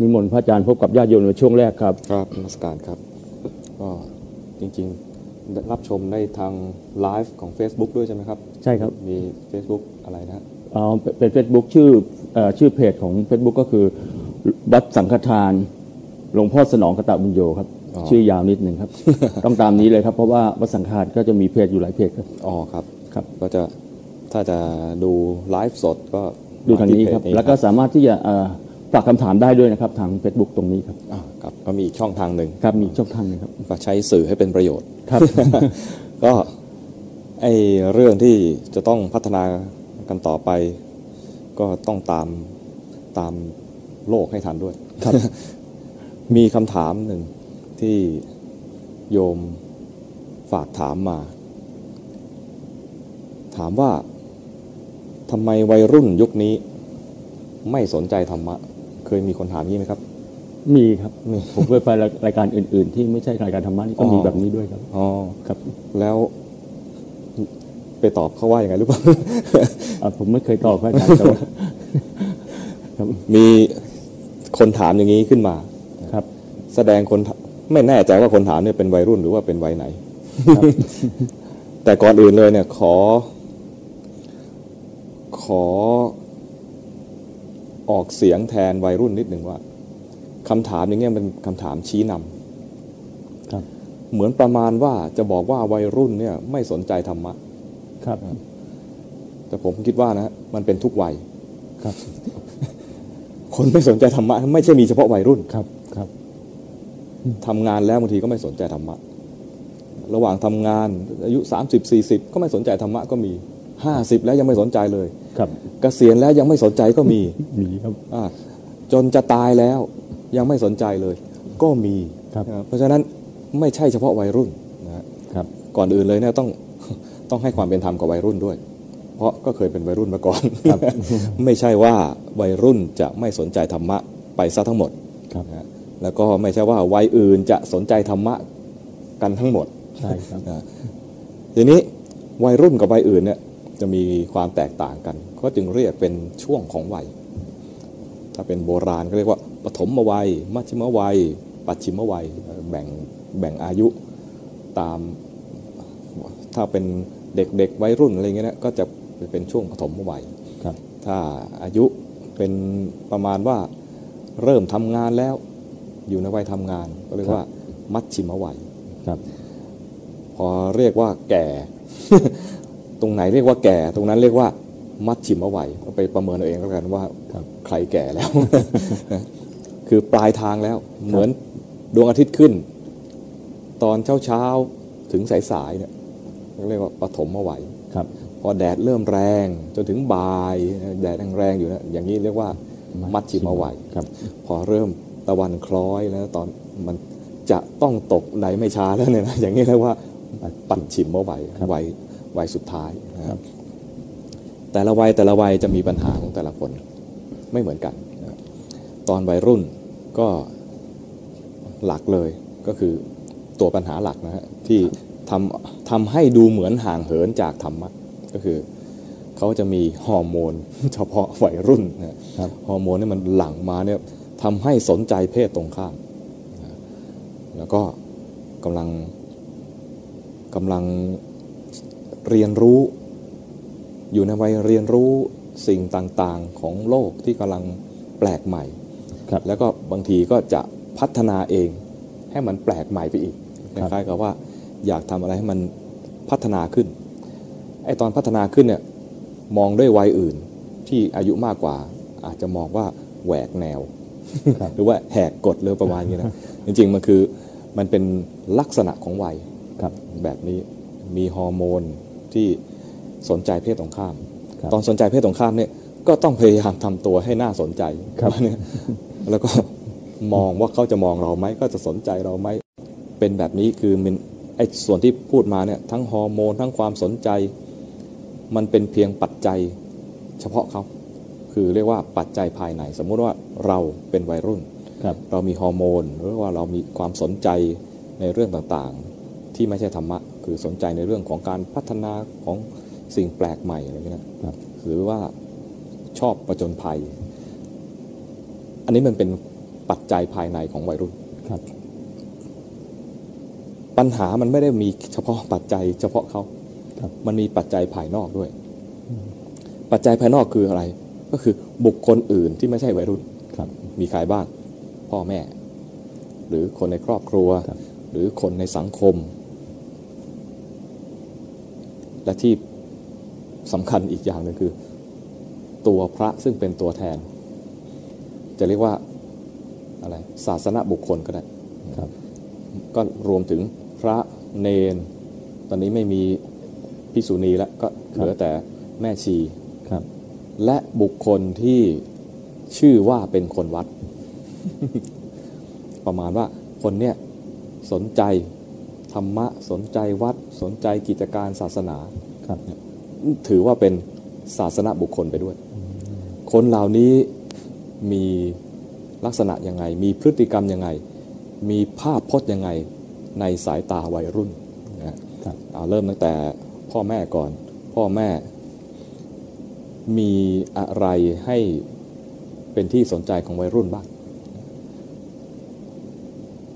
นิมนต์พระอาจารย์พบกับญาติโยมในช่วงแรกครับ ครับนมัสการครับ ก็จริงๆได้รับชมได้ทางไลฟ์ของ Facebook ด้วยใช่ไหมครับ ใช่ครับ มี Facebook อะไรนะฮะเอาเป็นเฟซบุ๊กชื่อเอ่อชื่อเพจของ Facebook ก็คือวัดสังฆทานหลวงพ่อสนองกตบุญโยครับ ชื่อยาวนิดหนึ่งครับ ต้องตามนี้เลยครับ เพราะว่าวัดสังฆทานก็จะมีเพจอยู่หลายเพจครับอ๋อครับครับ ก็จะถ้าจะดูไลฟ์สดก็ดูทางนี้ครับมที่เพจแล้วก็สามารถที่จะเอ่อ ฝากคำถามได้ด้วยนะครับ ทาง Facebook ตรงนี้ครับอ่าครับก็มีอีกช่องทางหนึ่งครับมีช่องทางหนึงครับ ก็ใช้สื่อให้เป็นประโยชน์ ครับ ก็ไอเรื่องที่จะต้องพัฒนากันต่อไป ก็ต้องตามตามโลกให้ทันด้วย ครับ มีคำถามหนึ่งที่โยมฝากถามมา ถามว่าทำไมวัยรุ่นยุคนี้ ไม่สนใจธรรมะ เคยมีคนถามอย่างนี้ไหมครับ มีครับมีผมเคยไปรายการอื่น ๆ ที่ไม่ใช่รายการธรรมะนี่ก็มีอ๋อแบบนี้ด้วยครับอ๋อครับ แล้วไปตอบเขาว่าอย่างไงหรือเปล่าอะผมไม่เคยตอบพระอาจารย์แต่ว่าครับมีคนถามอย่างนี้ขึ้นมาครับ แสดงคนถไม่แน่ใจว่าคนถามเนี่ยเป็นวัยรุ่นหรือว่าเป็นวัยไหนครับแต่ก่อนอื่นเลยเนี่ยขอ ขอ ออกเสียงแทนวัยรุ่นนิดหนึ่งว่าคำถามอย่างเงี้ยเป็นคำถามชี้นำครับ เหมือนประมาณว่าจะบอกว่าวัยรุ่นเนี่ยไม่สนใจธรรมะครับ แต่ผมคิดว่านะมันเป็นทุกวัยครับ คนไม่สนใจธรรมะไม่ใช่มีเฉพาะวัยรุ่นครับครับทำงานแล้วบางทีก็ไม่สนใจธรรมะระหว่างทำงานอายุ 30 40 ก็ไม่สนใจธรรมะก็มี 50 แล้วยังไม่สนใจเลย ครับเกษียณแล้วยังไม่สนใจก็มีมีครับอ่าจนจะตายแล้วยังไม่สนใจเลย ก็มีครับนะเพราะฉะนั้นไม่ใช่เฉพาะวัยรุ่นนะฮะครับก่อนอื่นเลยเนี่ยต้องต้องให้ความเป็นธรรมกับวัยรุ่นด้วย เพราะก็เคยเป็นวัยรุ่นมาก่อนครับไม่ใช่ว่าวัยรุ่นจะไม่สนใจธรรมะไปซะทั้งหมดครับนะฮะแล้วก็ไม่ใช่ว่าวัยอื่นจะสนใจธรรมะกันทั้งหมดใช่ครับนะทีนี้วัยรุ่นกับวัยอื่นเนี่ย จะมีความแตกต่างกัน ก็จึงเรียกเป็นช่วงของวัย ถ้าเป็นโบราณก็เรียกว่าปฐมวัย มัชชิมวัย ปัจฉิมวัย แบ่งแบ่งอายุตาม ถ้าเป็นเด็กๆวัยรุ่นอะไรเงี้ยนะก็จะเป็นช่วงปฐมวัยครับถ้าอายุเป็นประมาณว่าเริ่มทำงานแล้วอยู่ในวัยทำงาน ก็เรียกว่ามัชชิมวัยครับพอเรียกว่าแก่ ตรงไหนเรียกว่าแก่ ตรงนั้นเรียกว่ามัชชิมวัยก็ไปประเมินเอาเองแล้วกันว่าครับใครแก่แล้ว คือปลายทางแล้ว เหมือนดวงอาทิตย์ขึ้น ตอนเช้าเช้าๆถึงสายสายๆเนี่ยเรียกว่าปฐมวัยครับ พอแดดเริ่มแรงจนถึงบ่ายแดดแรงๆอยู่นะอย่างนี้เรียกว่ามัชชิมวัยครับ พอเริ่มตะวันคล้อยแล้วตอนมันจะต้องตกไหนไม่ช้าแล้วเนี่ยนะอย่างนี้เรียกว่าปัดฉิมวัยครับวัยวั ยสุดท้ายนะครับแต่ละวัยแต่ละวัยจะมีปัญหาของแต่ละคนไม่เหมือนกันนะตอนวัยรุ่นก็หลักเลยก็คือตัวปัญหาหลักนะฮะที่ทำทำให้ดูเหมือนห่างเหินจากธรรมะก็คือเขาจะมีฮอร์โมนเฉพาะวัยรุ่นนะครับฮอร์โมนนี่มันหลั่งมาเนี่ยทำให้สนใจเพศตรงข้ามนะแล้วก็กำลังกำลัง เรียนรู้ อยู่ในวัยเรียนรู้สิ่งต่างๆของโลกที่กำลังแปลกใหม่ครับแล้วก็บางทีก็จะพัฒนาเองให้มันแปลกใหม่ไปอีกคครับล้ายๆกับว่าอยากทำอะไรให้มันพัฒนาขึ้นไอตอนพัฒนาขึ้นเนี่ยมองด้วยวัยอื่นที่อายุมากกว่า อาจจะมองว่าแหวกแนวครับหรือว่าแหกกฎเลยประมาณนี้นะจริงๆมันคือมันเป็นลักษณะของวัยครับแบบนี้มีฮอร์โมน ที่สนใจเพศตรงข้ามครับตอนสนใจเพศตรงข้ามเนี่ยก็ต้องพยายามทำตัวให้น่าสนใจครับเนี่ยแล้วก็มองว่าเขาจะมองเราไหมก็จะสนใจเราไหมเป็นแบบนี้คือมันไอ้ส่วนที่พูดมาเนี่ยทั้งฮอร์โมนทั้งความสนใจ มันเป็นเพียงปัจจัยเฉพาะเขาคือเรียกว่าปัจจัยภายใน สมมุติว่าเราเป็นวัยรุ่นครับเรามีฮอร์โมนหรือว่าเรามีความสนใจในเรื่องต่างๆ ที่ไม่ใช่ธรรมะ คือสนใจในเรื่องของการพัฒนาของสิ่งแปลกใหม่อะไรเงี้ยนะครับหรือว่าชอบประจนภัย อันนี้มันเป็นปัจจัยภายในของวัยรุ่นครับปัญหามันไม่ได้มีเฉพาะปัจจัยเฉพาะเขาครับมันมีปัจจัยภายนอกด้วย ปัจจัยภายนอกคืออะไร ก็คือบุคคลอื่นที่ไม่ใช่วัยรุ่นครับ มีใครบ้าง พ่อแม่ หรือคนในครอบครัวครับหรือคนในสังคม และที่สำคัญอีกอย่างหนึ่งคือ ตัวพระซึ่งเป็นตัวแทน จะเรียกว่าอะไรศาสนบุคคลก็ได้ครับก็รวมถึงพระเนน ตอนนี้ไม่มีพิสุณีแล้วก็เหลือแต่แม่ชีครับ และบุคคลที่ชื่อว่าเป็นคนวัด ประมาณว่าคนเนี้ยสนใจธรรมะสนใจวัด สนใจกิจการศาสนาครับถือว่าเป็นศาสนบุคคลไปด้วย คนเหล่านี้มีลักษณะยังไง มีพฤติกรรมยังไง มีภาพพจน์ยังไงในสายตาวัยรุ่นนะครับเอาเริ่มตั้งแต่พ่อแม่ก่อน พ่อแม่มีอะไรให้เป็นที่สนใจของวัยรุ่นบ้าง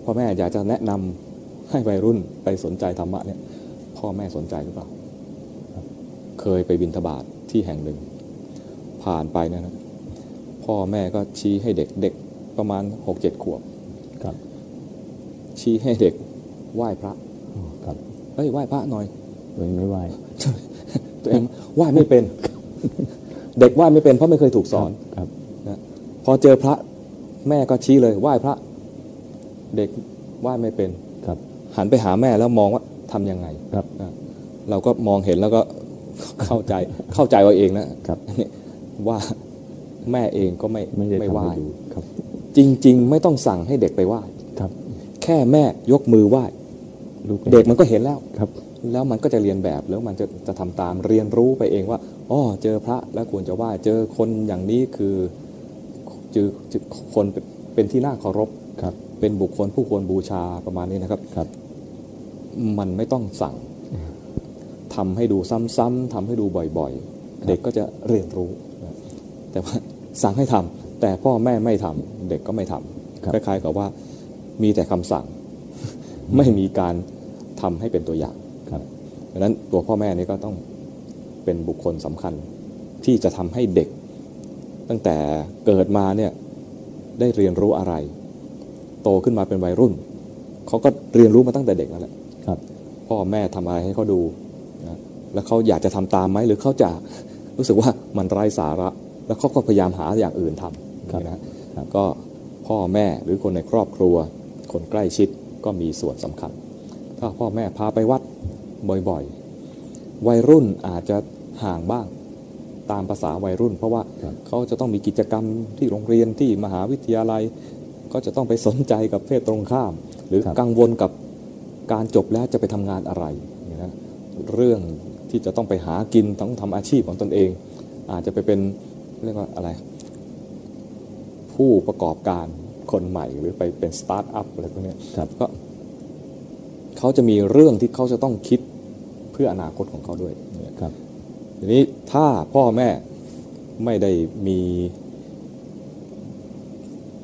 พ่อแม่อยากจะแนะนำให้วัยรุ่นไปสนใจธรรมะเนี่ย พ่อแม่สนใจหรือเปล่า เคยไปบินทบาทที่แห่งหนึ่ง ผ่านไปเนยนะพ่อแม่ก็ชี้ให้เด็กเด็กประมาณหกเจ็ดขวบครับชี้ให้เด็กไหว้พระอ๋อครับเฮ้ยไหว้พระหน่อยตัวเองไม่ไหวตัวเองไหว้ไม่เป็น เด็กไหว้ไม่เป็นเพราะไม่เคยถูกสอนครับนะพอเจอพระแม่ก็ชี้เลยไหว้พระ เด็กไหว้ไม่เป็นครับ หันไปหาแม่แล้วมองว่าทำยังไงครับนะเราก็มองเห็นแล้วก็เข้าใจเข้าใจเอาเองนะครับว่าแม่เองก็ไม่ไม่ได้ไม่ทำไหว้ให้ดูครับจริง ๆ ไม่ต้องสั่งให้เด็กไปไหว้ครับ แค่แม่ยกมือไหว้ลูกเด็กมันก็เห็นแล้วครับ แล้วมันก็จะเรียนแบบแล้วมันจะจะทำตามเรียนรู้ไปเองว่าอ๋อเจอพระแล้วควรจะไหว้เจอคนอย่างนี้คือเจอเจอคนเป็นเป็นที่น่าเคารพครับเป็นบุคคลผู้ควรบูชาประมาณนี้นะครับครับ มันไม่ต้องสั่งทำให้ดูซ้ำๆทำให้ดูบ่อยๆ เด็กก็จะเรียนรู้นะแต่ว่าสั่งให้ทำแต่พ่อแม่ไม่ทำเด็กก็ไม่ทำครับคล้ายๆกับว่ามีแต่คำสั่ง ไม่มีการทำให้เป็นตัวอย่างครับดังนั้นตัวพ่อแม่นี่ก็ต้องเป็นบุคคลสำคัญที่จะทำให้เด็ก ตั้งแต่เกิดมาเนี่ยได้เรียนรู้อะไร โตขึ้นมาเป็นวัยรุ่น เขาก็เรียนรู้มาตั้งแต่เด็กนั่นแหละครับ พ่อแม่ทำอะไรให้เขาดูนะแล้วเขาอยากจะทำตามไหมหรือเขาจะรู้สึกว่ามันไร้สาระ แล้วเขาก็พยายามหาอย่างอื่นทำนะก็พ่อแม่หรือคนในครอบครัว คนใกล้ชิดก็มีส่วนสำคัญ ถ้าพ่อแม่พาไปวัดบ่อยๆ วัยรุ่นอาจจะห่างบ้างตามภาษาวัยรุ่น เพราะว่าเขาจะต้องมีกิจกรรมที่โรงเรียนที่มหาวิทยาลัย ก็จะต้องไปสนใจกับเพศตรงข้าม หรือกังวลกับ การจบแล้วจะไปทำงานอะไรเนี่ยนะเรื่องที่จะต้องไปหากินต้องทำอาชีพของตนเอง อาจจะไปเป็นเรียกว่าอะไร ผู้ประกอบการคนใหม่หรือไปเป็นสตาร์ทอัพอะไรพวกเนี้ยครับก็เขาจะมีเรื่องที่เขาจะต้องคิดเพื่ออนาคตของเขาด้วยเนี่ยครับทีนี้ถ้าพ่อแม่ไม่ได้มี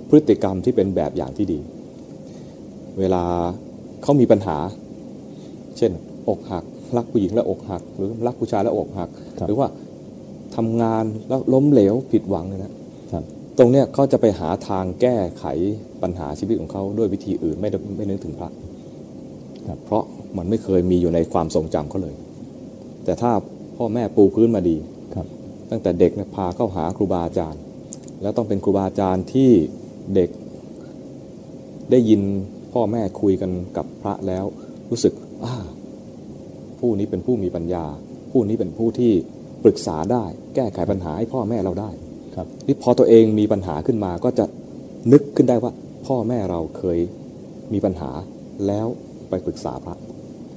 พฤติกรรมที่เป็นแบบอย่างที่ดี เวลา เขามีปัญหา เช่น อกหักรักผู้หญิงแล้วอกหัก หรือรักผู้ชายแล้วอกหักครับหรือว่าทำงานแล้วล้มเหลวผิดหวังเนี่ยนะครับตรงเนี้ยเขาจะไปหาทางแก้ไขปัญหาชีวิตของเขาด้วยวิธีอื่นไม่ได้ไม่นึกถึงพระครับเพราะมันไม่เคยมีอยู่ในความทรงจำเขาเลย แต่ถ้าพ่อแม่ปูพื้นมาดีครับ ตั้งแต่เด็กเนี่ยพาเข้าหาครูบาอาจารย์ แล้วต้องเป็นครูบาอาจารย์ที่เด็กได้ยิน พ่อแม่คุยกันกับพระแล้ว รู้สึกอ่าผู้นี้เป็นผู้มีปัญญา ผู้นี้เป็นผู้ที่ปรึกษาได้ แก้ไขปัญหาให้พ่อแม่เราได้ครับนี่พอตัวเองมีปัญหาขึ้นมาก็จะนึกขึ้นได้ว่า พ่อแม่เราเคยมีปัญหาแล้วไปปรึกษาพระ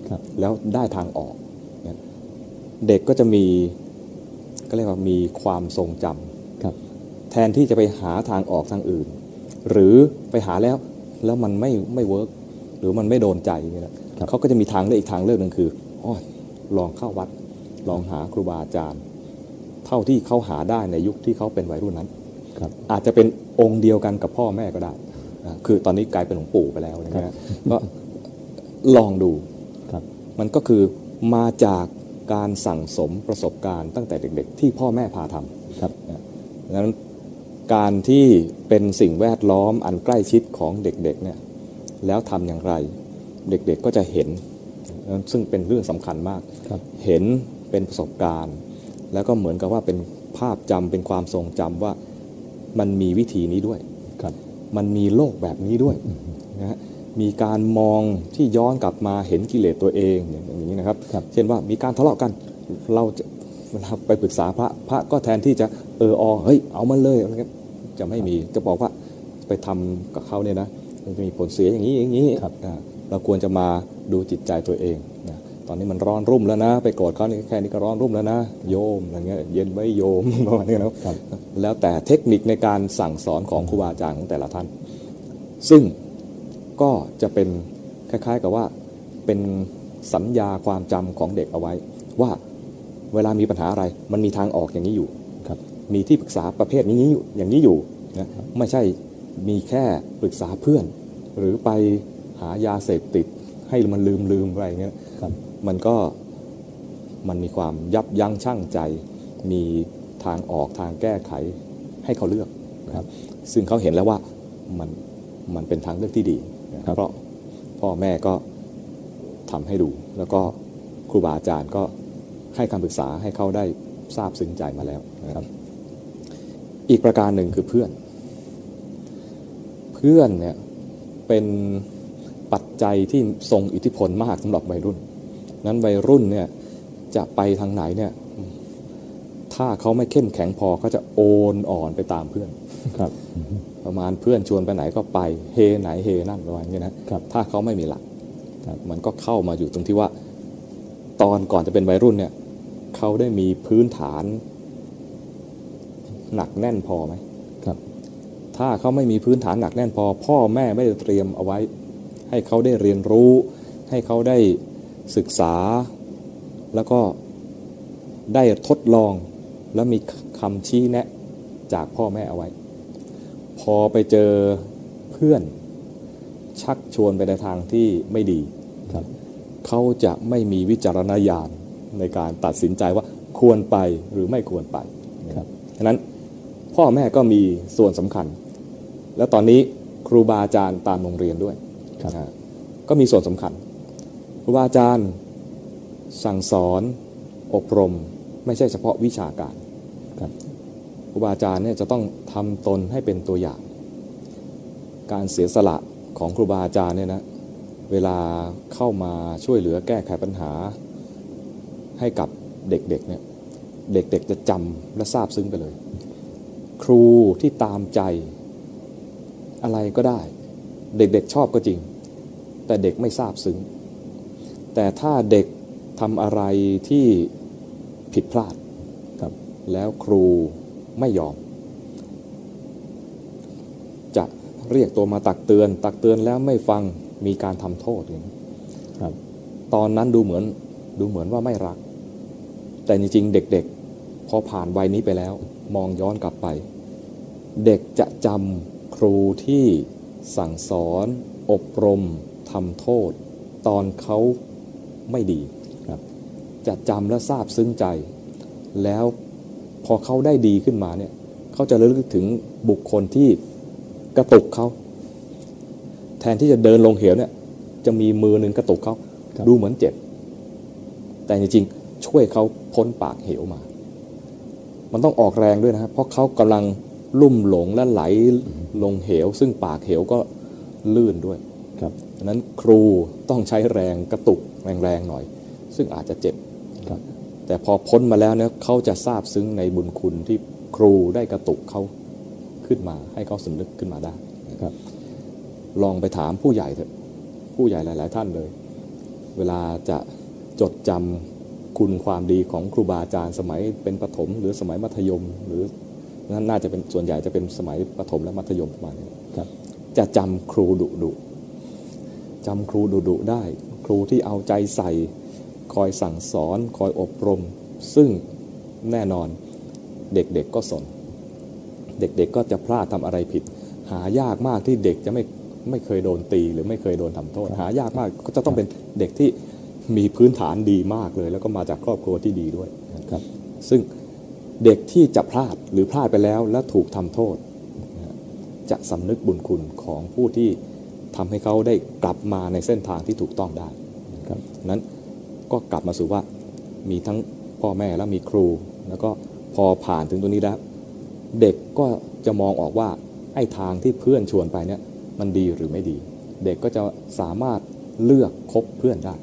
ครับแล้วได้ทางออกเนี่ยเด็กก็จะมีก็เรียกว่ามีความทรงจำครับ แทนที่จะไปหาทางออกทางอื่น หรือไปหาแล้ว แล้วมันไม่ไม่เวิร์กหรือมันไม่โดนใจเนี่ยนะครับเขาก็จะมีทางเลือกอีกทางเลือกหนึ่งคืออ๋อลองเข้าวัด ลองหาครูบาอาจารย์ เท่าที่เขาหาได้ในยุคที่เขาเป็นวัยรุ่นนั้นครับอาจจะเป็นองค์เดียวกันกับพ่อแม่ก็ได้นะคือตอนนี้กลายเป็นหลวงปู่ไปแล้วนะฮะก็ลองดูครับมันก็คือมาจากการสั่งสมประสบการณ์ตั้งแต่เด็ก ๆ ที่พ่อแม่พาทำครับดังนั้น การที่เป็นสิ่งแวดล้อมอันใกล้ชิดของเด็กๆเนี่ยแล้วทำอย่างไร เด็กๆก็จะเห็น ซึ่งเป็นเรื่องสำคัญมากครับเห็นเป็นประสบการณ์ แล้วก็เหมือนกับว่าเป็นภาพจำเป็นความทรงจำว่ามันมีวิธีนี้ด้วยครับมันมีโลกแบบนี้ด้วยนะฮะมีการมองที่ย้อนกลับมาเห็นกิเลสตัวเองอย่างนี้นะครับครับเช่นว่ามีการทะเลาะกัน เราจะ เวลาไปปรึกษาพระพระก็แทนที่จะเอออเฮ้ยเอามันเลยอะไรเงี้ยจะไม่มีจะบอกว่าไปทำกับเขาเนี่ยนะมันจะมีผลเสียอย่างนี้อย่างนี้ครับอ่าเราควรจะมาดูจิตใจตัวเองนะตอนนี้มันร้อนรุ่มแล้วนะ ไปโกรธเขานี่แค่นี้ก็ร้อนรุ่มแล้วนะ โยมอะไรเงี้ยเย็นไว้โยมประมาณนี้นะครับแล้วแต่เทคนิคในการสั่งสอนของครูบาอาจารย์ของแต่ละท่าน ซึ่งก็จะเป็นคล้ายๆกับว่าเป็นสัญญาความจำของเด็กเอาไว้ว่า เวลามีปัญหาอะไรมันมีทางออกอย่างนี้อยู่ครับมีที่ปรึกษาประเภทนี้อยู่อย่างนี้อยู่นะไม่ใช่มีแค่ปรึกษาเพื่อน หรือไปหายาเสพติด ให้มันลืมลืมอะไรอย่างเงี้ยครับมันก็มันมีความยับยั้งชั่งใจ มีทางออกทางแก้ไขให้เขาเลือกนะครับซึ่งเขาเห็นแล้วว่ามันมันเป็นทางเลือกที่ดีนะครับเพราะพ่อแม่ก็ทำให้ดู แล้วก็ครูบาอาจารย์ก็ ให้คำปรึกษาให้เขาได้ทราบซึ้งใจมาแล้วนะครับ อีกประการหนึ่งคือเพื่อน เพื่อนเนี่ยเป็นปัจจัยที่ทรงอิทธิพลมากสำหรับวัยรุ่น นั้นวัยรุ่นเนี่ยจะไปทางไหนเนี่ยถ้าเขาไม่เข้มแข็งพอเขาจะโอนอ่อนไปตามเพื่อนครับ ประมาณเพื่อนชวนไปไหนก็ไปเฮไหนเฮนั่นประมาณนี้นะครับ ถ้าเขาไม่มีหลักครับมันก็เข้ามาอยู่ตรงที่ว่า ตอนก่อนจะเป็นวัยรุ่นเนี่ย เขาได้มีพื้นฐานหนักแน่นพอไหมครับ ถ้าเขาไม่มีพื้นฐานหนักแน่นพอ พ่อแม่ไม่ได้เตรียมเอาไว้ ให้เขาได้เรียนรู้ ให้เขาได้ศึกษา แล้วก็ได้ทดลอง แล้วมีคำชี้แนะ จากพ่อแม่เอาไว้ พอไปเจอเพื่อนชักชวนไปในทางที่ไม่ดีครับเขาจะไม่มีวิจารณญาณ ในการตัดสินใจว่าควรไปหรือไม่ควรไปครับฉะนั้นพ่อแม่ก็มีส่วนสำคัญ แล้วตอนนี้ครูบาอาจารย์ตามโรงเรียนด้วยครับอ่าก็มีส่วนสำคัญ ครูบาอาจารย์สั่งสอนอบรม ไม่ใช่เฉพาะวิชาการครับครูบาอาจารย์เนี่ยจะต้องทำตนให้เป็นตัวอย่าง การเสียสละของครูบาอาจารย์เนี่ยนะเวลาเข้ามาช่วยเหลือแก้ไขปัญหา ให้กับเด็กๆเนี่ยเด็กๆจะจำและทราบซึ้งไปเลย ครูที่ตามใจอะไรก็ได้ เด็กๆชอบก็จริง แต่เด็กไม่ทราบซึ้ง แต่ถ้าเด็กทำอะไรที่ผิดพลาดครับแล้วครูไม่ยอม จะเรียกตัวมาตักเตือน ตักเตือนแล้วไม่ฟังมีการทำโทษอย่างนี้ครับตอนนั้นดูเหมือนดูเหมือนว่าไม่รัก แต่จริงๆ เด็กๆ พอผ่านวัยนี้ไปแล้ว มองย้อนกลับไป เด็กจะจำครูที่สั่งสอน อบรมทำโทษ ตอนเขาไม่ดีครับจะจำและทราบซึ้งใจ แล้วพอเขาได้ดีขึ้นมาเนี่ยเขาจะระลึกถึงบุคคลที่กระตุกเขาแทนที่จะเดินลงเหวเนี่ย จะมีมือหนึ่งกระตุกเขาครับดูเหมือนเจ็บ แต่จริงๆ ช่วยเขาพ้นปากเหวมา มันต้องออกแรงด้วยนะครับ เพราะเขากำลังลุ่มหลงและไหลลงเหว ซึ่งปากเหวก็ลื่นด้วยครับดังนั้นครูต้องใช้แรงกระตุกแรงๆหน่อย ซึ่งอาจจะเจ็บครับ แต่พอพ้นมาแล้วเนี่ยเขาจะทราบซึ้งในบุญคุณที่ครูได้กระตุกเขาขึ้นมา ให้เขาสำนึกขึ้นมาได้ครับ ลองไปถามผู้ใหญ่เถอะผู้ใหญ่หลาย ๆ ท่านเลย เวลาจะจดจำ คุณความดีของครูบาอาจารย์สมัยเป็นประถม หรือสมัยมัธยม หรือนั่นน่าจะเป็นส่วนใหญ่จะเป็นสมัยประถมและมัธยมประมาณนี้ครับจะจำครูดุดุจำครูดุดุได้ ครูที่เอาใจใส่ คอยสั่งสอน คอยอบรม ซึ่งแน่นอนเด็กๆก็สน เด็กๆก็จะพลาดทำอะไรผิดหหายากมากที่เด็กจะไม่ไม่เคยโดนตีหรือไม่เคยโดนทำโทษ หายากมากก็จะต้องเป็นเด็กที่ มีพื้นฐานดีมากเลย แล้วก็มาจากครอบครัวที่ดีด้วยครับ ซึ่งเด็กที่จะพลาดหรือพลาดไปแล้ว แล้วถูกทำโทษ จะสำนึกบุญคุณของผู้ที่ทำให้เขาได้กลับมาในเส้นทางที่ถูกต้องได้ครับนั้นก็กลับมาสู่ว่ามีทั้งพ่อแม่และมีครู แล้วก็พอผ่านถึงตรงนี้แล้ว เด็กก็จะมองออกว่าไอ้ทางที่เพื่อนชวนไปเนี่ยมันดีหรือไม่ดี เด็กก็จะสามารถเลือกคบเพื่อนได้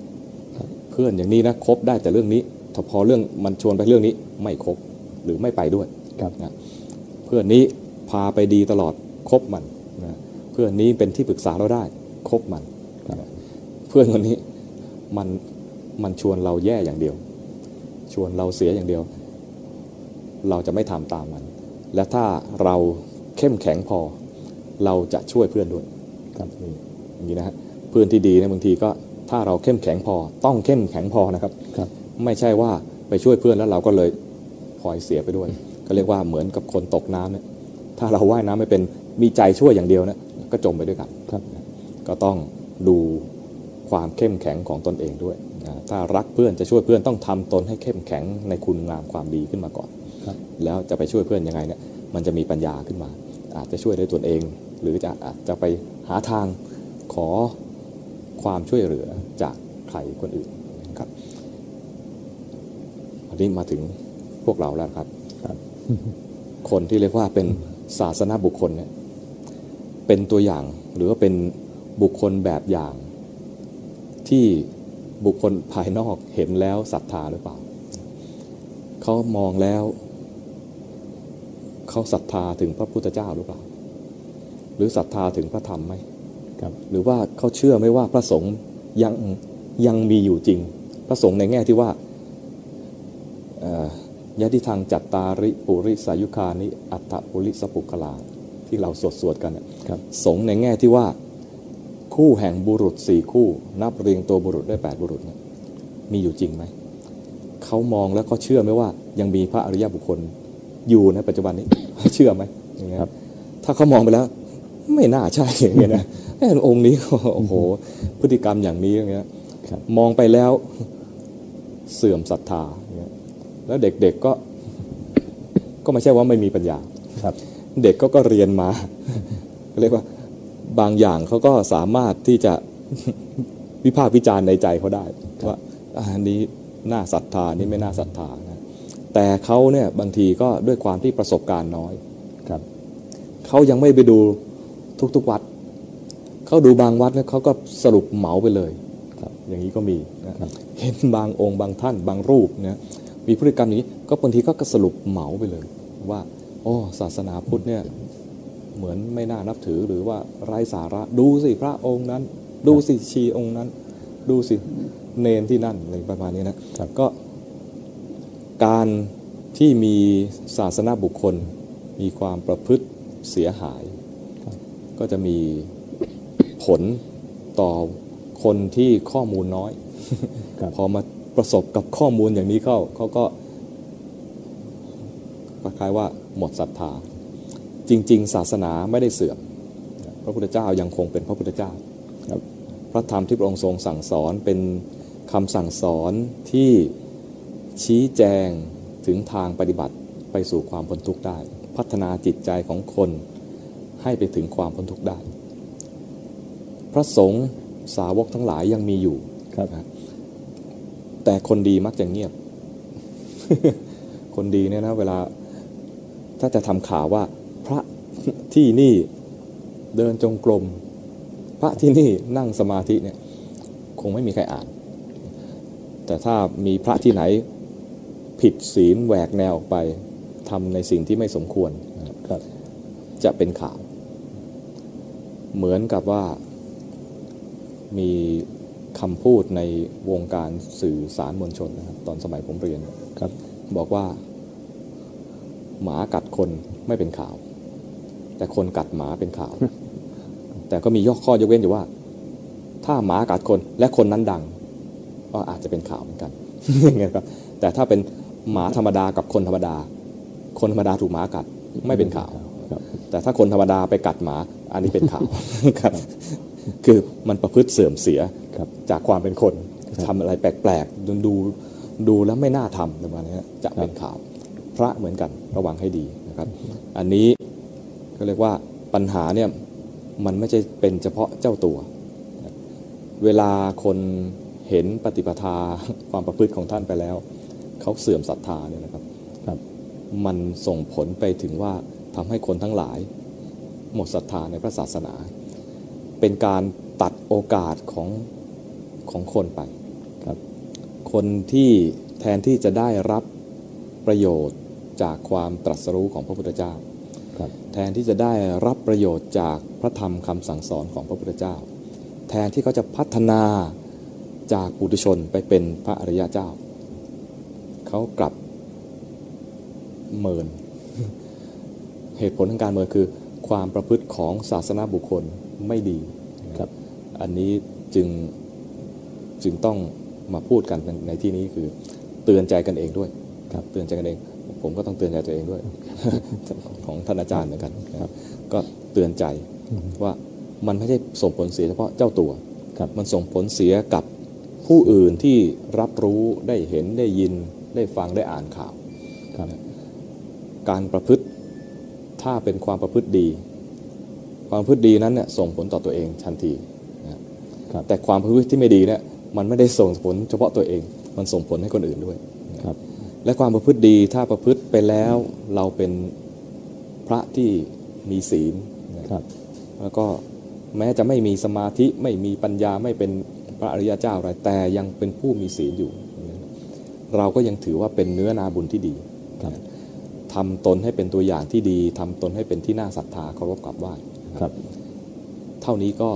เพื่อนอย่างนี้นะคบได้แต่เรื่องนี้ถ้าพอเรื่องมันชวนไปเรื่องนี้ไม่คบหรือไม่ไปด้วยครับนะเพื่อนนี้พาไปดีตลอดคบมันนะเพื่อนนี้เป็นที่ปรึกษาเราได้คบมันครับนะเพื่อนคนนี้มันมันชวนเราแย่อย่างเดียว ชวนเราเสียอย่างเดียว เราจะไม่ทำตามมัน และถ้าเราเข้มแข็งพอ เราจะช่วยเพื่อนด้วยครับนี่อย่างนี้นะฮะเพื่อนที่ดีเนะบางทีก็ ถ้าเราเข้มแข็งพอ ต้องเข้มแข็งพอนะครับครับไม่ใช่ว่าไปช่วยเพื่อนแล้วเราก็เลยพลอยเสียไปด้วย ก็เรียกว่าเหมือนกับคนตกน้ำเนี่ยถ้าเราว่ายน้ำไม่เป็นมีใจช่วยอย่างเดียวนะก็จมไปด้วยกันครับก็ต้องดูความเข้มแข็งของตนเองด้วยนะถ้ารักเพื่อนจะช่วยเพื่อนต้องทำตนให้เข้มแข็งในคุณงามความดีขึ้นมาก่อนครับแล้วจะไปช่วยเพื่อนยังไงเนี่ยมันจะมีปัญญาขึ้นมา อาจจะช่วยด้วยตนเอง หรือจะอาจจะไปหาทางขอ ความช่วยเหลือจากใครคนอื่นครับวันนี้มาถึงพวกเราแล้วครับครับ คนที่เรียกว่าเป็นศาสนาบุคคลเนี่ยเป็นตัวอย่างหรือว่าเป็นบุคคลแบบอย่าง ที่บุคคลภายนอกเห็นแล้วศรัทธาหรือเปล่าเขามองแล้วเขาศรัทธาถึงพระพุทธเจ้าหรือเปล่า หรือศรัทธาถึงพระธรรมไหม ครับหรือว่าเขาเชื่อไหมว่าพระสงฆ์ยังยังมีอยู่จริง พระสงฆ์ในแง่ที่ว่าเอ่อยะทิทางจัตตาริปุริสายุคานิอัตตปุริสปุกลาที่เราสวดสวดๆกันน่ะครับสงฆ์ในแง่ที่ว่าคู่แห่งบุรุษสี่คู่ นับเรียงตัวบุรุษได้แปดบุรุษเนี่ยมีอยู่จริงไหม เขามองแล้วเขาเชื่อไหมว่า ยังมีพระอริยบุคคลอยู่ในปัจจุบันนี้ เชื่อไหมอย่างเงี้ยครับถ้าเขามองไปแล้ว ไม่น่าใช่อย่างเงี้ยนะ แอนองค์นี้โอ้โห พฤติกรรมอย่างนี้อย่างเงี้ยครับมองไปแล้วเสื่อมศรัทธาอย่างเงี้ยแล้วเด็กๆก็ ก็ไม่ใช่ว่าไม่มีปัญญาครับ เด็กก็ก็เรียนมาเรียกว่าบางอย่างเขาก็สามารถที่จะวิพากษ์วิจารณ์ในใจเขาได้ว่าอะอันนี้น่าศรัทธานี่ไม่น่าศรัทธานะแต่เขาเนี่ยบางทีก็ด้วยความที่ประสบการณ์น้อยครับเขายังไม่ไปดูทุกๆวัด เขาดูบางวัดเนี่ยเขาก็สรุปเหมาไปเลยครับอย่างนี้ก็มีนะครับเห็นบางองค์บางท่านบางรูปเนี่ยมีพฤติกรรมอย่างนี้ก็บางทีก็สรุปเหมาไปเลย ว่าโอ้ศาสนาพุทธเนี่ยเหมือนไม่น่านับถือหรือว่าไร้สาระดูสิพระองค์นั้น ดูสิชีองค์นั้น ดูสิเนนที่นั่นอะไรประมาณนี้นะครับก็การที่มีศาสนาบุคคลมีความประพฤติเสียหายครับก็จะมี ผลต่อคนที่ข้อมูลน้อยครับพอมาประสบกับข้อมูลอย่างนี้เข้าเขาก็คล้ายๆว่าหมดศรัทธา จริง ๆ ศาสนาไม่ได้เสื่อมพระพุทธเจ้ายังคงเป็นพระพุทธเจ้าครับพระธรรมที่พระองค์ทรงสั่งสอนเป็นคำสั่งสอนที่ชี้แจงถึงทางปฏิบัติไปสู่ความพ้นทุกข์ได้ พัฒนาจิตใจของคนให้ไปถึงความพ้นทุกข์ได้ พระสงฆ์สาวกทั้งหลายยังมีอยู่ครับนะแต่คนดีมักจะเงียบ คนดีเนี่ยนะเวลาถ้าจะทำข่าวว่า พระที่นี่เดินจงกรมพระที่นี่นั่งสมาธิเนี่ย คงไม่มีใครอ่าน แต่ถ้ามีพระที่ไหนผิดศีลแหวกแนวออกไปทำในสิ่งที่ไม่สมควรนะครับครับจะเป็นข่าว เหมือนกับว่า มีคำพูดในวงการสื่อสารมวลชนนะครับตอนสมัยผมเรียนครับบอกว่า หมากัดคนไม่เป็นข่าว แต่คนกัดหมาเป็นข่าว แต่ก็มียกข้อยกเว้นอยู่ว่า ถ้าหมากัดคนและคนนั้นดัง ก็อาจจะเป็นข่าวเหมือนกันอย่างเงี้ยครับแต่ถ้าเป็นหมาธรรมดากับคนธรรมดา คนธรรมดาถูกหมากัดไม่เป็นข่าวครับแต่ถ้าคนธรรมดาไปกัดหมา อันนี้เป็นข่าวครับ คือมันประพฤติเสื่อมเสียครับจากความเป็นคนทำอะไรแปลกๆดูดูดูแล้วไม่น่าทำประมาณนี้จะเป็นข่าว พระเหมือนกันระวังให้ดีนะครับ อันนี้ก็เรียกว่าปัญหาเนี่ยมันไม่ใช่เป็นเฉพาะเจ้าตัว เวลาคนเห็นปฏิปทาความประพฤติของท่านไปแล้ว เขาเสื่อมศรัทธาเนี่ยนะครับครับมันส่งผลไปถึงว่าทำให้คนทั้งหลาย หมดศรัทธาในพระศาสนา เป็นการตัดโอกาสของของคนไปครับ คนที่แทนที่จะได้รับประโยชน์จากความตรัสรู้ของพระพุทธเจ้าครับแทนที่จะได้รับประโยชน์จากพระธรรมคำสั่งสอนของพระพุทธเจ้า แทนที่เขาจะพัฒนาจากปุถุชนไปเป็นพระอริยเจ้า เขากลับเมิน เหตุผลทางการเมินคือ ความประพฤติของศาสนาบุคคล ไม่ดีครับ อันนี้จึงจึงต้องมาพูดกันในที่นี้คือเตือนใจกันเองด้วยครับเตือนใจกันเอง ผมก็ต้องเตือนใจตัวเองด้วย ของท่านอาจารย์เหมือนกันนะครับก็เตือนใจว่ามันไม่ใช่ส่งผลเสียเฉพาะเจ้าตัวครับมันส่งผลเสียกับผู้อื่นที่รับรู้ได้เห็นได้ยินได้ฟังได้อ่านข่าวครับการประพฤติถ้าเป็นความประพฤติดี ความประพฤติดีนั้นเนี่ยส่งผลต่อตัวเองทันทีนะครับแต่ความประพฤติที่ไม่ดีเนี่ยมันไม่ได้ส่งผลเฉพาะตัวเอง มันส่งผลให้คนอื่นด้วยครับและความประพฤติดีถ้าประพฤติไปแล้วเราเป็นพระที่มีศีลนะครับ แล้วก็แม้จะไม่มีสมาธิไม่มีปัญญาไม่เป็นพระอริยเจ้าอะไรแต่ยังเป็นผู้มีศีลอยู่ เราก็ยังถือว่าเป็นเนื้อนาบุญที่ดีครับทำตนให้เป็นตัวอย่างที่ดีทำตนให้เป็นที่น่าศรัทธาเคารพกราบไหว้ ครับ เท่านี้ก็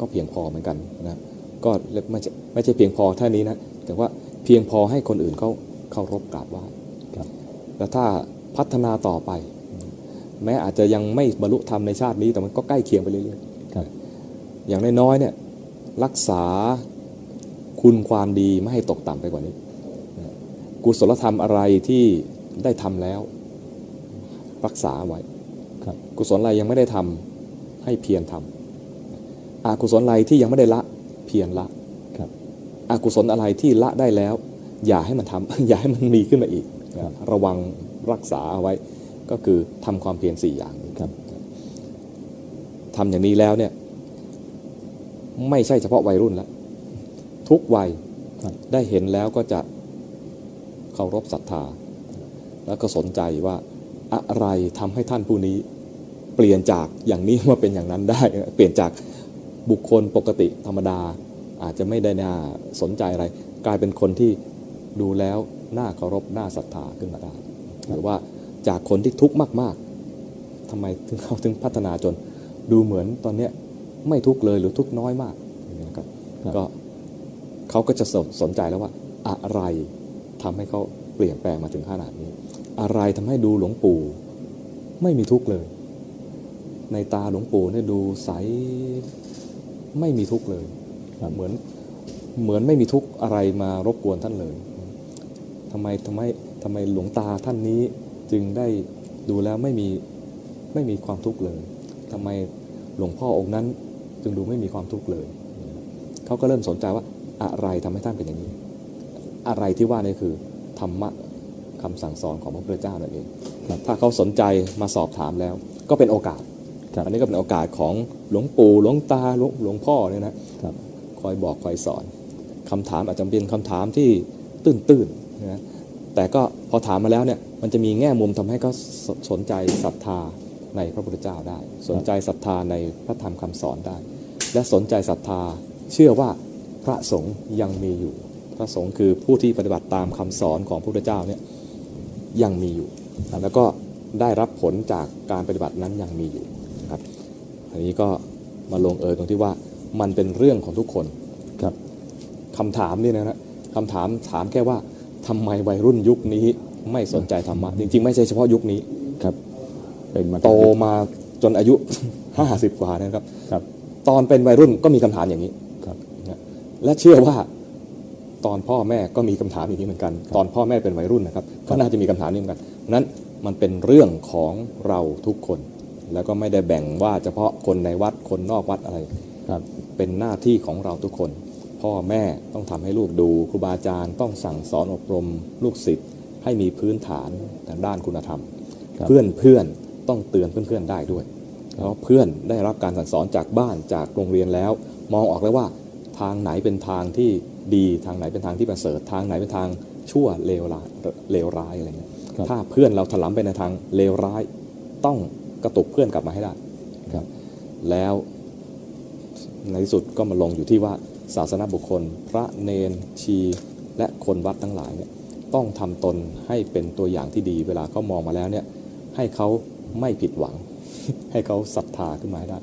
ก็เพียงพอเหมือนกันนะก็ไม่ใช่ไม่ใช่เพียงพอเท่านี้นะแต่ว่าเพียงพอให้คนอื่นเขาเคารพกราบไหว้ครับแล้วถ้าพัฒนาต่อไป แม้อาจจะยังไม่บรรลุธรรมในชาตินี้แต่มันก็ใกล้เคียงไปเรื่อยครับๆอย่างน้อยๆเนี่ยรักษาคุณความดีไม่ให้ตกต่ำไปกว่านี้นะกุศลธรรมอะไรที่ได้ทำแล้ว รักษาไว้ ครับกุศลอะไรยังไม่ได้ทำให้เพียรทำอากุศลอะไรที่ยังไม่ได้ละเพียรละครับอากุศลอะไรที่ละได้แล้ว อย่าให้มันทำอย่าให้มันมีขึ้นมาอีกนะครับระวังรักษาเอาไว้ก็คือทำความเพียรสี่อย่างนี้ครับทำอย่างนี้แล้วเนี่ยไม่ใช่เฉพาะวัยรุ่นแล้วทุกวัยครับได้เห็นแล้วก็จะเคารพศรัทธา แล้วก็สนใจว่าอะไรทำให้ท่านผู้นี้ เปลี่ยนจากอย่างนี้มาเป็นอย่างนั้นได้ เปลี่ยนจากบุคคลปกติธรรมดา อาจจะไม่ได้น่าสนใจอะไร กลายเป็นคนที่ดูแล้วน่าเคารพน่าศรัทธาขึ้นมาได้ หรือว่าจากคนที่ทุกข์มาก ๆทำไมถึงเขาถึงพัฒนาจนดูเหมือนตอนเนี้ยไม่ทุกข์เลยหรือทุกข์น้อยมากนะครับก็เขาก็จะสนใจแล้วว่าอะไรทำให้เขาเปลี่ยนแปลงมาถึงขนาดนี้ อะไรทำให้ดูหลวงปู่ไม่มีทุกข์เลย ในตาหลวงปู่เนี่ยดูใสไม่มีทุกข์เลยเหมือนเหมือนไม่มีทุกข์อะไรมารบกวนท่านเลยทำไมทำไมทำไมหลวงตาท่านนี้จึงได้ดูแล้วไม่มีไม่มีความทุกข์เลยทำไมหลวงพ่อองค์นั้นจึงดูไม่มีความทุกข์เลยเขาก็เริ่มสนใจว่าอะไรทำให้ท่านเป็นอย่างนี้ อะไรที่ว่านี่คือธรรมะคำสั่งสอนของพระพุทธเจ้านั่นเองถ้าเขาสนใจมาสอบถามแล้ว ก็เป็นโอกาส อันนี้ก็เป็นโอกาสของหลวงปู่หลวงตาหลวงหลวงพ่อเนี่ยนะครับคอยบอกคอยสอนคำถามอาจจะเป็นคำถามที่ตื้นๆนะแต่ก็พอถามมาแล้วเนี่ยมันจะมีแง่มุมทำให้เขาสสนใจศรัทธาในพระพุทธเจ้าได้ สนใจศรัทธาในพระธรรมคำสอนได้ และสนใจศรัทธาเชื่อว่าพระสงฆ์ยังมีอยู่ พระสงฆ์คือผู้ที่ปฏิบัติตามคำสอนของพระพุทธเจ้าเนี่ยยังมีอยู่ แล้วก็ได้รับผลจากการปฏิบัตินั้นยังมีอยู่ นะครับอันนี้ก็มาลงเอยตรงที่ว่ามันเป็นเรื่องของทุกคนครับคำถามนี่นะฮะคำถามถามแค่ว่าทำไมวัยรุ่นยุคนี้ไม่สนใจธรรมะจริง ๆ ไม่ใช่เฉพาะยุคนี้ครับ เป็นมาโตมาจนอายุ50กว่านะครับครับ ตอนเป็นวัยรุ่นก็มีคำถามอย่างนี้ครับนะและเชื่อว่าตอนพ่อแม่ก็มีคำถามอย่างนี้เหมือนกัน ตอนพ่อแม่เป็นวัยรุ่นนะครับก็น่าจะมีคำถามนี้เหมือนกันเพราะฉะนั้นมันเป็นเรื่องของเราทุกคน แล้วก็ไม่ได้แบ่งว่าเฉพาะคนในวัดคนนอกวัดอะไรครับเป็นหน้าที่ของเราทุกคน พ่อแม่ต้องทำให้ลูกดูครูบาอาจารย์ต้องสั่งสอนอบรมลูกศิษย์ให้มีพื้นฐานทางด้านคุณธรรมครับเพื่อนเพื่อนต้องเตือนเพื่อนๆได้ด้วยเพราะเพื่อนได้รับการสั่งสอนจากบ้านจากโรงเรียนแล้ว มองออกแล้วว่าทางไหนเป็นทางที่ดีทางไหนเป็นทางที่ประเสริฐทางไหนเป็นทางชั่วเลวร้ายเลวร้ายอะไรเงี้ยครับถ้าเพื่อนเราถลำไปในทางเลวร้ายต้อง กระตุกเพื่อนกลับมาให้ได้ครับแล้วในที่สุดก็มาลงอยู่ที่ว่าศาสนาบุคคล พระเนนชี และคนวัดทั้งหลายเนี่ยต้องทำตนให้เป็นตัวอย่างที่ดี เวลาเขามองมาแล้วเนี่ยให้เขาไม่ผิดหวัง ให้เขาศรัทธาขึ้นมาให้ได้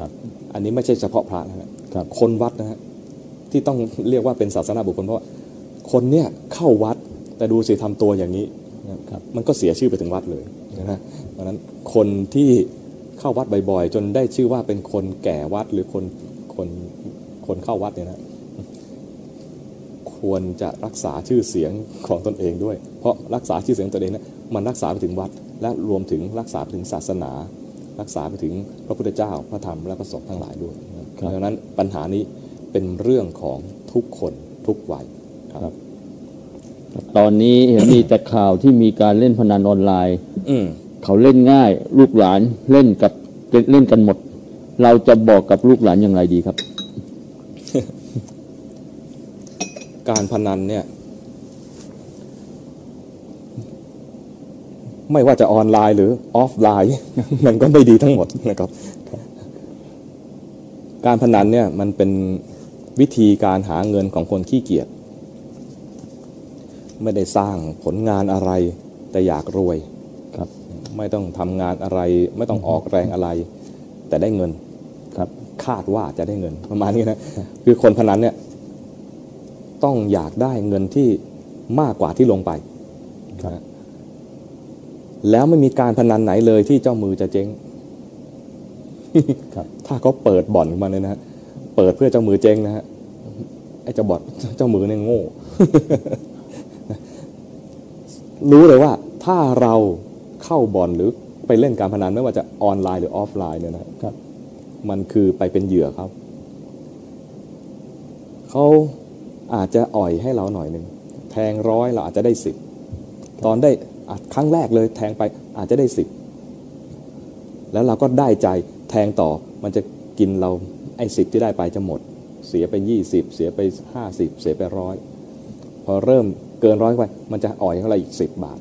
ครับอันนี้ไม่ใช่เฉพาะพระนะครับคนวัดนะฮะที่ต้องเรียกว่าเป็นศาสนาบุคคลเพราะว่าคนเนี่ยเข้าวัดแต่ดูสิทำตัวอย่างนี้ครับมันก็เสียชื่อไปถึงวัดเลยนะฮะ ราะฉะนั้นคนที่เข้าวัดบ่อยๆ จนได้ชื่อว่าเป็นคนแก่วัดหรือคนคนคนเข้าวัดเนี่ยนะควรจะรักษาชื่อเสียงของตนเองด้วย เพราะรักษาชื่อเสียงตนเองเนะมันรักษาไปถึงวัด และรวมถึงรักษาไปถึงศาสนา รักษาไปถึงพระพุทธเจ้าพระธรรมและพระสงฆ์ทั้งหลายด้วยนะเพราะฉะนั้นปัญหานี้เป็นเรื่องของทุกคนทุกวัยครับ ตอนนี้เห็นมีแต่ข่าวที่มีการเล่นพนันออนไลน์อืม เขาเล่นง่าย ลูกหลานเล่นกับเล่นกันหมด เราจะบอกกับลูกหลานอย่างไรดีครับ การพนันเนี่ย ไม่ว่าจะออนไลน์หรือออฟไลน์ มันก็ไม่ดีทั้งหมดนะครับ การพนันเนี่ยมันเป็นวิธีการหาเงินของคนขี้เกียจไม่ได้สร้างผลงานอะไรแต่อยากรวย ไม่ต้องทำงานอะไร ไม่ต้องออกแรงอะไร แต่ได้เงินครับคาดว่าจะได้เงินประมาณนี้นะคือคนพนันเนี่ยต้องอยากได้เงินที่มากกว่าที่ลงไปครับนะแล้วไม่มีการพนันไหนเลยที่เจ้ามือจะเจ๊งครับถ้าเขาเปิดบ่อนขึ้นมาเนี่ยนะฮะเปิดเพื่อเจ้ามือเจ๊งนะฮะไอ้เจ้าบอดเจ้ามือเนี่ยโง่รู้เลยว่าถ้าเรา เข้าบอนหรือไปเล่นการพนันไม่ว่าจะออนไลน์หรือออฟไลน์เนี่ยนะครับ มันคือไปเป็นเหยื่อเขาเขาอาจจะอ่อยให้เราหน่อยหนึ่งแทงร้อยเราอาจจะได้สิบตอนได้อะครั้งแรกเลยแทงไปอาจจะได้สิบแล้วเราก็ได้ใจแทงต่อมันจะกินเราไอ้สิบที่ได้ไปจะหมด เสียไปยี่สิบเสียไปห้าสิบเสียไปร้อยพอเริ่มเกินร้อยไปมันจะอ่อยเขาเรอีกสิบบาท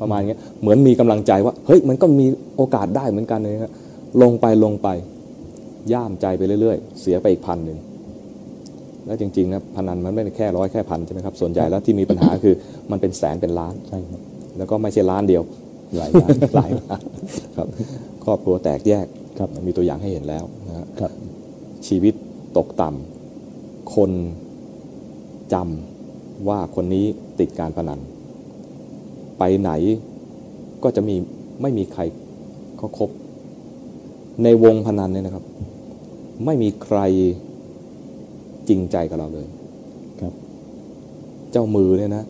ประมาณเงี้ยเหมือนมีกำลังใจว่าเฮ้ยมันก็มีโอกาสได้เหมือนกันเลยนะลงไปลงไปย่ามใจไปเรื่อยๆ เสียไปอีกพันหนึ่งแล้วจริงๆนะพนันมันไม่ได้แค่ร้อยแค่พันใช่ไหมครับส่วนใหญ่แล้วที่มีปัญหาคือมันเป็นแสนเป็นล้านใช่ครับแล้วก็ไม่ใช่ล้านเดียวหลายล้านหลายล้านครับครอบครัวแตกแยกครับมันมีตัวอย่างให้เห็นแล้วนะฮะครับ ชีวิตตกต่ำคนจำว่าคนนี้ติดการพนัน ไปไหนก็จะมีไม่มีใครเขาคบ ในวงพนันเนี่ยนะครับ ไม่มีใครจริงใจกับเราเลยครับ เจ้ามือเนี่ยนะ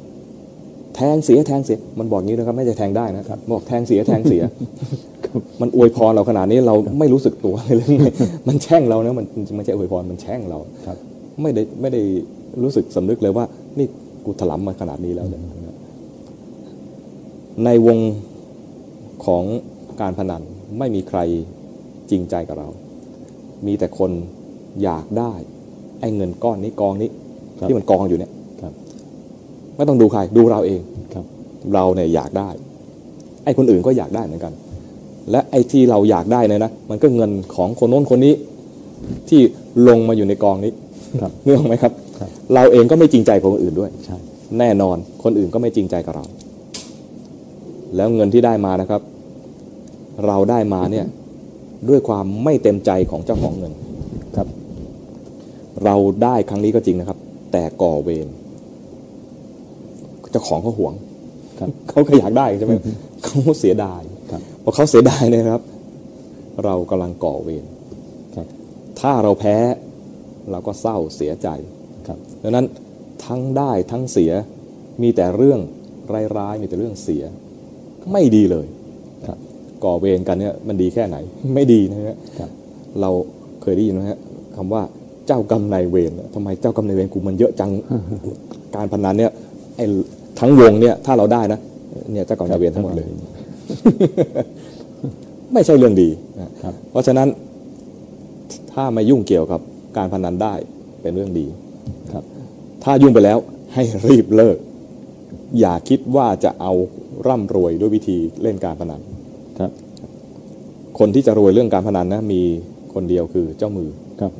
แทงเสียแทงเสียมันบอกงี้นะครับ ไม่ใช่แทงได้นะครับบอกแทงเสียแทงเสียมันอวยพรเราขนาดนี้เราไม่รู้สึกตัวเลยมันแช่งเรานะมันมันไม่ใช่อวยพรมันแช่งเราครับ ไม่ได้ไม่ได้รู้สึกสำนึกเลยว่า นี่กูถลำมาขนาดนี้แล้วเนี่ย ในวงของการพนันไม่มีใครจริงใจกับเรา มีแต่คนอยากได้ ไอ้เงินก้อนนี้กองนี้ครับที่มันกองอยู่เนี่ยครับไม่ต้องดูใครดูเราเองครับ เราเนี่ยอยากได้ ไอ้คนอื่นก็อยากได้เหมือนกัน และไอ้ที่เราอยากได้เนี่ยนะมันก็เงินของคนโน้นคนนี้ ที่ลงมาอยู่ในกองนี้ครับนึกออกไหมครับครับ เราเองก็ไม่จริงใจกับคนอื่นด้วยใช่แน่นอนคนอื่นก็ไม่จริงใจกับเรา แล้วเงินที่ได้มานะครับ เราได้มาเนี่ยด้วยความไม่เต็มใจของเจ้าของเงินครับ เราได้ครั้งนี้ก็จริงนะครับ แต่ก่อเวรเจ้าของเขาหวงครับเขาก็อยากได้ใช่ไหมเขาเสียดายครับพอเขาเสียดายเนี่ยนะครับ เรากำลังก่อเวรครับถ้าเราแพ้เราก็เศร้าเสียใจครับดังนั้นทั้งได้ทั้งเสียมีแต่เรื่องร้ายๆมีแต่เรื่องเสีย ไม่ดีเลยครับก่อเวรกันเนี่ยมันดีแค่ไหนไม่ดีนะฮะครับเราเคยได้ยินไหมฮะคำว่าเจ้ากรรมนายเวรทำไมเจ้ากรรมนายเวรกูมันเยอะจังการพนันเนี่ยไอ้ทั้งวงเนี่ยถ้าเราได้นะเนี่ยเจ้ากรรมนายเวรทั้งหมดเลย ไม่ใช่เรื่องดีนะครับเพราะฉะนั้นถ้าไม่ยุ่งเกี่ยวกับการพนันได้เป็นเรื่องดีครับ ถ้ายุ่งไปแล้วให้รีบเลิก อย่าคิดว่าจะเอา ร่ำรวยด้วยวิธีเล่นการพนันครับ คนที่จะรวยเรื่องการพนันนะมีคนเดียวคือเจ้ามือครับ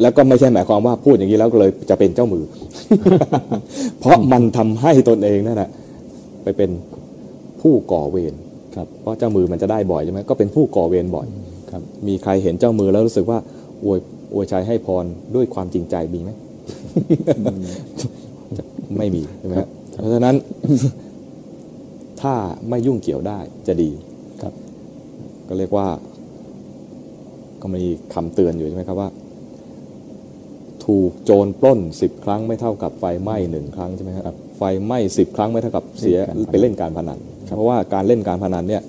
แล้วก็ไม่ใช่หมายความว่าพูดอย่างนี้แล้วก็เลยจะเป็นเจ้ามือ เพราะมันทำให้ตนเองนั่นแหละไปเป็นผู้ก่อเวรครับ เพราะเจ้ามือมันจะได้บ่อยใช่ไหมก็เป็นผู้ก่อเวรบ่อยครับ มีใครเห็นเจ้ามือแล้วรู้สึกว่าอวยอวยชัยให้พรด้วยความจริงใจมีไหมไม่มีใช่ไหมฮะเพราะฉะนั้น ถ้าไม่ยุ่งเกี่ยวได้จะดีครับ ก็เรียกว่า ก็มีคำเตือนอยู่ใช่ไหมครับว่า ถูกโจรปล้นสิบครั้งไม่เท่ากับไฟไหม้หนึ่งครั้งใช่ไหมครับไฟไหม้สิบครั้งไม่เท่ากับเสียเล่นการพนันไปเล่นการพนันเพราะว่าการเล่นการพนันเนี่ย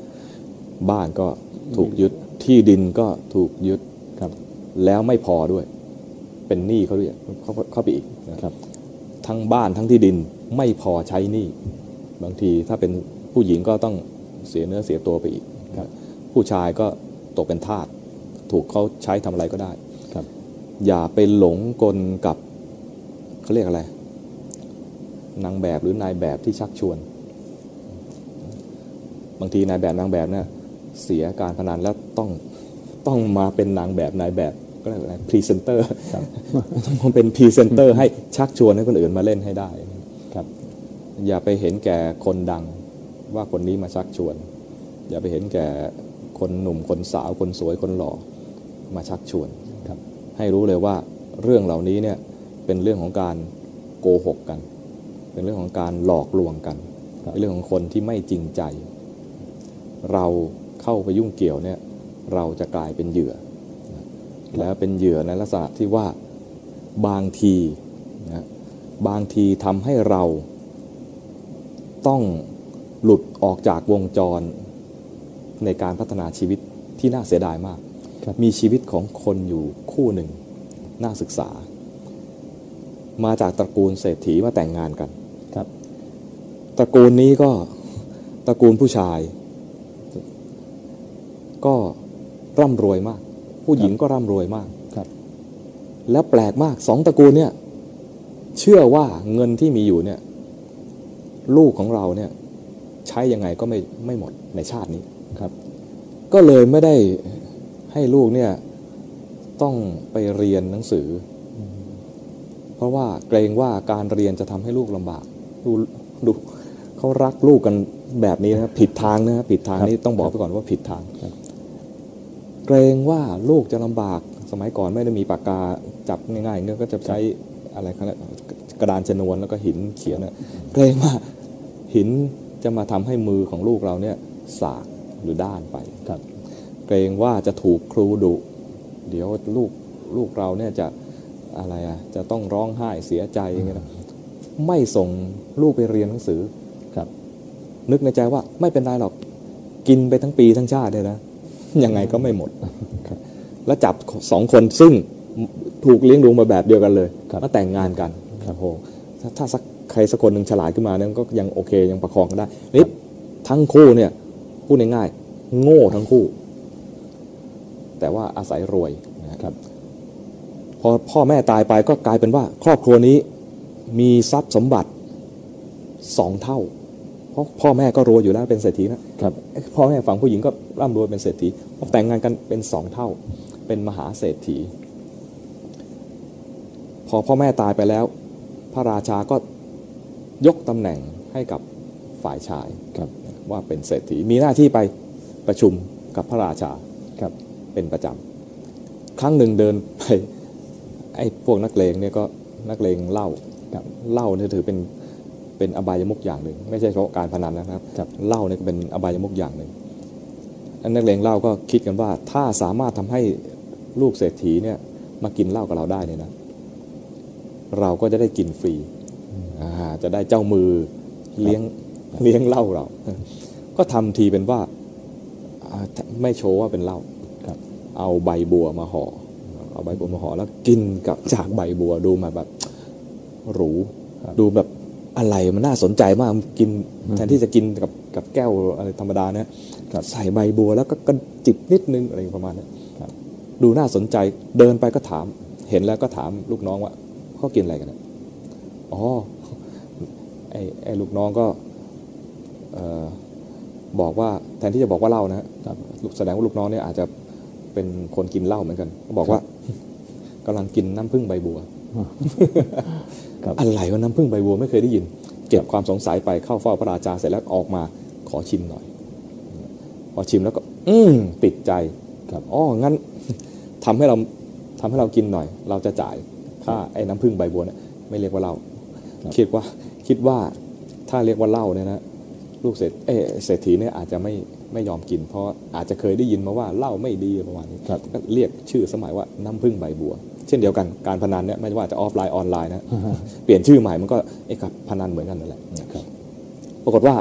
บ้านก็ถูกยึดที่ดินก็ถูกยึดครับ แล้วไม่พอด้วย เป็นหนี้เขาด้วยเข้าเข้าไปอีกนะครับ ทั้งบ้านทั้งที่ดินไม่พอใช้หนี้บางทีถ้าเป็น ผู้หญิงก็ต้องเสียเนื้อเสียตัวไปอีกครับผู้ชายก็ตกเป็นทาสถูกเขาใช้ทำอะไรก็ได้ครับอย่าไปหลงกลกับเขาเรียกอะไรนางแบบหรือนายแบบที่ชักชวน บางทีนายแบบนางแบบเนี่ยเสียการพนันแล้วต้องต้องมาเป็นนางแบบนายแบบก็เรียกอะไรพรีเซนเตอร์ครับต้องมาเป็นพรีเซนเตอร์ให้ชักชวนให้คนอื่นมาเล่นให้ได้ครับ อย่าไปเห็นแก่คนดัง ว่าคนนี้มาชักชวน อย่าไปเห็นแก่คนหนุ่มคนสาวคนสวยคนหล่อมาชักชวนครับให้รู้เลยว่าเรื่องเหล่านี้เนี่ยเป็นเรื่องของการโกหกกัน เป็นเรื่องของการหลอกลวงกันเป็นเรื่องของคนที่ไม่จริงใจ เราเข้าไปยุ่งเกี่ยวเนี่ยเราจะกลายเป็นเหยื่อ แล้วเป็นเหยื่อในลักษณะที่ว่าบางทีนะบางทีทำให้เราต้อง หลุดออกจากวงจรในการพัฒนาชีวิตที่น่าเสียดายมากครับมีชีวิตของคนอยู่คู่หนึ่ง น่าศึกษา มาจากตระกูลเศรษฐีมาแต่งงานกันครับตระกูลนี้ก็ตระกูลผู้ชาย ก็ร่ำรวยมาก ผู้หญิงก็ร่ำรวยมากครับ แล้วแปลกมากสองตระกูลเนี่ย เชื่อว่าเงินที่มีอยู่เนี่ย ลูกของเราเนี่ย ใช้ยังไงก็ไม่ไม่หมดในชาตินี้ครับ ก็เลยไม่ได้ให้ลูกเนี่ยต้องไปเรียนหนังสืออเพราะว่าเกรงว่าการเรียนจะทำให้ลูกลำบากดูดูเขารักลูกกันแบบนี้นะครับผิดทางนะครับผิดทางครับนี้ต้องบอกไปก่อนว่าผิดทางครับเกรงว่าลูกจะลำบากสมัยก่อนไม่ได้มีปากกาจับง่ายๆเนี่ยก็จะใช้อะไรครับกระดานชนวนแล้วก็หินเขียนนะเกรงว่าหิน จะมาทำให้มือของลูกเราเนี่ยสากหรือด้านไปครับเกรงว่าจะถูกครูดุ เดี๋ยวลูกลูกเราเนี่ยจะอะไรอะจะต้องร้องไห้เสียใจอย่างเงี้ยนะไม่ส่งลูกไปเรียนหนังสือครับ นึกในใจว่าไม่เป็นไรหรอกกินไปทั้งปีทั้งชาติเลยนะยังไงก็ไม่หมดครับแล้วจับสองคนซึ่งถูกเลี้ยงดูมาแบบเดียวกันเลยครับมาแต่งงานกันครับโหถ้าถ้าสัก ใครสักคนหนึ่งฉลาดขึ้นมาเนี่ยมันก็ยังโอเคยังประคองกันได้นี่ทั้งคู่เนี่ยพูดง่ายๆโง่ทั้งคู่ แต่ว่าอาศัยรวยนะครับ พอพ่อแม่ตายไปก็กลายเป็นว่า ครอบครัวนี้มีทรัพย์สมบัติสองเท่า เพราะพ่อแม่ก็รวยอยู่แล้วเป็นเศรษฐีนะครับพ่อแม่ฝั่งผู้หญิงก็ร่ำรวยเป็นเศรษฐีพอแต่งงานกันเป็นสองเท่า เป็นมหาเศรษฐี พอพ่อแม่ตายไปแล้ว พระราชาก็ ยกตำแหน่งให้กับฝ่ายชายครับว่าเป็นเศรษฐีมีหน้าที่ไปประชุมกับพระราชาครับเป็นประจำครั้งหนึ่งเดินไปไอ้พวกนักเลงเนี่ยก็นักเลงเหล้าครับเหล้าเนี่ยถือเป็นเป็นอบายมุกอย่างหนึ่ง ไม่ใช่เฉพาะการพนันนะครับครับเหล้าเนี่ยก็เป็นอบายมุกอย่างหนึ่งอันนักเลงเหล้าก็คิดกันว่าถ้าสามารถทำให้ลูกเศรษฐีเนี่ยมากินเหล้ากับเราได้เนี่ยนะเราก็จะได้กินฟรีอ่า จะได้เจ้ามือเลี้ยงเลี้ยงเหล้าเรา ก็ทำทีเป็นว่าไม่โชว์ว่าเป็นเหล้าครับเอาใบบัวมาห่อเอาใบบัวมาห่อแล้วกินกับจากใบบัวดูมาแบบหรูครับดูแบบอะไรมันน่าสนใจมากกินแทนที่จะกินกับกับแก้วอะไรธรรมดาเนี่ยใส่ใบบัวแล้วก็ก็จิบนิดนึงอะไรประมาณเนี้ยครับดูน่าสนใจเดินไปก็ถาม เห็นแล้วก็ถามลูกน้องว่าเขากินอะไรกันเนี่ยอ๋อ ไอ้ไอ้ลูกน้องก็เอ่อบอกว่าแทนที่จะบอกว่าเหล้านะฮะครับแสดงว่าลูกน้องเนี่ยอาจจะเป็นคนกินเหล้าเหมือนกันเขาบอกว่ากำลังกินน้ำผึ้งใบบัวครับอะไรว่าน้ำผึ้งใบบัวไม่เคยได้ยิน เก็บความสงสัยไปเข้าเฝ้าพระราชาเสร็จแล้วออกมาขอชิมหน่อย พอชิมแล้วก็ อืมติดใจครับอ๋องั้นทำให้เราทำให้เรากินหน่อย เราจะจ่ายค่าไอ้น้ำผึ้งใบบัวเนี่ยไม่เรียกว่าเหล้า ครับคิดว่าคิดว่าถ้าเรียกว่าเหล้าเนี่ยนะลูกเศรษเอยเศรษฐีเนี่ยอาจจะไม่ไม่ยอมกิน เพราะอาจจะเคยได้ยินมาว่าเหล้าไม่ดีประมาณนี้ครับก็เรียกชื่อสมัยว่าน้ำผึ้งใบบัว เช่นเดียวกันการพนันเนี่ยไม่ว่าจะออฟไลน์ออนไลน์นะเปลี่ยนชื่อใหม่มันก็ไอ้กับพนันเหมือนกันนั่นแหละครับปรากฏว่า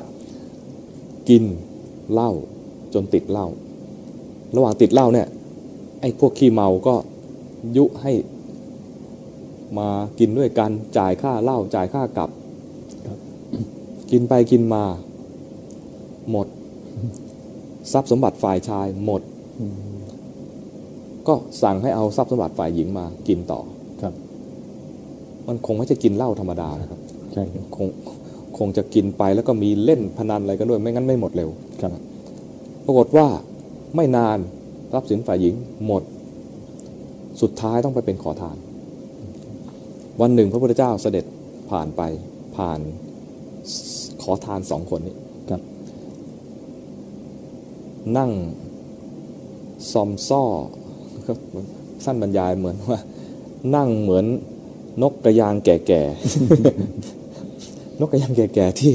กินเหล้าจนติดเหล้าระหว่างติดเหล้าเนี่ยไอ้พวกขี้เมาก็ยุให้ มากินด้วยกันจ่ายค่าเหล้าจ่ายค่ากลับครับ กินไปกินมา หมด ทรัพย์สมบัติฝ่ายชายหมด ก็สั่งให้เอาทรัพย์สมบัติฝ่ายหญิงมากินต่อครับ มันคงไม่ใช่กินเหล้าธรรมดานะครับใช่ครับคงคงจะกินไปแล้วก็มีเล่นพนันอะไรกันด้วย ไม่งั้นไม่หมดเร็วครับ ปรากฏว่าไม่นานทรัพย์สินฝ่ายหญิงหมด สุดท้ายต้องไปเป็นขอทาน วันหนึ่งพระพุทธเจ้าเสด็จผ่านไปผ่านขอทานสองคนนี้ครับ นั่งซอมซ่อสั้นบรรยายเหมือนว่า นั่งเหมือนนกกระยางแก่ๆ นกกระยางแก่ๆ ที่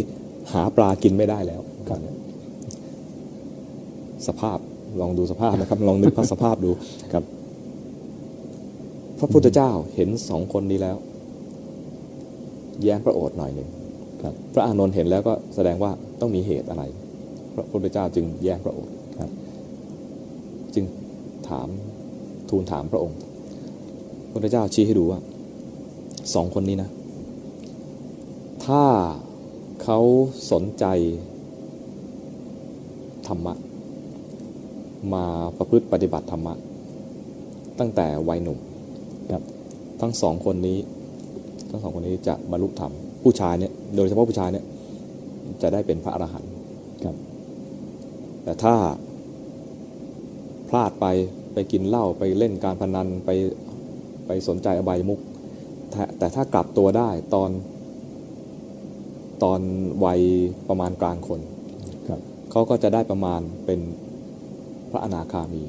หาปลากินไม่ได้แล้วครับสภาพลองดูสภาพนะครับ ลองนึกภาพสภาพดูครับ พระพุทธเจ้าเห็นสองคนนี้แล้ว แย้มพระโอษฐ์หน่อยหนึ่งครับพระอานนท์เห็นแล้วก็แสดงว่าต้องมีเหตุอะไร พระพุทธเจ้าจึงแย้มพระโอษฐ์ครับ จึงถามทูลถามพระองค์ พระพุทธเจ้าชี้ให้ดูว่าสองคนนี้นะ ถ้าเขาสนใจธรรมะ มาประพฤติปฏิบัติธรรมะ ตั้งแต่วัยหนุ่มครับ ทั้งสองคนนี้ ทั้งสองคนนี้จะบรรลุธรรมผู้ชายเนี่ยโดยเฉพาะผู้ชายเนี่ยจะได้เป็นพระอรหันต์ครับ แต่ถ้าพลาดไปไปกินเหล้าไปเล่นการพนันไปไปสนใจอบายมุกแต่แต่ถ้ากลับตัวได้ตอนตอนวัยประมาณกลางคนครับเขาก็จะได้ประมาณเป็นพระอนาคามี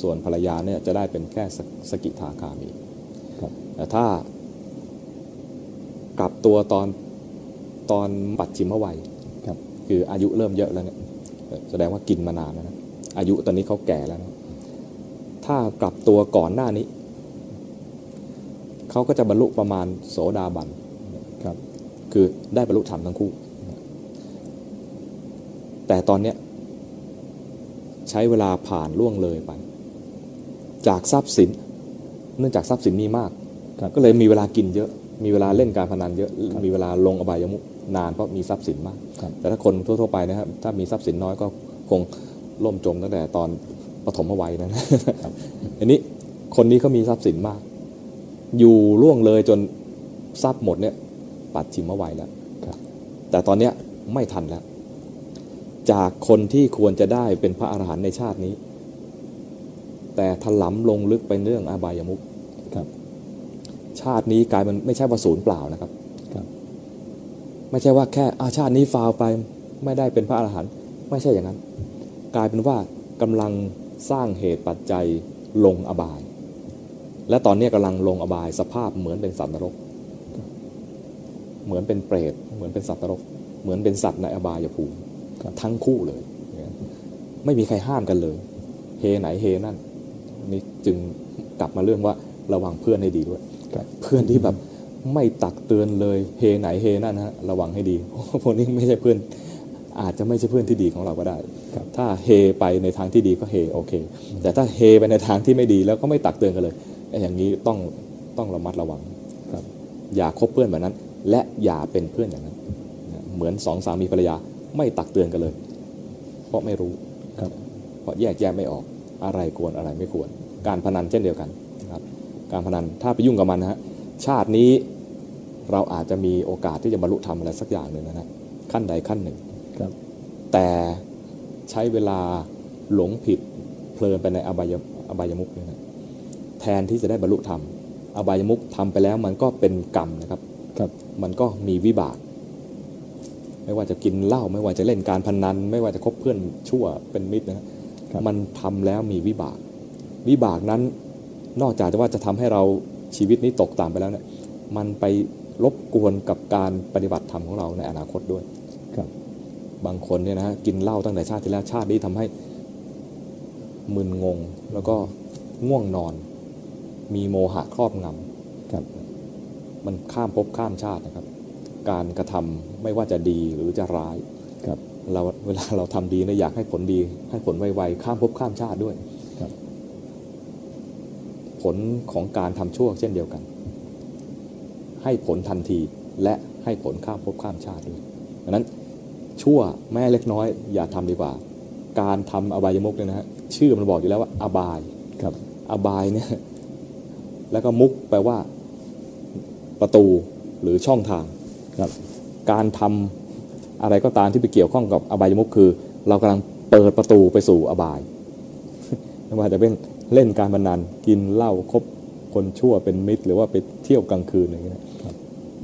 ส่วนภรรยาเนี่ยจะได้เป็นแค่สสกิทาคามีครับแต่ถ้า กลับตัวตอนตอนปัจฉิมวัยครับ คืออายุเริ่มเยอะแล้วเนี่ยแสดงว่ากินมานานแล้วนะอายุตอนนี้เขาแก่แล้วนะถ้ากลับตัวก่อนหน้านี้เขาก็จะบรรลุประมาณโสดาบันครับ คือได้บรรลุธรรมทั้งคู่ แต่ตอนเนี้ยใช้เวลาผ่านล่วงเลยไป จากทรัพย์สิน เนื่องจากทรัพย์สินมีมาก ก็เลยมีเวลากินเยอะ มีเวลาเล่นการพนันเยอะ มีเวลาลงอบายมุกนานเพราะมีทรัพย์สินมากครับแต่ถ้าคนทั่วๆไปนะครับถ้ามีทรัพย์สินน้อยก็คงล่มจมตั้งแต่ตอนปฐมวัยนะนะอันนี้คนนี้เขามีทรัพย์สินมาก อยู่ล่วงเลยจนทรัพย์หมดเนี่ยปัดชิมวัยแล้วครับแต่ตอนเนี้ยไม่ทันแล้ว จากคนที่ควรจะได้เป็นพระอรหันต์ในชาตินี้ แต่ถลำลงลึกไปเรื่องอบายมุกครับ ชาตินี้กลายมันไม่ใช่ว่าศูนย์เปล่านะครับครับ ไม่ใช่ว่าแค่อาชาตินี้ฟาวไปไม่ได้เป็นพระอรหันต์ไม่ใช่อย่างนั้น กลายเป็นว่ากำลังสร้างเหตุปัจจัยลงอบาย และตอนนี้กำลังลงอบายสภาพเหมือนเป็นสัตว์นรก เหมือนเป็นเปรตเหมือนเป็นสัตว์นรก เหมือนเป็นสัตว์ในอบายภูมิครับทั้งคู่เลย ไม่มีใครห้ามกันเลยเฮไหนเฮนั่นนี่จึงกลับมาเรื่องว่าระวังเพื่อนให้ดีด้วยครับ เพื่อนที่แบบไม่ตักเตือนเลยเฮไหนเฮนั่นฮะระวังให้ดีพวกนี้ไม่ใช่เพื่อนอาจจะไม่ใช่เพื่อนที่ดีของเราก็ได้ครับถ้าเฮไปในทางที่ดีก็เฮโอเค แต่ถ้าเฮไปในทางที่ไม่ดีแล้วก็ไม่ตักเตือนกันเลยไอ้อย่างนี้ต้องต้องระมัดระวังครับอย่าคบเพื่อนแบบนั้น และอย่าเป็นเพื่อนอย่างนั้นนะเหมือนสองสามีภรรยาไม่ตักเตือนกันเลย เพราะไม่รู้ครับเพราะแยกแยะไม่ออกอะไรควรอะไรไม่ควร การพนันเช่นเดียวกันนะครับ การพนัน ถ้าไปยุ่งกับมันนะฮะชาตินี้เราอาจจะมีโอกาสที่จะบรรลุธรรมอะไรสักอย่างหนึ่งนะฮะขั้นใดขั้นหนึ่งครับแต่ใช้เวลาหลงผิดเพลินไปในอบายอบายมุกเนี่ยนะแทนที่จะได้บรรลุธรรมอบายมุกทำไปแล้วมันก็เป็นกรรมนะครับครับ มันก็มีวิบาก ไม่ว่าจะกินเหล้าไม่ว่าจะเล่นการพนัน ไม่ว่าจะคบเพื่อนชั่วเป็นมิตรนะฮะครับมันทำแล้วมีวิบาก วิบากนั้น นอกจากจะว่าจะทำให้เราชีวิตนี้ตกต่ำไปแล้วเนี่ยมันไปรบกวนกับการปฏิบัติธรรมของเราในอนาคตด้วยครับ บางคนเนี่ยนะฮะกินเหล้าตั้งแต่ชาติที่แล้วชาตินี้ทำให้มึนงง แล้วก็ง่วงนอน มีโมหะครอบงำครับมันข้ามภพข้ามชาตินะครับ การกระทำไม่ว่าจะดีหรือจะร้ายครับเราเวลาเราทำดีเนี่ยอยากให้ผลดี ให้ผลไวๆข้ามภพข้ามชาติด้วยครับ ผลของการทำชั่วเช่นเดียวกัน ให้ผลทันทีและให้ผลข้ามภพข้ามชาติด้วยดังนั้นชั่วแม่เล็กน้อย อย่าทำดีกว่า การทำอบายมุกเนี่ยนะฮะชื่อมันบอกอยู่แล้วว่าอบายครับอบายเนี่ยแล้วก็มุกแปลว่าประตูหรือช่องทางครับการทำอะไรก็ตามที่ไปเกี่ยวข้องกับอบายมุกคือ เรากำลังเปิดประตูไปสู่อบายไม่ว่าจะเป็น เล่นการพนันกินเหล้าคบคนชั่วเป็นมิตร หรือว่าไปเที่ยวกลางคืนอะไรอย่างเงี้ย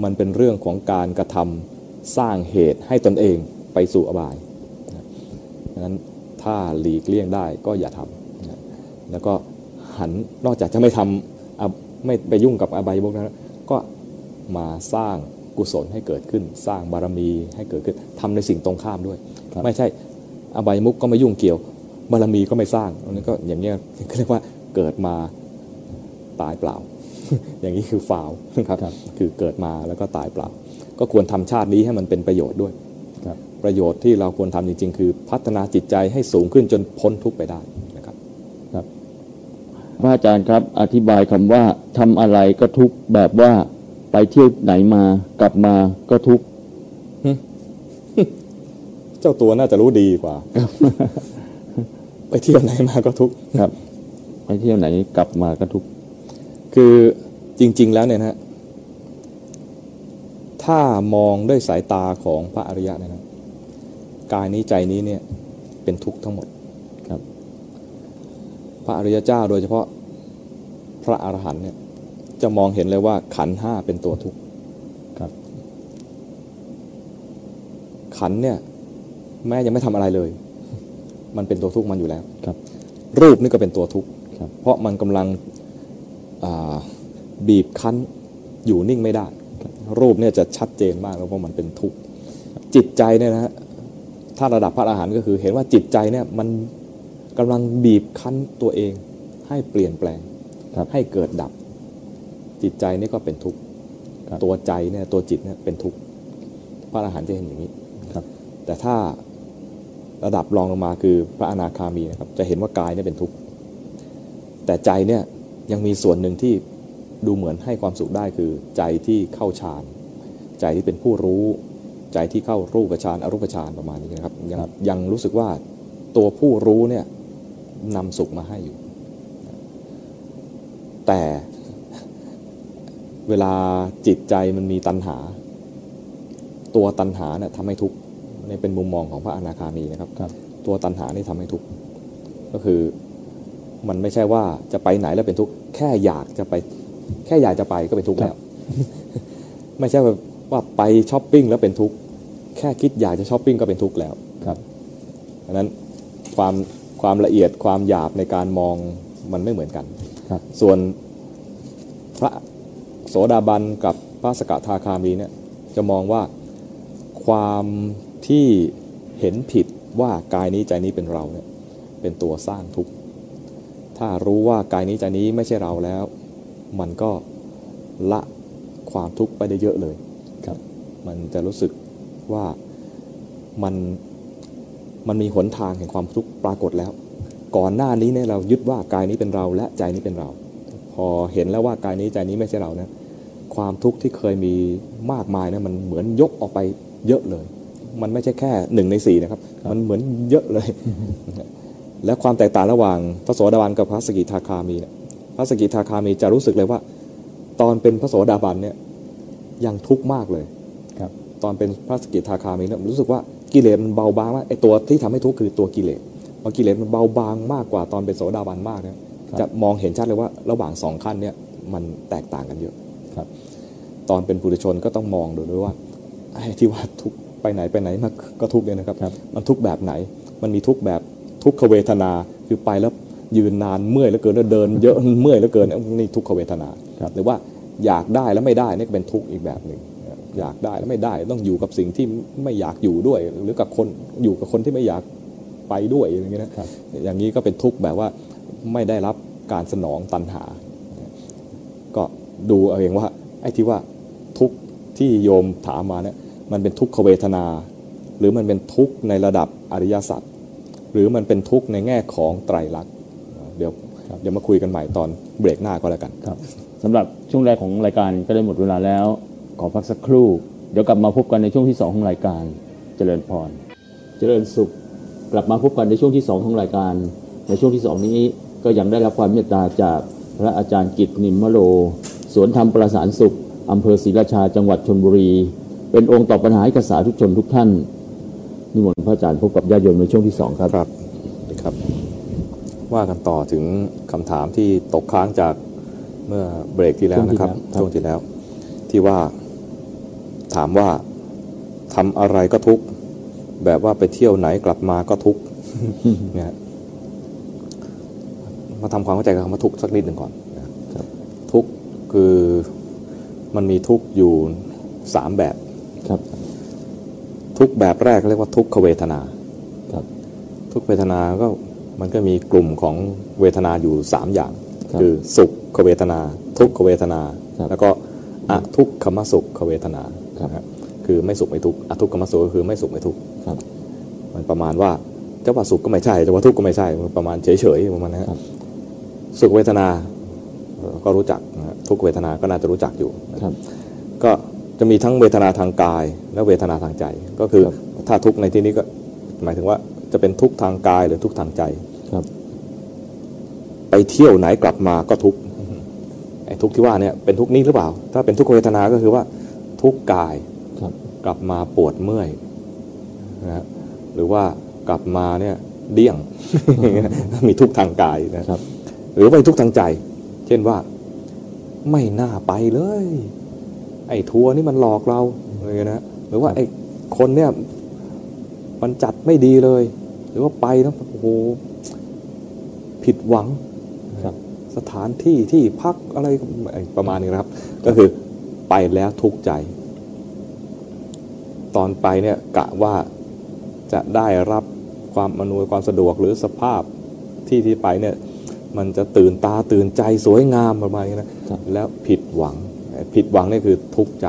มันเป็นเรื่องของการกระทำสร้างเหตุให้ตนเองไปสู่อบายดังนั้นถ้าหลีกเลี่ยงได้ก็อย่าทำแล้วก็หันนอกจากจะไม่ทำไม่ไปยุ่งกับอบายมุกนะก็มาสร้างกุศลให้เกิดขึ้น สร้างบารมีให้เกิดขึ้นทำในสิ่งตรงข้ามด้วย ไม่ใช่อบายมุกก็ไม่ยุ่งเกี่ยว บารมีก็ไม่สร้างอันนั้นก็อย่างเงี้ยก็เรียกว่าเกิดมาตายเปล่า อย่างนี้คือฟาวครับครับคือเกิดมาแล้วก็ตายเปล่า ก็ควรทำชาตินี้ให้มันเป็นประโยชน์ด้วยครับประโยชน์ที่เราควรทำจริง ๆ คือพัฒนาจิตใจให้สูงขึ้นจนพ้นทุกข์ไปได้นะครับครับพระอาจารย์ครับอธิบายคำว่าทำอะไรก็ทุกข์แบบว่าไปเที่ยวไหนมากลับมาก็ทุกข์เจ้าตัวน่าจะรู้ดีกว่า ไปเที่ยวไหนมาก็ทุกข์ครับ ไปเที่ยวไหนกลับมาก็ทุกข์คือจริง ๆ แล้วเนี่ยนะฮะถ้ามองด้วยสายตาของพระอริยะเนยนะกายนี้ใจนี้เนี่ยเป็นทุกข์ทั้งหมดครับ พระอริยเจ้าโดยเฉพาะพระอรหันต์เนี่ยจะมองเห็นเลยว่าขันธ์ห้าเป็นตัวทุกข์ครับ ขันธ์เนี่ยแม้ยังไม่ทำอะไรเลย มันเป็นตัวทุกข์มันอยู่แล้วครับ รูปนี่ก็เป็นตัวทุกข์ครับเพราะมันกำลังอ่าบีบคั้นอยู่นิ่งไม่ได้ รูปเนี่ยจะชัดเจนมากแล้วเพราะมันเป็นทุกข์จิตใจเนี่ยนะฮะถ้าระดับพระอรหันต์ก็คือเห็นว่าจิตใจเนี่ยมันกำลังบีบคั้นตัวเอง ให้เปลี่ยนแปลงครับให้เกิดดับ จิตใจนี่ก็เป็นทุกข์ครับตัวใจเนี่ยตัวจิตเนี่ยเป็นทุกข์พระอรหันต์จะเห็นอย่างนี้ครับแต่ถ้า ระดับรองลงมาคือพระอนาคามีนะครับจะเห็นว่ากายเนี่ยเป็นทุกข์แต่ใจเนี่ยยังมีส่วนหนึ่งที่ดูเหมือนให้ความสุขได้คือใจที่เข้าฌานใจที่เป็นผู้รู้ ใจที่เข้ารูปฌานอรูปฌานประมาณนี้นะครับยังครับยังรู้สึกว่าตัวผู้รู้เนี่ยนำสุขมาให้อยู่ แต่เวลาจิตใจมันมีตัณหา ตัวตัณหาเนี่ยทำให้ทุกข์ นี่เป็นมุมมองของพระอนาคามีนะครับครับตัวตัณหานี่ทำให้ทุกข์ก็คือมันไม่ใช่ว่าจะไปไหนแล้วเป็นทุกข์แค่อยากจะไป แค่อยากจะไปก็เป็นทุกข์แล้ว ไม่ใช่แบบว่าไปช้อปปิ้งแล้วเป็นทุกข์แค่คิดอยากจะช้อปปิ้งก็เป็นทุกข์แล้วครับดังนั้นความความละเอียดความหยาบในการมองมันไม่เหมือนกันครับ ส่วนพระโสดาบันกับพระสกทาคามีเนี่ยจะมองว่าความ ที่เห็นผิดว่ากายนี้ใจนี้เป็นเราเนี่ยเป็นตัวสร้างทุกข์ ถ้ารู้ว่ากายนี้ใจนี้ไม่ใช่เราแล้ว มันก็ละความทุกข์ไปได้เยอะเลยครับ มันจะรู้สึกว่ามันมันมีหนทางแห่งความทุกข์ปรากฏแล้ว ก่อนหน้านี้เนี่ยเรายึดว่ากายนี้เป็นเราและใจนี้เป็นเรา พอเห็นแล้วว่ากายนี้ใจนี้ไม่ใช่เรานะ ความทุกข์ที่เคยมีมากมายนะมันเหมือนยกออกไปเยอะเลย มันไม่ใช่แค่หนึ่งในสี่นะครับ มันเหมือนเยอะเลย และความแตกต่างระหว่างพระโสดาบันกับพระสกิทาคามีเนี่ยพระสกิทาคามีจะรู้สึกเลยว่า ตอนเป็นพระโสดาบันเนี่ยยังทุกข์มากเลยครับ ตอนเป็นพระสกิทาคามีเนี่ยรู้สึกว่ากิเลสมันเบาบางมากไอตัวที่ทำให้ทุกข์คือตัวกิเลสพอกิเลสมันเบาบางมากกว่าตอนเป็นโสดาบันมากเนี่ยจะมองเห็นชัดเลยว่าระหว่างสองขั้นเนี่ยมันแตกต่างกันเยอะครับ ตอนเป็นปุถุชนก็ต้องมองดูด้วยว่าไอ้ที่ว่าทุกข์ ไปไหนไปไหนมันก็ทุกข์เนี่ยนะครับครับมันทุกข์แบบไหน มันมีทุกข์แบบทุกขเวทนาคือไปแล้วยืนนานเมื่อยแล้วเกินแล้วเดินเยอะเมื่อยแล้วเกินนี่ทุกขเวทนาครับหรือว่าอยากได้แล้วไม่ได้นี่ก็เป็นทุกข์อีกแบบหนึ่งอยากได้แล้วไม่ได้ต้องอยู่กับสิ่งที่ไม่อยากอยู่ด้วย หรือกับคนอยู่กับคนที่ไม่อยากไปด้วยอย่างเงี้ยนะครับอย่างนี้ก็เป็นทุกข์แบบว่าไม่ได้รับการสนองตันหา ก็ดูเอาเองว่าไอ้ที่ว่าทุกข์ที่โยมถามมาเนี่ย มันเป็นทุกขเวทนา หรือมันเป็นทุกข์ในระดับอริยสัจหรือมันเป็นทุกข์ในแง่ของไตรลักษณ์เดี๋ยวเดี๋ยวมาคุยกันใหม่ตอนเบรกหน้าก็แล้วกันครับสำหรับช่วงแรกของรายการก็ได้หมดเวลาแล้ว ขอพักสักครู่ เดี๋ยวกลับมาพบกันในช่วงที่สองของรายการเจริญพร เจริญสุข กลับมาพบกันในช่วงที่สองของรายการ ในช่วงที่สองนี้ก็ยังได้รับความเมตตาจากพระอาจารย์กิตนิมมโล สวนธรรมประสานสุขอำเภอศรีราชาจังหวัดชนบุรี เป็นองค์ตอบปัญหาให้กับสาธุชนทุกท่านนิมนต์พระอาจารย์พบกับญาติโยมในช่วงที่สองครับครับครับ ว่ากันต่อถึงคำถามที่ตกค้างจากเมื่อเบรกที่แล้วนะครับช่ช่ววงงที่ที่แล้แล้ววที่ว่าถามว่าทำอะไรก็ทุกข์แบบว่าไปเที่ยวไหนกลับมาก็ทุกข์เนี่ยมาทำความเข้าใจกับคำว่าทุกข์สักนิดหนึ่งก่อนนะครับทุกข์คือมันมีทุกข์อยู่สามแบบ ครับ ทุกแบบแรกเรียกว่าทุกขเวทนาครับ ทุกเวทนาก็มันก็มีกลุ่มของเวทนาอยู่ 3 อย่างครับคือสุขเวทนา ทุกขเวทนาครับแล้วก็อทุกขมสุขเวทนาครับนะฮะคือไม่สุขไม่ทุกข์อทุกขมสุขก็คือไม่สุขไม่ทุกข์ครับมันประมาณว่าจะว่าสุขก็ไม่ใช่จะว่าทุกข์ก็ไม่ใช่มันประมาณเฉยๆประมาณนั้นฮะครับสุขเวทนาเอ่อก็รู้จักนะฮะทุกขเวทนาก็น่าจะรู้จักอยู่ครับก็ จะมีทั้งเวทนาทางกาย และเวทนาทางใจ ก็คือครับถ้าทุกข์ในที่นี้ก็หมายถึงว่าจะเป็นทุกข์ทางกายหรือทุกข์ทางใจครับ ไปเที่ยวไหนกลับมาก็ทุกข์ไอ้ทุกข์ที่ว่าเนี่ยเป็นทุกข์นี้หรือเปล่า ถ้าเป็นทุกขเวทนาก็คือว่าทุกข์กายครับ กลับมาปวดเมื่อยนะฮะหรือว่ากลับมาเนี่ยเดี้ยงมีทุกข์ทางกายนะครับ หรือว่าเป็นทุกข์ทางใจ เช่นว่า ไม่น่าไปเลย ไอ้ทัวร์นี่มันหลอกเราอะไรเงี้ยนะหรือว่าไอ้คนเนี่ยมันจัดไม่ดีเลย หรือว่าไปแล้วโอ้โหผิดหวังครับสถานที่ที่พักอะไรประมาณนี้นะครับ ก็คือไปแล้วทุกข์ใจ ตอนไปเนี่ยกะว่าจะได้รับความอำนวยความสะดวกหรือสภาพที่ที่ไปเนี่ยมันจะตื่นตาตื่นใจสวยงามประมาณนี้นะครับแล้วผิดหวัง ผิดหวังนี่คือทุกข์ใจ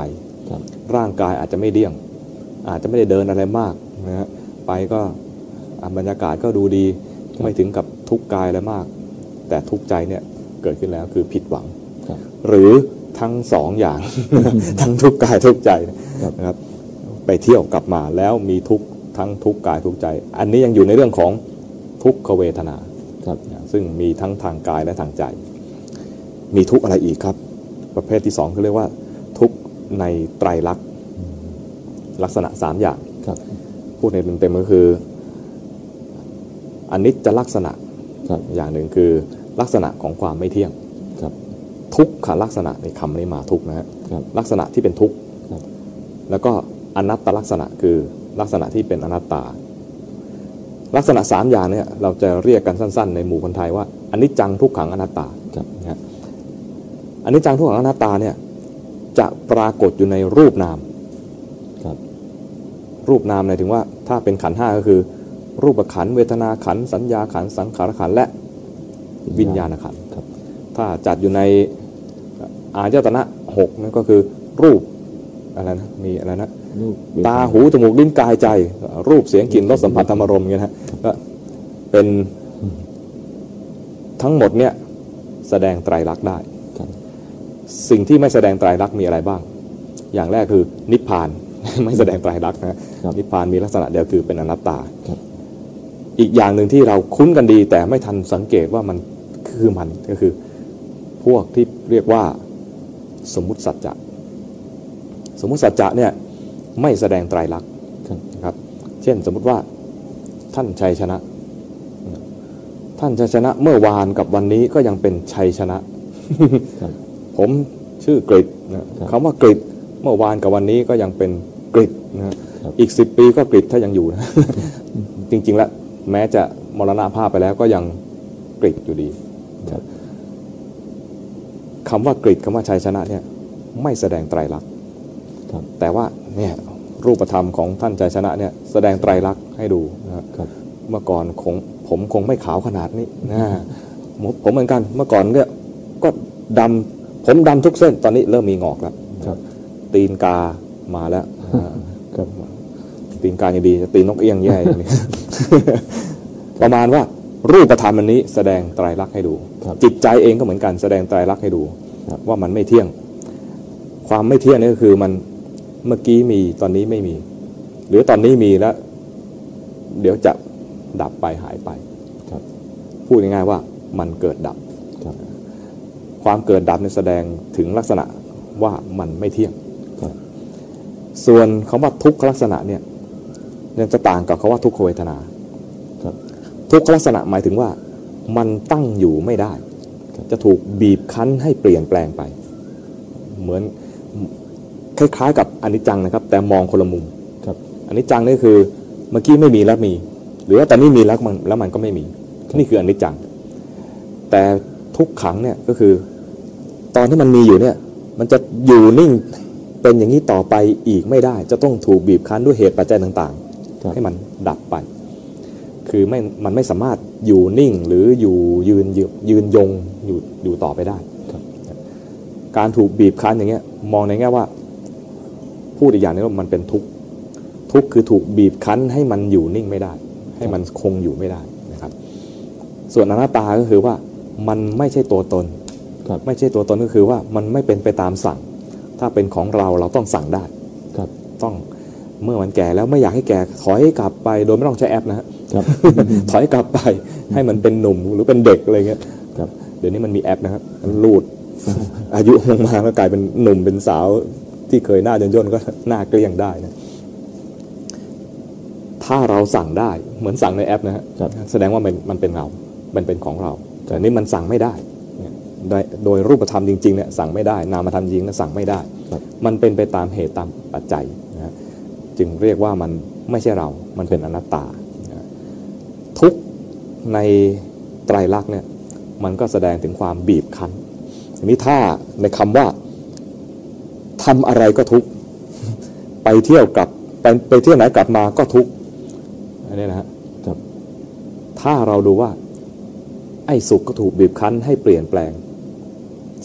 ครับร่างกายอาจจะไม่เดี้ยง อาจจะไม่ได้เดินอะไรมากนะฮะไปก็อะบรรยากาศก็ดูดีครับไม่ถึงกับทุกข์กายอะไรมาก แต่ทุกข์ใจเนี่ยเกิดขึ้นแล้วคือผิดหวังครับหรือทั้งสองอย่าง ทั้งทุกข์กายทุกข์ใจนะครับไปเที่ยวกลับมาแล้วมีทุกข์ทั้งทุกข์กายทุกข์ใจ อันนี้ยังอยู่ในเรื่องของทุกขเวทนาครับซึ่งมีทั้งทางกายและทางใจ มีทุกข์อะไรอีกครับ ประเภทที่สองเขาเรียกว่าทุกข์ในไตรลักษณ์ลักษณะสามอย่างครับพูดในเต็มๆก็คืออนิจจลักษณะครับอย่างหนึ่งคือลักษณะของความไม่เที่ยงครับทุกขลักษณะในคำนี้มาทุกนะฮะครับลักษณะที่เป็นทุกข์ครับแล้วก็อนัตตลักษณะคือลักษณะที่เป็นอนัตตา ลักษณะสามอย่างเนี่ยเราจะเรียกกันสั้น ๆ ในหมู่คนไทยว่าอนิจจังทุกขังอนัตตาครับนะฮะ อนิจจังทุกขังอนัตตาเนี่ยจะปรากฏอยู่ในรูปนามครับรูปนามหมายถึงว่าถ้าเป็นขันธ์ห้าก็คือ รูปขันธ์เวทนาขันธ์สัญญาขันธ์สังขารขันธ์และวิญญาณขันธ์ครับถ้าจัดอยู่ในอายตนะหกนั่นก็คือรูปอะไรนะมีอะไรนะรูปตาหูจมูกลิ้นกายใจ รูปเสียงกลิ่นรสสัมผัสธรรมารมณ์เงี้ยนะฮะก็เป็นทั้งหมดเนี่ยแสดงไตรลักษณ์ได้ครับ สิ่งที่ไม่แสดงไตรลักษณ์มีอะไรบ้าง อย่างแรกคือนิพพานไม่แสดงไตรลักษณ์นะฮะครับนิพพานมีลักษณะเดียวคือเป็นอนัตตาครับอีกอย่างหนึ่งที่เราคุ้นกันดี แต่ไม่ทันสังเกตว่ามันคือมันก็คือ พวกที่เรียกว่าสมมุติสัจจะสมมุติสัจจะเนี่ยไม่แสดงไตรลักษณ์ครับนะครับ เช่นสมมุติว่าท่านชัยชนะ ท่านชัยชนะเมื่อวานกับวันนี้ก็ยังเป็นชัยชนะครับ ผมชื่อกฤษนะครับคำว่ากฤษเมื่อวานกับวันนี้ก็ยังเป็นกฤษนะครับครับอีกสิบปีก็กฤษถ้ายังอยู่นะจริง ๆ แล้วแม้จะมรณภาพไปแล้วก็ยังกฤษอยู่ดีครับคำว่ากฤษคำว่าชัยชนะเนี่ยไม่แสดงไตรลักษณ์ครับแต่ว่าเนี่ยรูปธรรมของท่านชัยชนะเนี่ยแสดงไตรลักษณ์ให้ดูนะครับครับเมื่อก่อนคงผมคงไม่ขาวขนาดนี้นะผมผมเหมือนกันเมื่อก่อนเนี่ยก็ดำ ผมดำทุกเส้นตอนนี้เริ่มมีงอกแล้วครับตีนกามาแล้วอ่าครับตีนกายังดีจะตีนนกเอี้ยงแย่อย่างนี้ประมาณว่ารูปธรรมอันนี้แสดงไตรลักษณ์ให้ดูครับจิตใจเองก็เหมือนกันแสดงไตรลักษณ์ให้ดูครับว่ามันไม่เที่ยง ความไม่เที่ยงนี่ก็คือมันเมื่อกี้มีตอนนี้ไม่มี หรือตอนนี้มีแล้ว เดี๋ยวจะดับไปหายไปครับพูดง่ายๆว่ามันเกิดดับ ครับความเกิดดับเนี่ยแสดงถึงลักษณะว่ามันไม่เที่ยงครับส่วนคำว่าทุกขลักษณะเนี่ยยังจะต่างกับคำว่าทุกขเวทนาครับทุกขลักษณะหมายถึงว่ามันตั้งอยู่ไม่ได้ จะถูกบีบคั้นให้เปลี่ยนแปลงไป เหมือนคล้ายๆกับอนิจจังนะครับ แต่มองคนละมุมครับอนิจจังนี่คือเมื่อกี้ไม่มีแล้วมี หรือว่าตอนนี้มีแล้วมันแล้วมันก็ไม่มี นี่คืออนิจจัง แต่ ทุกขังเนี่ยก็คือ ตอนที่มันมีอยู่เนี่ย มันจะอยู่นิ่งเป็นอย่างนี้ต่อไปอีกไม่ได้ จะต้องถูกบีบคั้นด้วยเหตุปัจจัยต่างครับๆให้มันดับไป คือไม่มันไม่สามารถอยู่นิ่งหรืออยู่ยืนยืนยืนยงอยู่อยู่ต่อไปได้ครับการถูกบีบคั้นอย่างเงี้ย มองในแง่ว่า พูดอีกอย่างหนึงว่ามันเป็นทุกข์ทุกข์คือถูกบีบคั้นให้มันอยู่นิ่งไม่ได้ ให้มันคงอยู่ไม่ได้นะครับ ส่วนอนัตตาก็คือว่า มันไม่ใช่ตัวตนครับไม่ใช่ตัวตนก็คือว่ามันไม่เป็นไปตามสั่ง ถ้าเป็นของเราเราต้องสั่งได้ครับต้องเมื่อมันแก่แล้วไม่อยากให้แก่ถอยกลับไปโดยไม่ต้องใช้แอปนะฮะครับถอยกลับไปให้มันเป็นหนุ่มหรือเป็นเด็กอะไรเงี้ยครับเดี๋ยวนี้มันมีแอปนะครับมันรูดอายุลงมาก็กลายเป็นหนุ่มเป็นสาวที่เคยหน้าย่นๆก็หน้าเกลี้ยงได้นะถ้าเราสั่งได้เหมือนสั่งในแอปนะฮะครับแสดงว่ามันมันเป็นเรา มันเป็นของเรา แต่นี่มันสั่งไม่ได้ โดยรูปธรรมจริงๆเนี่ยสั่งไม่ได้ นามธรรมจริงๆเนี่ยสั่งไม่ได้ มันเป็นไปตามเหตุตามปัจจัยนะจึงเรียกว่ามันไม่ใช่เรา มันเป็นอนัตตา ทุกในไตรลักษณ์เนี่ยมันก็แสดงถึงความบีบคั้นทีนี้ถ้าในคำว่าทำอะไรก็ทุกไปเที่ยวกลับไปไปเที่ยวไหนกลับมาก็ทุกอันนี้นะฮะถ้าเราดูว่า ไอ้สุขก็ถูกบีบคั้นให้เปลี่ยนแปลง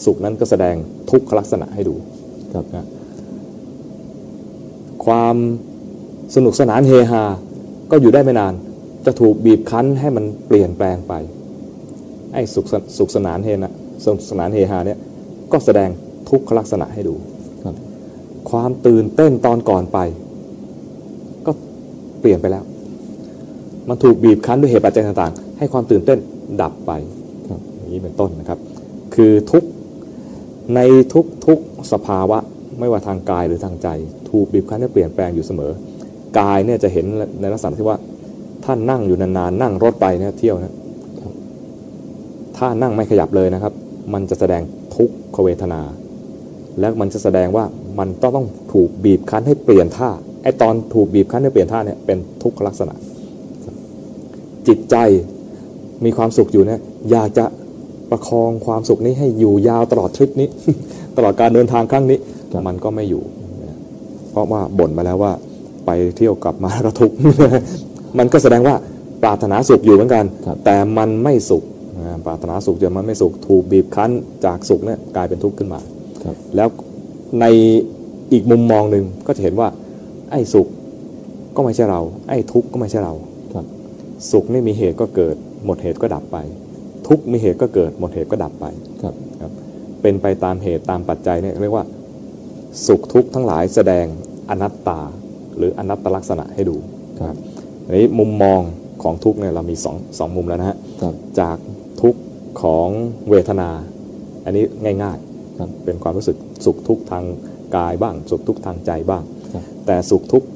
สุขนั้นก็แสดงทุกขลักษณะให้ดูครับนะความสนุกสนานเฮฮา ก็อยู่ได้ไม่นาน จะถูกบีบคั้นให้มันเปลี่ยนแปลงไป ไอ้สุขสสุขสนานเฮนะสนุกสนานเฮฮาเนี่ยก็แสดงทุกขลักษณะให้ดูครับ ความตื่นเต้นตอนก่อนไป ก็เปลี่ยนไปแล้ว มันถูกบีบคั้นด้วยเหตุปัจจัยต่างๆ ให้ความตื่นเต้น ดับไปครับอย่างนี้เป็นต้นนะครับ คือทุกในทุกทุกสภาวะไม่ว่าทางกายหรือทางใจ ถูกบีบคั้นให้เปลี่ยนแปลงอยู่เสมอ กายเนี่ยจะเห็นในลักษณะที่ว่าท่านนั่งอยู่นานๆนั่งรถไปเนี่ยเที่ยวนะถ้านั่งไม่ขยับเลยนะครับ มันจะแสดงทุกขเวทนา แล้วมันจะแสดงว่ามันต้องต้องถูกบีบคั้นให้เปลี่ยนท่าไอตอนถูกบีบคั้นให้เปลี่ยนท่าเนี่ยเป็นทุกขลักษณะ จิตใจ มีความสุขอยู่เนี่ยอยากจะประคองความสุขนี้ให้อยู่ยาวตลอดทริปนี้ ตลอดการเดินทางครั้งนี้ครับมันก็ไม่อยู่ เพราะว่าบ่นมาแล้วว่าไปเที่ยวกลับมาแล้วก็ทุกข์มันก็แสดงว่าปรารถนาสุขอยู่เหมือนกันครับแต่มันไม่สุขนะปรารถนาสุขแต่มันไม่สุขถูกบีบคั้นจากสุขเนี่ยกลายเป็นทุกข์ขึ้นมาครับแล้วในอีกมุมมองหนึ่งก็จะเห็นว่า ไอ้สุขก็ไม่ใช่เรา ไอ้ทุกข์ก็ไม่ใช่เราครับสุขนี่มีเหตุก็เกิด หมดเหตุก็ดับไป ทุกข์มีเหตุก็เกิด หมดเหตุก็ดับไปครับครับ เป็นไปตามเหตุตามปัจจัยเนี่ยเรียกว่าสุขทุกข์ทั้งหลายแสดงอนัตตา หรืออนัตตลักษณะให้ดูครับอันนี้มุมมองของทุกข์เนี่ยเรามีสองสองมุมแล้วนะฮะครับจากทุกข์ของเวทนา อันนี้ง่ายครับๆเป็นความรู้สึกสุขทุกข์ทางกายบ้าง สุขทุกข์ทางใจบ้างครับแต่สุขทุกข์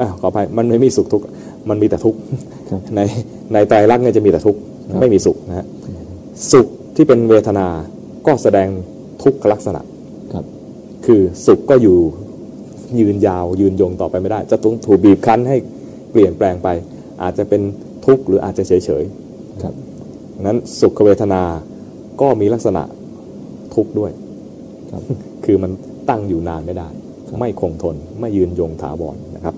อะขออภัยมันไม่มีสุขทุกข์มันมีแต่ทุกข์ครับ ในในไตรลักษณ์เนี่ยจะมีแต่ทุกข์ครับไม่มีสุขนะฮะสุขที่เป็นเวทนาก็แสดงทุกขลักษณะครับ คือสุขก็อยู่ยืนยาวยืนยงต่อไปไม่ได้ จะต้องถูกบีบคั้นให้เปลี่ยนแปลงไป อาจจะเป็นทุกข์หรืออาจจะเฉยเฉยครับๆนั้นสุขเวทนาก็มีลักษณะทุกข์ด้วยครับคือมันตั้งอยู่นานไม่ได้ครับไม่คงทนไม่ยืนยงถาวรนะครับ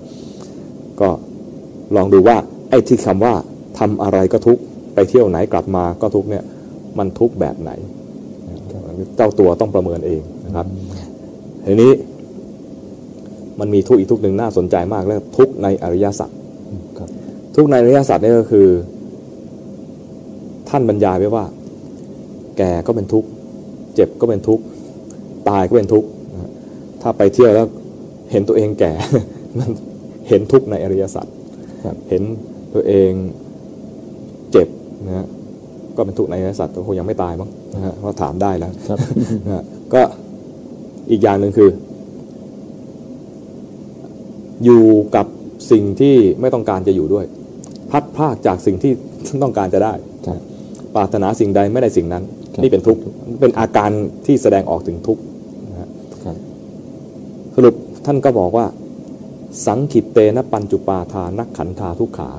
ก็ลองดูว่าไอ้ที่คำว่าทำอะไรก็ทุกข์ไปเที่ยวไหนกลับมาก็ทุกข์เนี่ยมันทุกข์แบบไหนเจ้าตัวต้องประเมินเองนะครับทีนี้มันมีทุกข์อีกทุกข์หนึ่งน่าสนใจมากแล้วทุกข์ในอริยสัจครับทุกข์ในอริยสัจนี่ก็คือ ท่านบรรยายไว้ว่า แก่ก็เป็นทุกข์เจ็บก็เป็นทุกข์ตายก็เป็นทุกข์นะฮะถ้าไปเที่ยวแล้วเห็นตัวเองแก่มันเห็นทุกข์ในอริยสัจครับเห็น ตัวเองเจ็บนะฮะก็เป็นทุกข์ในอริยสัจก็คงยังไม่ตายมั้งนะฮะเพราะถามได้แล้วครับนะฮะก็อีกอย่างหนึ่งคือ อยู่กับสิ่งที่ไม่ต้องการจะอยู่ด้วย พัดพรากจากสิ่งที่ต้องการจะได้ครับปรารถนาสิ่งใดไม่ได้สิ่งนั้นครับนี่เป็นทุกข์เป็นอาการที่แสดงออกถึงทุกข์นะฮะครับสรุปท่านก็บอกว่า สังขิตเตนะปัญจุปาทานักขันธาทุกขา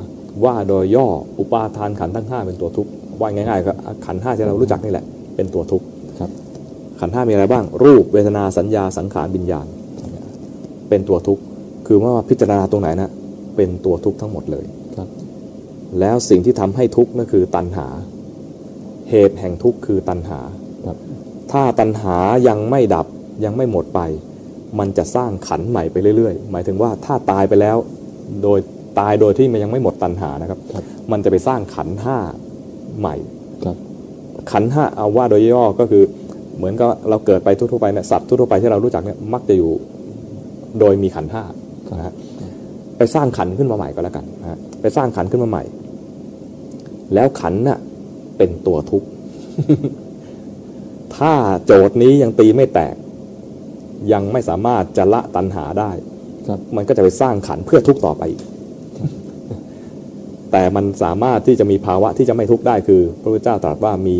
ว่าโดยย่ออุปาทานขันธ์ทั้งห้าเป็นตัวทุกข์ว่าง่ายๆก็ขันธ์ห้าที่เรารู้จักนี่แหละ เป็นตัวทุกข์ครับขันธ์ห้ามีอะไรบ้าง รูปเวทนาสัญญาสังขารวิญญาณ เป็นตัวทุกข์คือว่าพิจารณาตรงไหนนะเป็นตัวทุกข์ทั้งหมดเลยครับ แล้วสิ่งที่ทำให้ทุกข์นั่นคือตัณหา เหตุแห่งทุกข์คือตัณหาครับ ถ้าตัณหายังไม่ดับยังไม่หมดไป มันจะสร้างขันธ์ใหม่ไปเรื่อยๆ หมายถึงว่าถ้าตายไปแล้ว โดย ตายโดยที่มันยังไม่หมดตัณหานะครับครับมันจะไปสร้างขันธ์ห้าใหม่ครับขันธ์ห้าเอาว่าโดยย่อก็คือเหมือนกับเราเกิดไปทั่วๆไปเนี่ยสัตว์ทั่วๆไปที่เรารู้จักเนี่ยมักจะอยู่โดยมีขันธ์ห้านะฮะไปสร้างขันธ์ขึ้นมาใหม่ก็แล้วกันนะฮะไปสร้างขันธ์ขึ้นมาใหม่ แล้วขันธ์น่ะเป็นตัวทุกข์ถ้าโจทย์นี้ยังตีไม่แตก ยังไม่สามารถจะละตัณหาได้ครับมันก็จะไปสร้างขันธ์เพื่อทุกข์ต่อไปอีก แต่มันสามารถที่จะมีภาวะที่จะไม่ทุกข์ได้คือ พระพุทธเจ้าตรัสว่ามี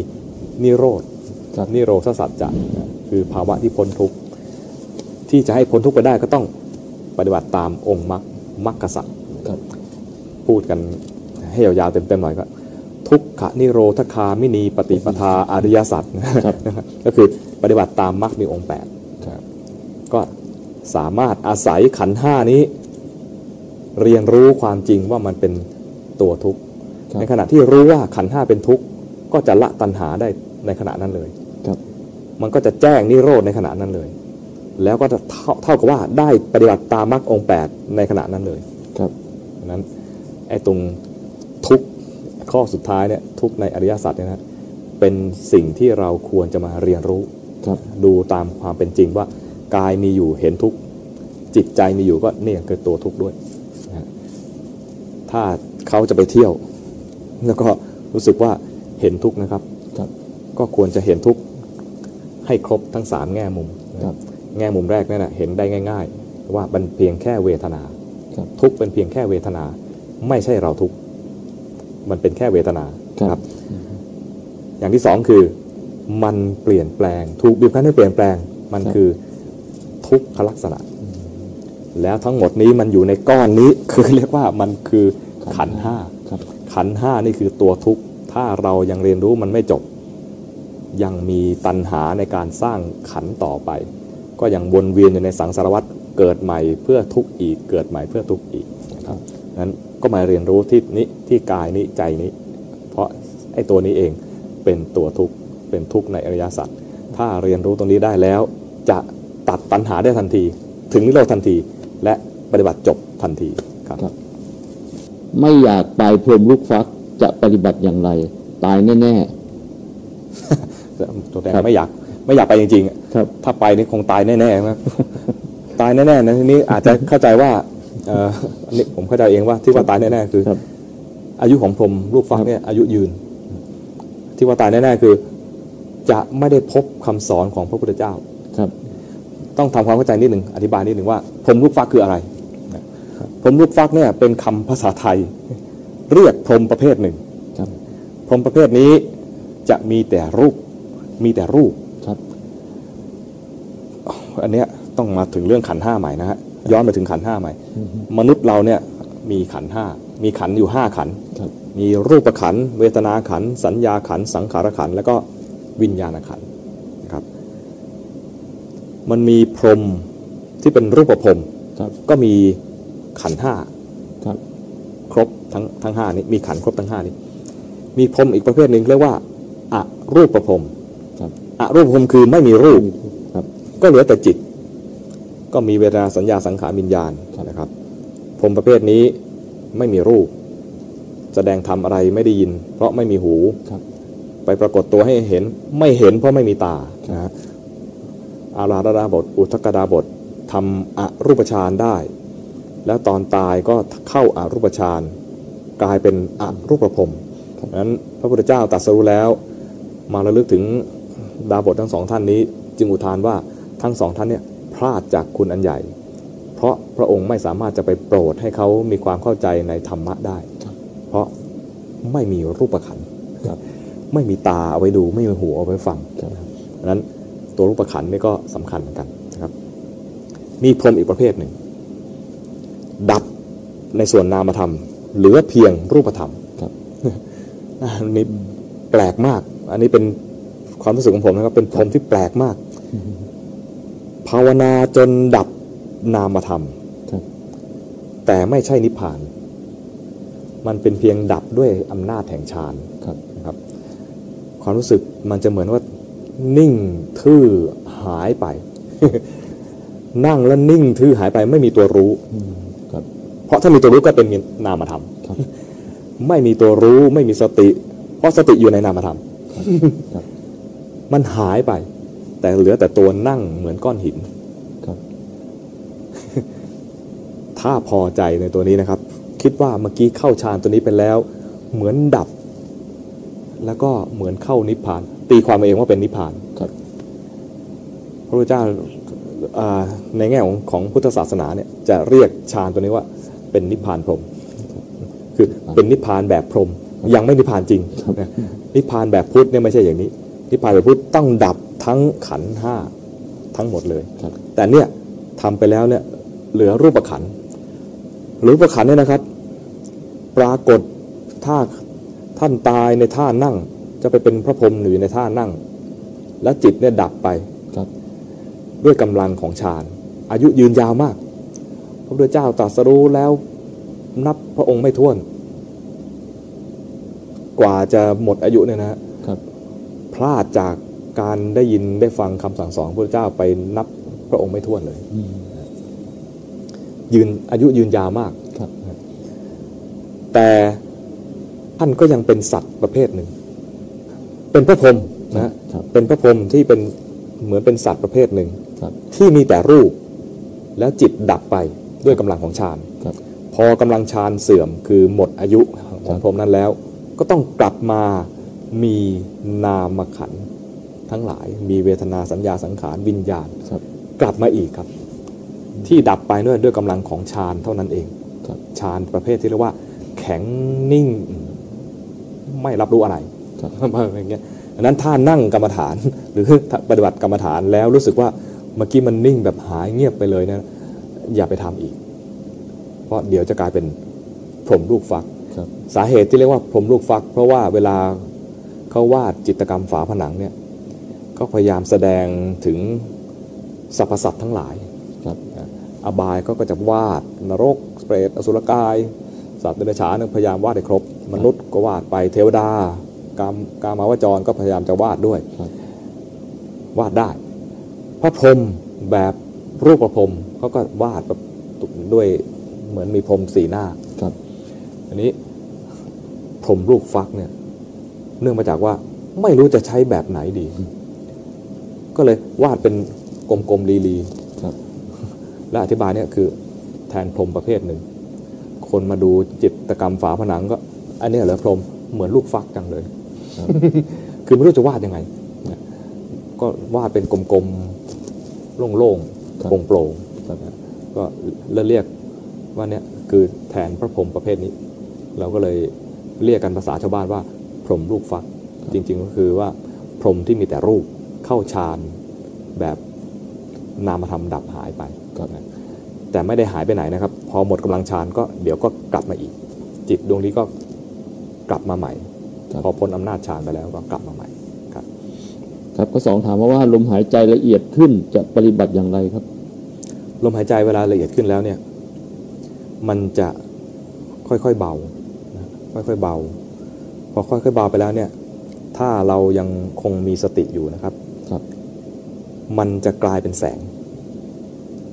นิโรธครับนิโรธสัจจะนะคือภาวะที่พ้นทุกข์ที่จะให้พ้นทุกข์ไปได้ก็ต้องปฏิบัติตามองค์มรรคมรรคสัจครับพูดกันให้ยาวๆเต็มๆหน่อยก็ทุกขนิโรธคามินีปฏิปทาอริยสัจครับก็คือปฏิบัติตามมรรคมีองค์แปดครับก็สามารถอาศัยขันธ์ห้านี้ เรียนรู้ความจริงว่ามันเป็น ตัวทุกข์ครับในขณะที่รู้ว่าขันธ์ห้าเป็นทุกข์ก็จะละตัณหาได้ในขณะนั้นเลยครับมันก็จะแจ้งนิโรธในขณะนั้นเลย แล้วก็จะเท่าเท่ากับว่าได้ปฏิบัติตามมรรคองค์แปดในขณะนั้นเลย ครับดังนั้นไอ้ตรงทุกข์ข้อสุดท้ายเนี่ยทุกข์ในอริยสัจเนี่ยนะเป็นสิ่งที่เราควรจะมาเรียนรู้ครับดูตามความเป็นจริงว่ากายมีอยู่เห็นทุกข์จิตใจมีอยู่ก็เนี่ยคือตัวทุกข์ด้วยนะฮะถ้า เขาจะไปเที่ยว แล้วก็รู้สึกว่าเห็นทุกข์นะครับครับ ก็ควรจะเห็นทุกข์ให้ครบทั้งสามแง่มุมนะครับแง่มุมแรกนั่นนะเห็นได้ง่าย ๆ ว่ามันเพียงแค่เวทนาครับทุกข์เป็นเพียงแค่เวทนา ไม่ใช่เราทุกข์มันเป็นแค่เวทนาครับ อย่างที่สองคือ มันเปลี่ยนแปลง ถูกบีบคั้นให้เปลี่ยนแปลง มันครับคือทุกขลักษณะ แล้วทั้งหมดนี้มันอยู่ในก้อนนี้ คือเรียกว่ามันคือ ขันห้าขันห้านี่คือตัวทุกข์ ถ้าเรายังเรียนรู้มันไม่จบ ยังมีตัณหาในการสร้างขันต่อไป ก็ยังวนเวียนอยู่ในสังสารวัฏเกิดใหม่เพื่อทุกข์อีก เกิดใหม่เพื่อทุกข์อีกนะครับนั้นก็มาเรียนรู้ที่นี้ที่กายนี้ใจนี้ เพราะไอ้ตัวนี้เองเป็นตัวทุกข์เป็นทุกข์ในอริยสัจถ้าเรียนรู้ตรงนี้ได้แล้ว จะตัดตัณหาได้ทันที ถึงนิโรธทันที และปฏิบัติจบทันทีครับครับ ไม่อยากตายพรหมลูกฟักจะปฏิบัติอย่างไร ตายแน่ตัวแทนครับไม่อยาก ไม่อยากไปจริงๆอะๆครับถ้าไปนี่คงตายแน่ๆครับตายแน่ๆนะทีนี้อาจจะเข้าใจว่าเอ่ออันนี้ผมเข้าใจเองว่าที่ว่าตายแน่ๆคือครับอายุของพรหมลูกฟักเนี่ยอายุยืน ที่ว่าตายแน่ๆคือ จะไม่ได้พบคำสอนของพระพุทธเจ้าครับ ต้องทำความเข้าใจนิดหนึ่งอธิบายนิดหนึ่งว่าพรหมลูกฟักคืออะไร พรหมลูกฟักเนี่ยเป็นคำภาษาไทย เรียกพรหมประเภทหนึ่งครับพรหมประเภทนี้จะมีแต่รูปมีแต่รูปครับอันเนี้ยต้องมาถึงเรื่องขันธ์ห้าใหม่นะฮะย้อนไปถึงขันธ์ห้าใหม่ มนุษย์เราเนี่ยมีขันธ์ห้ามีขันธ์อยู่ห้าขันธ์ครับมีรูปขันธ์เวทนาขันธ์สัญญาขันธ์สังขารขันธ์แล้วก็วิญญาณขันธ์นะครับ มันมีพรหมที่เป็นรูปพรหมครับก็มี ขันธ์ห้าครับครบทั้งทั้งห้านี้มีขันธ์ครบทั้งห้านี้มีพรหมอีกประเภทหนึ่งเรียกว่าอะรูปพรหมครับอะรูปพรหมคือไม่มีรูปครับก็เหลือแต่จิต ก็มีเวทนาสัญญาสังขารวิญญาณนะครับพรหมประเภทนี้ไม่มีรูป แสดงทำอะไรไม่ได้ยิน เพราะไม่มีหูครับไปปรากฏตัวให้เห็นไม่เห็นเพราะไม่มีตานะฮะอาราดาบท อุทกดาบททำอรูปฌานได้ แล้วตอนตายก็เข้าอารูปฌานกลายเป็นอรูปพรหมดังนั้นพระพุทธเจ้าตรัสรู้แล้ว มาระลึกถึงดาบททั้งสองท่านนี้ จึงอุทานว่าทั้งสองท่านเนี่ยพลาดจากคุณอันใหญ่ เพราะพระองค์ไม่สามารถจะไปโปรดให้เขามีความเข้าใจในธรรมะได้ เพราะไม่มีรูปขันธ์ครับไม่มีตาเอาไว้ดูไม่มีหูเอาไว้ฟังครับดังนั้นตัวรูปขันนี่ก็สำคัญเหมือนกันนะครับ มีพรหมอีกประเภทหนึ่ง ดับในส่วนนามธรรม เหลือเพียงรูปธรรมครับอันนี้แปลกมาก อันนี้เป็นความรู้สึกของผมนะครับ เป็นพรหมที่แปลกมาก ภาวนาจนดับนามธรรมครับแต่ไม่ใช่นิพพาน มันเป็นเพียงดับด้วยอำนาจแห่งฌานครับนะครับ ความรู้สึกมันจะเหมือนว่านิ่งทื่อหายไป นั่งแล้วนิ่งทื่อหายไปไม่มีตัวรู้อืมครับ เพราะถ้ามีตัวรู้ก็เป็นนามธรรมครับไม่มีตัวรู้ไม่มีสติ เพราะสติอยู่ในนามธรรมครับมันหายไป แต่เหลือแต่ตัวนั่งเหมือนก้อนหินครับถ้าพอใจในตัวนี้นะครับ คิดว่าเมื่อกี้เข้าฌานตัวนี้ไปแล้ว เหมือนดับ แล้วก็เหมือนเข้านิพพาน ตีความเองว่าเป็นนิพพานครับพระพุทธเจ้าอ่า ในแง่ของของพุทธศาสนาเนี่ยจะเรียกฌานตัวนี้ว่าเป็นนิพพานพรหมคือเป็นนิพพานแบบพรหมยังไม่นิพพานจริงนะนิพพานแบบพุทธเนี่ยไม่ใช่อย่างนี้ นิพพานแบบพุทธต้องดับทั้งขันธ์ห้าทั้งหมดเลยครับแต่เนี่ยทำไปแล้วเนี่ยเหลือรูปขันธ์รูปขันธ์เนี่ยนะครับ ปรากฏถ้าท่านตายในท่านั่ง จะไปเป็นพระพรหมหรือในท่านั่ง แล้วจิตเนี่ยดับไปครับ ด้วยกำลังของฌานอายุยืนยาวมาก พระพุทธเจ้าตรัสรู้แล้วนับพระองค์ไม่ท้วน กว่าจะหมดอายุเนี่ยนะฮะครับ พลาดจากการได้ยินได้ฟังคำสั่งสอนพระพุทธเจ้าไปนับพระองค์ไม่ท้วนเลยอืมยืนอายุยืนยาวมากครับ แต่ท่านก็ยังเป็นสัตว์ประเภทหนึ่ง เป็นพระพรหมนะฮะครับเป็นพระพรหมที่เป็นเหมือนเป็นสัตว์ประเภทหนึ่งครับ ที่มีแต่รูป แล้วจิตดับไปด้วยกำลังของฌานครับพอกำลังฌานเสื่อมคือหมดอายุของพรหมนั้นแล้ว ก็ต้องกลับมามีนามขันธ์ทั้งหลาย มีเวทนาสัญญาสังขารวิญญาณครับกลับมาอีกครับ ที่ดับไปด้วยด้วยกำลังของฌานเท่านั้นเองครับฌานประเภทที่เรียกว่า แข็งนิ่งไม่รับรู้อะไรครับอย่างเงี้ยอันนั้นถ้านั่งกรรมฐานหรือปฏิบัติกรรมฐานแล้วรู้สึกว่า เมื่อกี้มันนิ่งแบบหายเงียบไปเลยเนะอย่าไปทำอีก เพราะเดี๋ยวจะกลายเป็นพรหมลูกฟักครับสาเหตุที่เรียกว่าพรหมลูกฟัก เพราะว่าเวลาเขาวาดจิตรกรรมฝาผนังเนี่ยก็พยายามแสดงถึงสรรพสัตว์ทั้งหลายครับอบายก็จะวาดนรกเปรตอสุรกาย สัตว์เดรัจฉานพยายามวาดให้ครบ มนุษย์ก็วาดไปเทวดากามกามาวจรก็พยายามจะวาดด้วยครับวาดได้พ ระพรหมแบบรูปประพรหมเขาก็วาดแบบด้วยเหมือนมีพรมสีหน้าครับ อันนี้พรมลูกฟักเนี่ย เนื่องมาจากว่าไม่รู้จะใช้แบบไหนดี ก็เลยวาดเป็นกลมๆลีครับๆและอธิบายเนี่ยคือแทนพรมประเภทหนึ่ง คนมาดูจิตรกรรมฝาผนังก็ อันเนี้ยเหรอพรมเหมือนลูกฟักจังเลยครับคือไม่รู้จะวาดยังไงนะก็วาดเป็นกลมๆ โล่งครับๆโปร่งๆครับก็เรียกว่าเนี่ยคือแทนพระพรหมประเภทนี้ เราก็เลยเรียกกันภาษาชาวบ้านว่า พรหมลูกฟัก จริง ๆ ก็คือว่าพรหมที่มีแต่รูปเข้าฌานแบบนามธรรมดับหายไปครับนะแต่ไม่ได้หายไปไหนนะครับ พอหมดกำลังฌานก็เดี๋ยวก็กลับมาอีก จิตดวงนี้ก็กลับมาใหม่ครับพอพ้นอำนาจฌานไปแล้วก็กลับมาใหม่ครับ ครับข้อสองถามมาว่าลมหายใจละเอียดขึ้นจะปฏิบัติอย่างไรครับ ลมหายใจเวลาละเอียดขึ้นแล้วเนี่ยมันจะค่อยๆเบานะค่อยๆเบา พอค่อยๆเบาไปแล้วเนี่ยถ้าเรายังคงมีสติอยู่นะครับครับ มันจะกลายเป็นแสง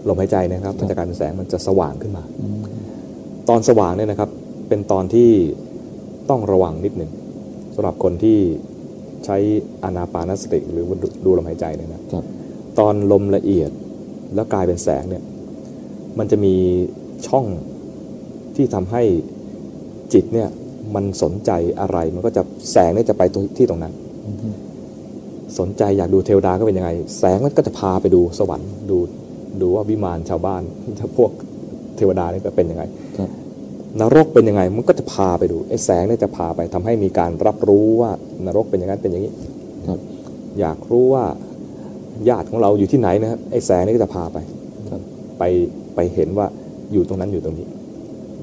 ลมหายใจนะครับมันจะกลายเป็นแสงมันจะสว่างขึ้นมา ตอนสว่างเนี่ยนะครับ เป็นตอนที่ต้องระวังนิดหนึ่งสำหรับคนที่ ใช้อานาปานสติ หรือว่าดูดูลมหายใจเนี่ยนะครับตอนลมละเอียดแล้วกลายเป็นแสงเนี่ยมันจะมีช่องที่ทำให้จิตเนี่ยมันสนใจอะไรมันก็จะแสงเนี่ยจะไปตรงที่ตรงนั้น สนใจอยากดูเทวดาก็เป็นยังไง แสงมันก็จะพาไปดูสวรรค์ดูดูว่าวิมานชาวบ้านถ้าพวกเทวดาเนี่ยจะเป็นยังไงครับ นรกเป็นยังไงมันก็จะพาไปดูไอ้แสงเนี่ยจะพาไปทำให้มีการรับรู้ว่านรกเป็นอย่างนั้นเป็นอย่างนี้ครับ อยากรู้ว่าญาติของเราอยู่ที่ไหนนะครับไอ้แสงนี่ก็จะพาไปครับไปไปเห็นว่าอยู่ตรงนั้นอยู่ตรงนี้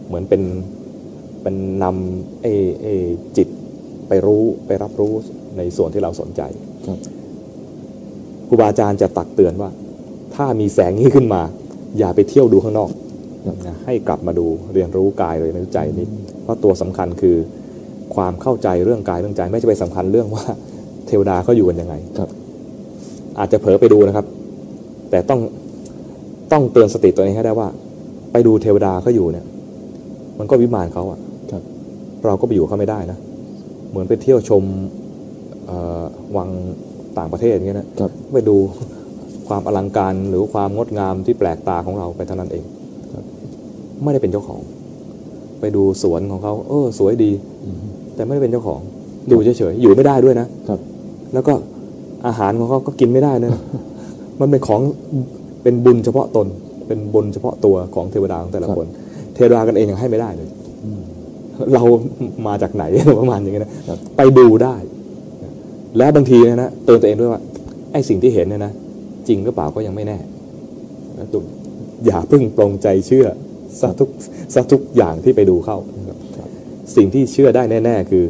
เหมือนเป็นเป็นนำไอ้ไอ้จิตไปรู้ไปรับรู้ในส่วนที่เราสนใจครับครูบาอาจารย์จะตักเตือนว่า ถ้ามีแสงนี้ขึ้นมา อย่าไปเที่ยวดูข้างนอกครับนะ ให้กลับมาดูเรียนรู้กายเลยในใจนี้ เพราะตัวสำคัญคือความเข้าใจเรื่องกายเรื่องใจ ไม่ใช่ไปสำคัญเรื่องว่าเทวดาเขาอยู่กันยังไงครับ อาจจะเผลอไปดูนะครับ แต่ต้องต้องเตือนสติตัวเองให้ได้ว่า ไปดูเทวดาเขาอยู่เนี่ย มันก็วิมานเขาอะครับเราก็ไปอยู่เขาไม่ได้นะเหมือนไปเที่ยวชมเอ่อวังต่างประเทศอย่างเงี้ยนะครับไปดูความอลังการหรือความงดงามที่แปลกตาของเราไปเท่านั้นเองครับ ไม่ได้เป็นเจ้าของ ไปดูสวนของเขาเออ สวยดีอืมแต่ไม่ได้เป็นเจ้าของ ดูเฉยๆอยู่ไม่ได้ด้วยนะครับ แล้วก็อาหารของเขาก็กินไม่ได้นะมันเป็นของเป็นบุญเฉพาะตน เป็นบุญเฉพาะตัวของเทวดาของแต่ละครับคนเทวดากันเองยังให้ไม่ได้เลยอืมเรามาจากไหนประมาณอย่างนี้นะครับไปดูได้ แล้วบางทีเนยนะเตือนตัวเองด้วยว่าไอ้สิ่งที่เห็นเนี่ยนะจริงหรือเปล่าก็ยังไม่แน่นะตุอย่าเพิ่งปรงใจเชื่อ ซะทุกซะทุกอย่างที่ไปดูเข้านะครับครับสิ่งที่เชื่อได้แน่ ๆ คือ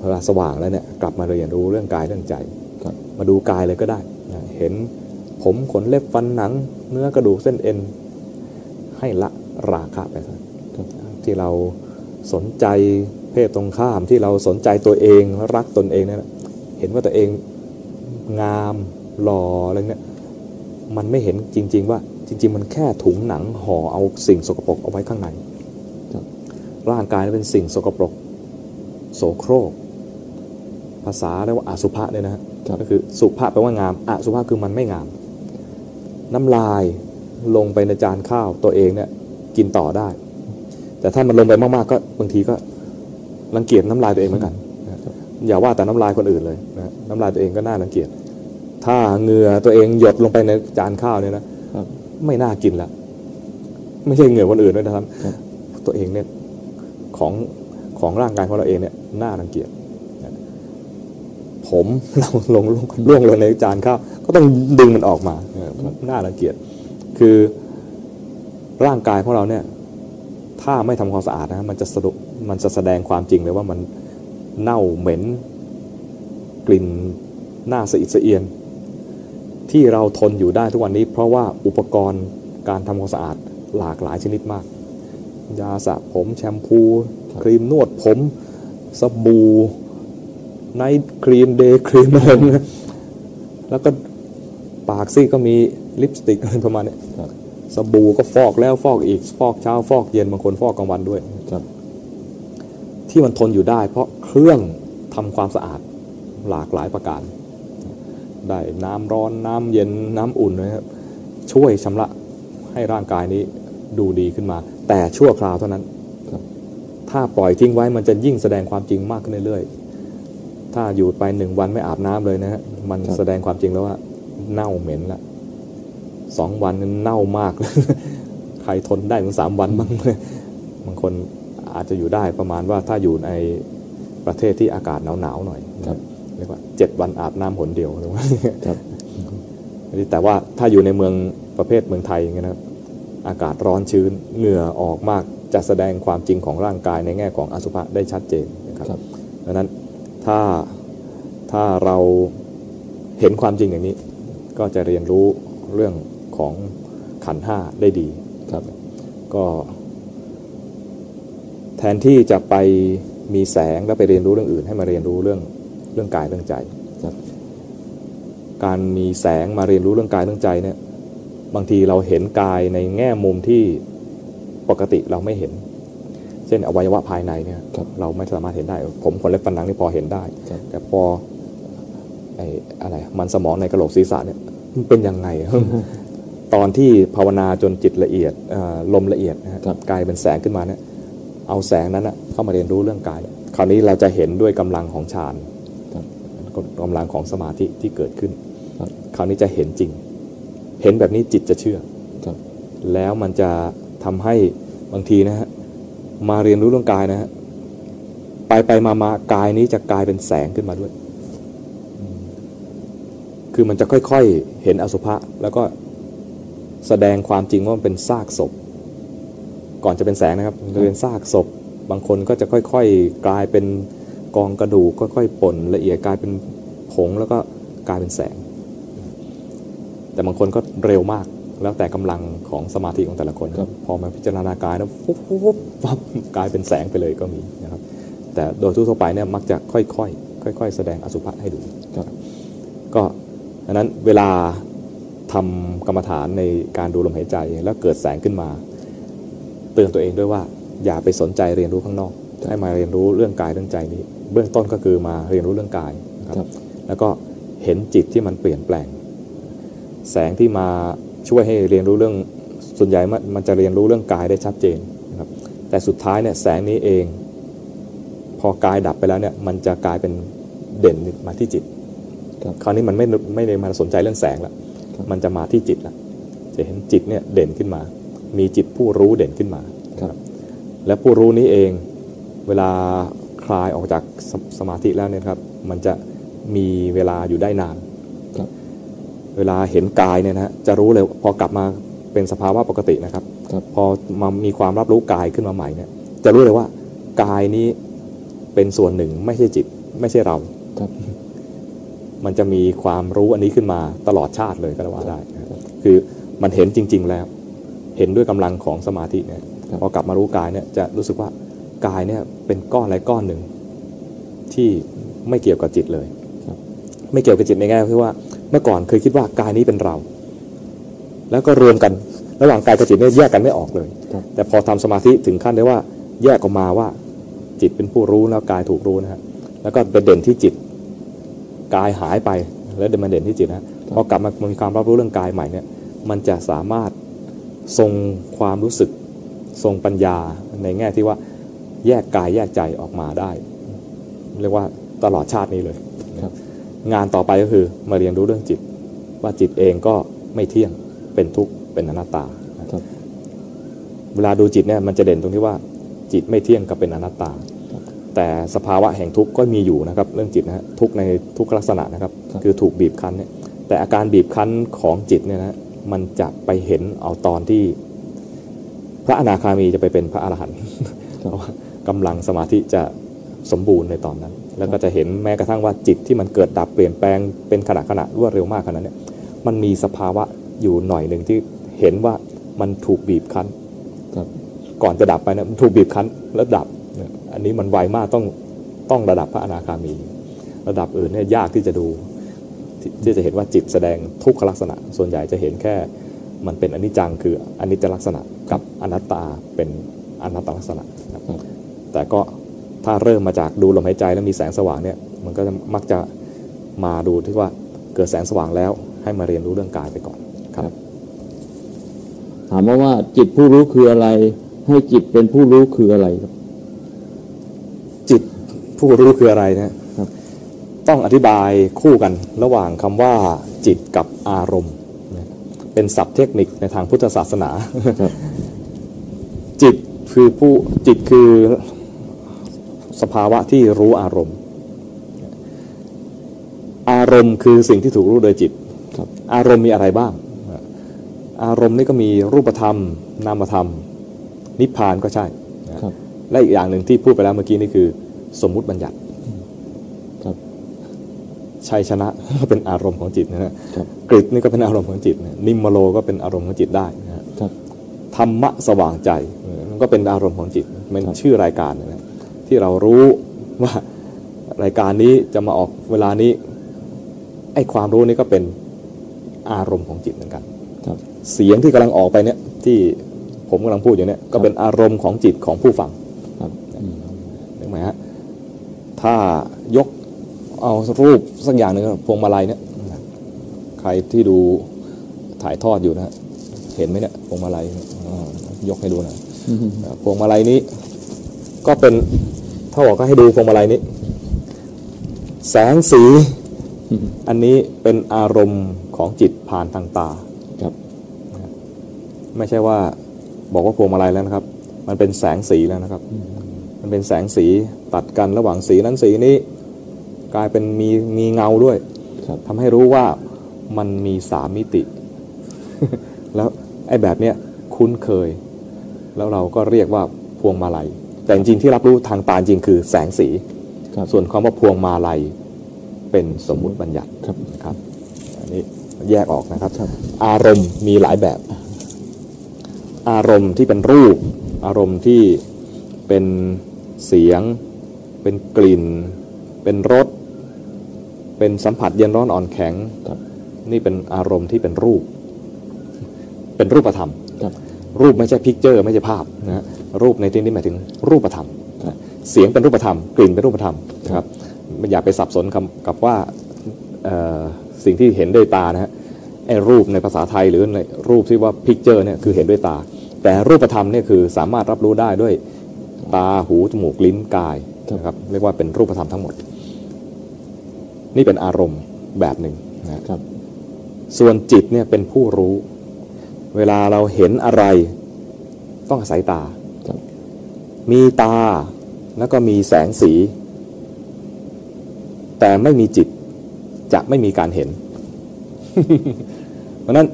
เวลาสว่างแล้วเนี่ยกลับมาเรียนรู้เรื่องกายเรื่องใจครับมาดูกายเลยก็ได้นะเห็นผมขนเล็บฟันหนัง เนื้อกระดูกเส้นเอ็น ให้ละราคะไปซะครับที่เราสนใจเพศตรงข้ามที่เราสนใจตัวเองรักตนเองนั่นนะเห็นว่าตัวเองงามหล่ออะไรเนี่ยมันไม่เห็นจริง ๆ ว่า จริงๆ มันแค่ถุงหนังห่อเอาสิ่งสกปรกเอาไว้ข้างในครับร่างกายนั้นเป็นสิ่งสกปรกโสโครก ภาษาเรียกว่าอสุภะเนี่ยนะฮะครับก็คือสุภะแปลว่างามอสุภะคือมันไม่งาม น้ำลายลงไปในจานข้าวตัวเองเนี่ยกินต่อได้ แต่ถ้ามันลงไปมากๆก็บางทีก็รังเกียจน้ำลายตัวเองเหมือนกันนะอย่าว่าแต่น้ำลายคนอื่นเลยนะน้ำลายตัวเองก็น่ารังเกียจถ้าเหงื่อตัวเองหยดลงไปในจานข้าวเนี่ยนะครับ ไม่น่ากินละไม่ใช่เหงื่อคนอื่นด้วยนะครับตัวเองเนี่ยของของร่างกายของเราเองเนี่ยน่ารังเกียจผมเราลงล่วงลงในจานข้าวก็ต้องดึงมันออกมาน่ารังเกียจคือร่างกายของเราเนี่ย ถ้าไม่ทำความสะอาดนะมันจะสรุปมันจะแสดงความจริงเลยว่ามันเน่าเหม็น กลิ่นหน้าสะอิดสะเอียน ที่เราทนอยู่ได้ทุกวันนี้ เพราะว่าอุปกรณ์การทำความสะอาดหลากหลายชนิดมาก ยาสระผมแชมพู ครีมนวดผมสบู่ไนท์ครีมเดย์ครีมอะไรแล้วก็ปากซี่ก็มีลิปสติกอะไรประมาณนี้ยครับสบู่ก็ฟอกแล้วฟอกอีก ฟอกเช้าฟอกเย็นบางคนฟอกกลางวันด้วยที่มันทนอยู่ได้ เพราะเครื่องทำความสะอาดหลากหลายประการ ได้น้ำร้อนน้ำเย็นน้ำอุ่นนะครับช่วยชำระให้ร่างกายนี้ดูดีขึ้นมา แต่ชั่วคราวเท่านั้น ถ้าปล่อยทิ้งไว้มันจะยิ่งแสดงความจริงมากขึ้นเรื่อยๆ ถ้าอยู่ไปหนึ่งวันไม่อาบน้ำเลยนะฮะมันแสดงความจริงแล้วว่า เน่าเหม็นละสองวันเน่ามาก ใครทนได้ถึงสามวันบ้างบางคนอาจจะอยู่ได้ประมาณว่าถ้าอยู่ในประเทศที่อากาศหนาวๆหน่อย เรียกว่าเจ็ดวันอาบน้ำหนเดียวหรือว่าครับแต่ว่าถ้าอยู่ในเมืองประเภทเมืองไทยอย่างเงี้ยนะครับอากาศร้อนชื้นเหงื่อออกมากจะแสดงความจริงของร่างกายในแง่ของอสุภะได้ชัดเจนนะครับครับดังนั้นถ้าถ้าเราเห็นความจริงอย่างนี้ ก็จะเรียนรู้เรื่องของขันธ์ห้าได้ดีครับก็แทนที่จะไปมีแสงแล้วไปเรียนรู้เรื่องอื่น ให้มาเรียนรู้เรื่อง เรื่องกายเรื่องใจครับการมีแสงมาเรียนรู้เรื่องกายเรื่องใจเนี่ยบางทีเราเห็นกายในแง่มุมที่ปกติเราไม่เห็น เช่นอวัยวะภายในเนี่ยครับเราไม่สามารถเห็นได้ ผมขนเล็บฟันหนังนี่พอเห็นได้ครับแต่พอไอ้อะไรมันสมองในกระโหลกศีรษะเนี่ยมันเป็นยังไงตอนที่ภาวนาจนจิตละเอียดเอ่อลมละเอียดนะฮะครับกลายเป็นแสงขึ้นมาเนี่ยเอาแสงนั้นนะเข้ามาเรียนรู้เรื่องกาย คราวนี้เราจะเห็นด้วยกำลังของฌานครับ กำลังของสมาธิที่เกิดขึ้นครับคราวนี้จะเห็นจริง เห็นแบบนี้จิตจะเชื่อครับแล้วมันจะทำให้บางทีนะฮะมาเรียนรู้เรื่องกายนะฮะไปไปมามากายนี้จะกลายเป็นแสงขึ้นมาด้วย คือมันจะค่อยๆเห็นอสุภะแล้วก็แสดงความจริงว่ามันเป็นซากศพ ก่อนจะเป็นแสงนะครับมันจะเป็นซากศพ บางคนก็จะค่อยๆกลายเป็น กองกระดูกค่อยๆป่นละเอียดกลายเป็นผงแล้วก็กลายเป็นแสง แต่บางคนก็เร็วมากแล้วแต่กำลังของสมาธิของแต่ละคนครับพอมาพิจารณากายแล้วปุ๊บปุ๊บปุ๊บปั๊บกลายเป็นแสงไปเลยก็มีนะครับ แต่โดยทั่วๆไปเนี่ยมักจะค่อยๆค่อย ๆ แสดงอสุภะให้ดูครับก็ดังนั้นเวลาทำกรรมฐานในการดูลมหายใจแล้วเกิดแสงขึ้นมา เตือนตัวเองด้วยว่าอย่าไปสนใจเรียนรู้ข้างนอกให้มาเรียนรู้เรื่องกายเรื่องใจนี้ เบื้องต้นก็คือมาเรียนรู้เรื่องกายนะคครัรับบแล้วก็เห็นจิตที่มันเปลี่ยนแปลง แสงที่มาช่วยให้เรียนรู้เรื่องส่วนใหญ่มันมันจะเรียนรู้เรื่องกายได้ชัดเจนนะครับแต่สุดท้ายเนี่ยแสงนี้เอง พอกายดับไปแล้วเนี่ยมันจะกลายเป็นเด่นมาที่จิตครับคราวนี้มันไม่ไม่ได้มาสนใจเรื่องแสงแล้วครับมันจะมาที่จิตละจะเห็นจิตเนี่ยเด่นขึ้นมา มีจิตผู้รู้เด่นขึ้นมาครับและผู้รู้นี้เองเวลา คลายออกจากสสมาธิแล้วเนี่ยครับ มันจะมีเวลาอยู่ได้นานครับ เวลาเห็นกายเนี่ยนะฮะจะรู้เลยพอกลับมาเป็นสภาวะปกตินะครับครับ พอมามีความรับรู้กายขึ้นมาใหม่เนี่ย จะรู้เลยว่ากายนี้เป็นส่วนหนึ่งไม่ใช่จิต ไม่ใช่เราครับ มันจะมีความรู้อันนี้ขึ้นมาตลอดชาติเลยก็ว่าได้นะครับคือมันเห็นจริง ๆ แล้ว เห็นด้วยกำลังของสมาธิเนี่ยครับพอกลับมารู้กายเนี่ยจะรู้สึกว่า กายเนี่ยเป็นก้อนอะไรก้อนหนึ่งที่ไม่เกี่ยวกับจิตเลย ไม่เกี่ยวกับจิตในแง่ที่ว่าเมื่อก่อนเคยคิดว่ากายนี้เป็นเรา แล้วก็รวมกันระหว่างกายกับจิตเนี่ยแยกกันไม่ออกเลย แต่พอทำสมาธิถึงขั้นได้ว่า แยกออกมาว่าจิตเป็นผู้รู้แล้วกายถูกรู้นะฮะแล้วก็ไปเด่นที่จิตกายหายไปแล้วเดินมาเด่นที่จิตนะพอกลับมามีความรับรู้เรื่องกายใหม่เนี่ยมันจะสามารถทรงความรู้สึกทรงปัญญาในแง่ที่ว่า แยกกายแยกใจออกมาได้ เรียกว่าตลอดชาตินี้เลยครับงานต่อไปก็คือมาเรียนรู้เรื่องจิต ว่าจิตเองก็ไม่เที่ยงเป็นทุกข์เป็นอนัตตาเวลาดูจิตเนี่ยมันจะเด่นตรงที่ว่าจิตไม่เที่ยงกับเป็นอนัตตา แต่สภาวะแห่งทุกข์ก็มีอยู่นะครับ เรื่องจิตนะฮะทุกในทุกลักษณะนะครับครับคือถูกบีบคั้นเนี่ยแต่อาการบีบคั้นของจิตเนี่ยนะมันจะไปเห็นเอาตอนที่ พระอนาคามีจะไปเป็นพระอรหันต์ ครับเพราะว่ากำลังสมาธิจะสมบูรณ์ในตอนนั้น แล้วก็จะเห็นแม้กระทั่งว่าจิตที่มันเกิดดับเปลี่ยนแปลงเป็นขณะขณะรวดเร็วมากขนาดนั้นเนี่ยมันมีสภาวะอยู่หน่อยหนึ่งที่เห็นว่ามันถูกบีบคั้นครับก่อนจะดับไปเนี่ยมันถูกบีบคั้นแล้วดับเนี่ยอันนี้มันไวมากต้องต้องระดับพระอนาคามี ระดับอื่นเนี่ยยากที่จะดูที่ที่จะเห็นว่าจิตแสดงทุกขลักษณะ ส่วนใหญ่จะเห็นแค่มันเป็นอนิจจังคืออนิจจลักษณะกับอนัตตาเป็นอนัตตลักษณะครับครับ แต่ก็ถ้าเริ่มมาจากดูลมหายใจแล้วมีแสงสว่างเนี่ยมันก็จะมักจะมาดูที่ว่าเกิดแสงสว่างแล้วให้มาเรียนรู้เรื่องกายไปก่อนครับ ถามมาว่าจิตผู้รู้คืออะไร ให้จิตเป็นผู้รู้คืออะไรครับ จิตผู้รู้คืออะไรนะครับ ต้องอธิบายคู่กันระหว่างคำว่าจิตกับอารมณ์นะเป็นศัพท์เทคนิคในทางพุทธศาสนาครับจิตคือผู้จิตคือ สภาวะที่รู้อารมณ์ อารมณ์คือสิ่งที่ถูกรู้โดยจิต อารมณ์มีอะไรบ้าง อารมณ์นี่ก็มีรูปธรรม นามธรรม นิพพานก็ใช่ และอีกอย่างหนึ่งที่พูดไปแล้วเมื่อกี้นี่คือสมมุติบัญญัติชัยชนะก็เป็นอารมณ์ของจิตนะฮะครับกริตนี่ก็เป็นอารมณ์ของจิต นิมมโลก็เป็นอารมณ์ของจิตได้นะครับธรรมะสว่างใจมันก็เป็นอารมณ์ของจิต มันชื่อรายการนะ ที่เรารู้ว่ารายการนี้จะมาออกเวลานี้ไอ้ความรู้นี้ก็เป็นอารมณ์ของจิตเหมือนกันครับเสียงที่กำลังออกไปเนี่ยที่ผมกำลังพูดอยู่เนี่ยก็เป็นอารมณ์ของจิตของผู้ฟังครับอืมเห็นไหมฮะถ้ายกเอารูปสักอย่างหนึ่งพวงมาลัยเนี่ยใครที่ดูถ่ายทอดอยู่นะฮะเห็นไหมเนี่ยพวงมาลัยเนี่ยอ่ายกให้ดูหน่อยอ่าพวงมาลัยนี้ ก็เป็นถ้าบอกก็ให้ดูพวงมาลัยนี้ แสงสี อันนี้เป็นอารมณ์ของจิตผ่านทางตาครับ ไม่ใช่ว่าบอกว่าพวงมาลัยแล้วนะครับ มันเป็นแสงสีแล้วนะครับ มันเป็นแสงสีตัดกันระหว่างสีนั้นสีนี้ กลายเป็นมีมีเงาด้วยครับทำให้รู้ว่ามันมีสามมิติ แล้วไอ้แบบเนี้ยคุ้นเคย แล้วเราก็เรียกว่าพวงมาลัย แต่จริงๆที่รับรู้ทางตาจริงคือแสงสีครับส่วนคำว่าพวงมาลัยเป็นสมมุติบัญญัติครับนะครับอันนี้แยกออกนะครับครับ อารมณ์มีหลายแบบ อารมณ์ที่เป็นรูป อารมณ์ที่เป็นเสียง เป็นกลิ่น เป็นรส เป็นสัมผัสเย็นร้อนอ่อนแข็งครับนี่เป็นอารมณ์ที่เป็นรูป เป็นรูปธรรมครับรูปไม่ใช่ picture ไม่ใช่ภาพนะฮะ รูปในที่นี้หมายถึงรูปธรรมครับเสียงเป็นรูปธรรม กลิ่นเป็นรูปธรรมนะครับไม่อย่าไปสับสนคำกับว่าเอ่อสิ่งที่เห็นด้วยตานะฮะไอ้รูปในภาษาไทยหรือในรูปที่ว่าพิกเจอร์เนี่ยคือเห็นด้วยตา แต่รูปธรรมเนี่ยคือสามารถรับรู้ได้ด้วยตาหูจมูกลิ้นกายนะครับเรียกว่าเป็นรูปธรรมทั้งหมด นี่เป็นอารมณ์แบบหนึ่งนะฮะครับ ส่วนจิตเนี่ยเป็นผู้รู้ เวลาเราเห็นอะไรต้องอาศัยตาครับ มีตาแล้วก็มีแสงสี แต่ไม่มีจิตจะไม่มีการเห็น เพราะฉะนั้น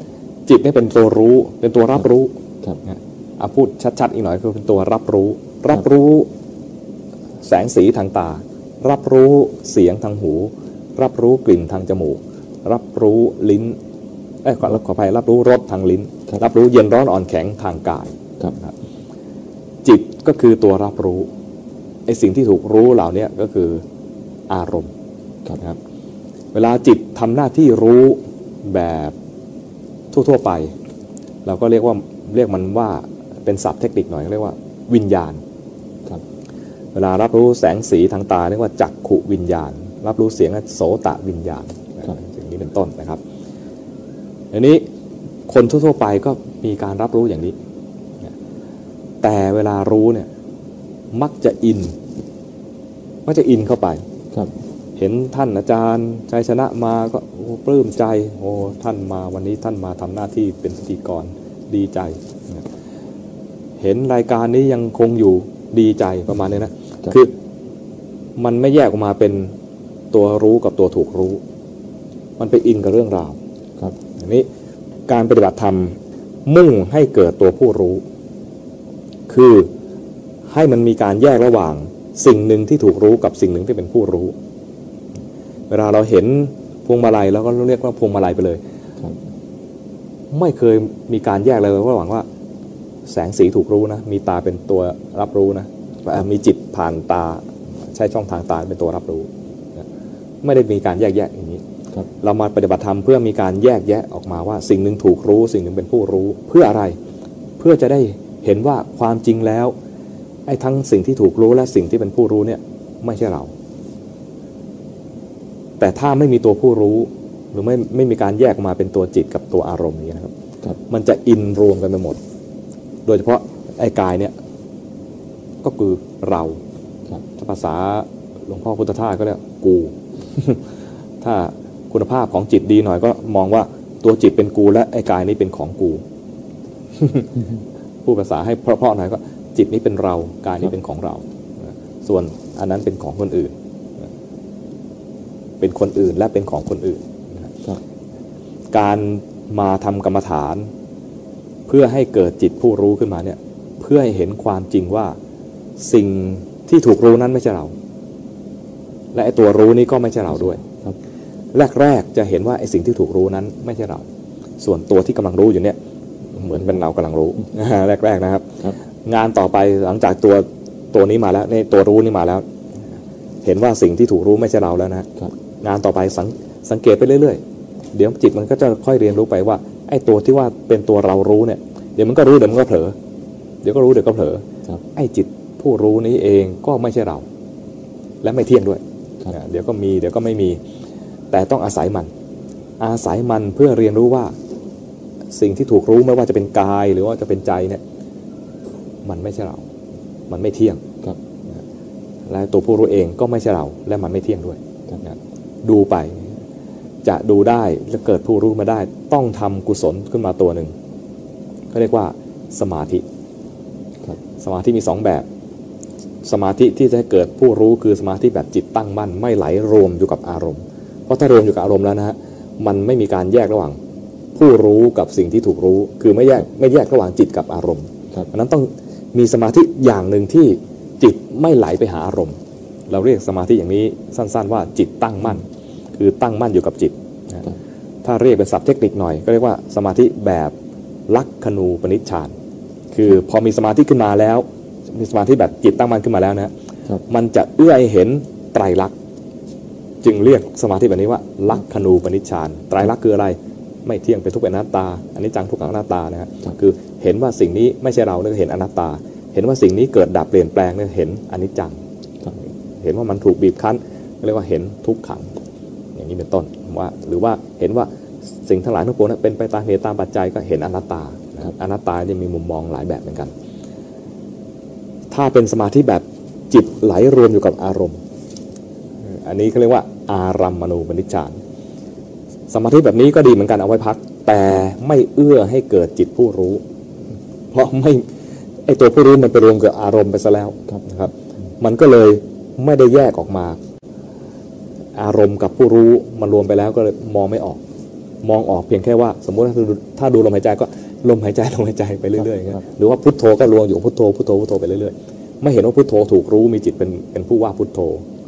จิตเนี่ยเป็นตัวรู้ เป็นตัวรับรู้ครับนะเอาพูดชัดๆอีกหน่อยคือเป็นตัวรับรู้ รับรู้แสงสีทางตา รับรู้เสียงทางหู รับรู้กลิ่นทางจมูก รับรู้ลิ้นเอ้ยขอขออภัยรับรู้รสทางลิ้นครับรับรู้เย็นร้อนอ่อนแข็งทางกายครับจิต ก็คือตัวรับรู้ไอ้สิ่งที่ถูกรู้เหล่านี้ก็คืออารมณ์ครับนะครับ เวลาจิตทำหน้าที่รู้แบบทั่วๆไป เราก็เรียกว่าเรียกมันว่าเป็นศัพท์เทคนิคหน่อยเรียกว่าวิญญาณครับเวลารับรู้แสงสีทางตาเรียกว่าจักขุวิญญาณ รับรู้เสียงโสตะวิญญาณครับอย่างนี้เป็นต้นนะครับอันนี้คนทั่วๆไปก็มีการรับรู้อย่างนี้ แต่เวลารู้เนี่ย มักจะอิน มักจะอินเข้าไปครับ เห็นท่านอาจารย์ชัยชนะมาก็โอ้ปลื้มใจ โอ้ท่านมาวันนี้ท่านมาทำหน้าที่เป็นพิธีกรดีใจนะเห็นรายการนี้ยังคงอยู่ดีใจประมาณนี้นะครับคือมันไม่แยกออกมาเป็นตัวรู้กับตัวถูกรู้ มันไปอินกับเรื่องราว ครับอันนี้การปฏิบัติธรรมมุ่งให้เกิดตัวผู้รู้ คือให้มันมีการแยกระหว่างสิ่งหนึ่งที่ถูกรู้กับสิ่งหนึ่งที่เป็นผู้รู้ เวลาเราเห็นพวงมาลัยแล้วก็เรียกว่าพวงมาลัยไปเลยครับไม่เคยมีการแยกเลยระหว่างว่าแสงสีถูกรู้นะ มีตาเป็นตัวรับรู้นะเอ่อมีจิตผ่านตาใช้ช่องทางตาเป็นตัวรับรู้นะไม่ได้มีการแยกแยะอย่างนี้ครับเรามาปฏิบัติธรรมเพื่อมีการแยกแยะออกมาว่า สิ่งหนึ่งถูกรู้ สิ่งหนึ่งเป็นผู้รู้ เพื่ออะไร เพื่อจะได้ เห็นว่าความจริงแล้วไอ้ทั้งสิ่งที่ถูกรู้และสิ่งที่เป็นผู้รู้เนี่ยไม่ใช่เรา แต่ถ้าไม่มีตัวผู้รู้ หรือไม่ไม่มีการแยกออกมาเป็นตัวจิตกับตัวอารมณ์นี้นะครับครับมันจะอินรวมกันไปหมด โดยเฉพาะไอ้กายเนี่ยก็คือเราครับถ้าภาษาหลวงพ่อพุทธทาสก็เรียกกู ถ้าคุณภาพของจิตดีหน่อยก็มองว่าตัวจิตเป็นกูและไอ้กายนี้เป็นของกู พูดภาษาให้เพราะๆหน่อยก็จิตนี้เป็นเรากายนี้เป็นของเรา ส่วนอันนั้นเป็นของคนอื่น เป็นคนอื่นและเป็นของคนอื่น การมาทำกรรมฐาน เพื่อให้เกิดจิตผู้รู้ขึ้นมาเนี่ยเพื่อให้เห็นความจริงว่าสิ่งที่ถูกรู้นั้นไม่ใช่เรา และไอ้ตัวรู้นี้ก็ไม่ใช่เราด้วยครับแรกๆจะเห็นว่าไอ้สิ่งที่ถูกรู้นั้นไม่ใช่เรา ส่วนตัวที่กำลังรู้อยู่เนี่ย เหมือนเป็นเรากำลังรู้แรก ๆนะครับครับ งานต่อไปหลังจากตัวตัวนี้มาแล้วในตัวรู้นี่มาแล้ว เห็นว่าสิ่งที่ถูกรู้ไม่ใช่เราแล้วนะครับงานต่อไปสังสังเกตไปเรื่อยๆ เดี๋ยวจิตมันก็จะค่อยเรียนรู้ไปว่าไอ้ตัวที่ว่าเป็นตัวเรารู้เนี่ย เดี๋ยวมันก็รู้เดี๋ยวมันก็เผลอเดี๋ยวก็รู้เดี๋ยวก็เผลอครับไอ้จิตผู้รู้นี้เองก็ไม่ใช่เรา และไม่เที่ยงด้วยครับอ่าเดี๋ยวก็มีเดี๋ยวก็ไม่มี แต่ต้องอาศัยมัน อาศัยมันเพื่อเรียนรู้ว่า สิ่งที่ถูกรู้ไม่ว่าจะเป็นกายหรือว่าจะเป็นใจเนี่ยมันไม่ใช่เรา มันไม่เที่ยงครับและตัวผู้รู้เองก็ไม่ใช่เรา และมันไม่เที่ยงด้วยครับนะดูไป จะดูได้และเกิดผู้รู้มาได้ ต้องทำกุศลขึ้นมาตัวหนึ่งเขาเรียกว่าสมาธิครับสมาธิมีสองแบบ สมาธิที่จะให้เกิดผู้รู้คือสมาธิแบบจิตตั้งมั่นไม่ไหลรวมอยู่กับอารมณ์ เพราะถ้ารวมอยู่กับอารมณ์แล้วนะฮะมันไม่มีการแยกระหว่าง ผู้รู้กับสิ่งที่ถูกรู้ คือไม่แยกไม่แยกระหว่างจิตกับอารมณ์ครับอันนั้นต้องมีสมาธิอย่างหนึ่งที่จิตไม่ไหลไปหาอารมณ์ เราเรียกสมาธิอย่างนี้สั้นๆ ว่าจิตตั้งมั่น คือตั้งมั่นอยู่กับจิตนะถ้าเรียกเป็นศัพท์เทคนิคหน่อย ก็เรียกว่าสมาธิแบบลักขณูปนิชฌาน คือพอมีสมาธิขึ้นมาแล้ว มีสมาธิแบบจิตตั้งมั่นขึ้นมาแล้วนะครับมันจะเอื้อให้เห็นไตรลักษณ์จึงเรียกสมาธิแบบนี้ว่าลักขณูปนิชฌานไตรลักษณ์คืออะไร ไม่เที่ยงเป็นทุกข์เป็นอนัตตา อันนี้จังทุกขังอนัตตานะฮะครับคือเห็นว่าสิ่งนี้ไม่ใช่เราเนี่ยเห็นอนัตตา เห็นว่าสิ่งนี้เกิดดับเปลี่ยนแปลงเนี่ยเห็นอนิจจังครับเห็นว่ามันถูกบีบคั้นเรียกว่าเห็นทุกขัง อย่างนี้เป็นต้นว่าหรือว่าเห็นว่าสิ่งทั้งหลายทั้งปวงนั้นเป็นไปตามเหตุตามปัจจัยก็เห็นอนัตตานะครับอนัตตาจะมีมุมมองหลายแบบเหมือนกัน ถ้าเป็นสมาธิแบบจิตไหลรวมอยู่กับอารมณ์ อันนี้เขาเรียกว่าอารัมมณูปนิชฌาน สมาธิแบบนี้ก็ดีเหมือนกันเอาไว้พัก แต่ไม่เอื้อให้เกิดจิตผู้รู้ เพราะไม่ไอตัวผู้รู้มันไปรวมกับอารมณ์ไปซะแล้วครับนะครับ มันก็เลยไม่ได้แยกออกมา อารมณ์กับผู้รู้มันรวมไปแล้วก็เลยมองไม่ออก มองออกเพียงแค่ว่า สมมติถ้าดูถ้าดูลมหายใจก็ลมหายใจลมหายใจไปเรื่อยๆอย่างเงี้ยครับหรือว่าพุทโธก็รวมอยู่กับพุทโธพุทโธพุทโธไปเรื่อยๆไม่เห็นว่าพุทโธถูกรู้มีจิตเป็นเป็นผู้ว่าพุทโธ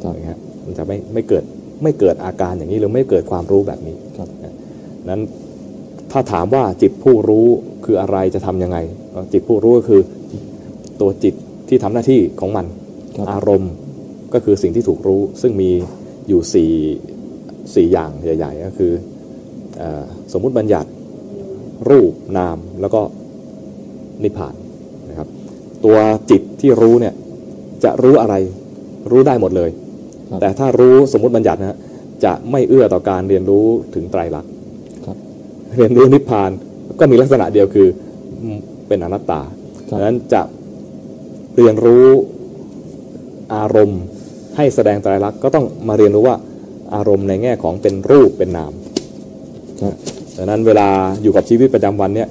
ครับอย่างเงี้ยมันจะไม่ไม่เกิด ไม่เกิดอาการอย่างนี้หรือไม่เกิดความรู้แบบนี้ครับนั้นถ้าถามว่าจิตผู้รู้คืออะไรจะทำยังไงเอ่อจิตผู้รู้ก็คือตัวจิตที่ทำหน้าที่ของมันครับอารมณ์ก็คือสิ่งที่ถูกรู้ ซึ่งมีอยู่สี่สี่อย่างใหญ่ ๆ ก็คือเออสมมุติบัญญัติรูปนามแล้วก็นิพพานนะครับ ตัวจิตที่รู้เนี่ยจะรู้อะไรรู้ได้หมดเลยครับ แต่ถ้ารู้สมมุติบัญญัตินะฮะจะไม่เอื้อต่อการเรียนรู้ถึงไตรลักษณ์ครับเรียนรู้นิพพานก็มีลักษณะเดียวคืออืมเป็นอนัตตาครับดังนั้นจะเรียนรู้อารมณ์ให้แสดงไตรลักษณ์ก็ต้องมาเรียนรู้ว่าอารมณ์ในแง่ของเป็นรูปเป็นนามครับดังนั้นเวลาอยู่กับชีวิตประจำวันเนี่ย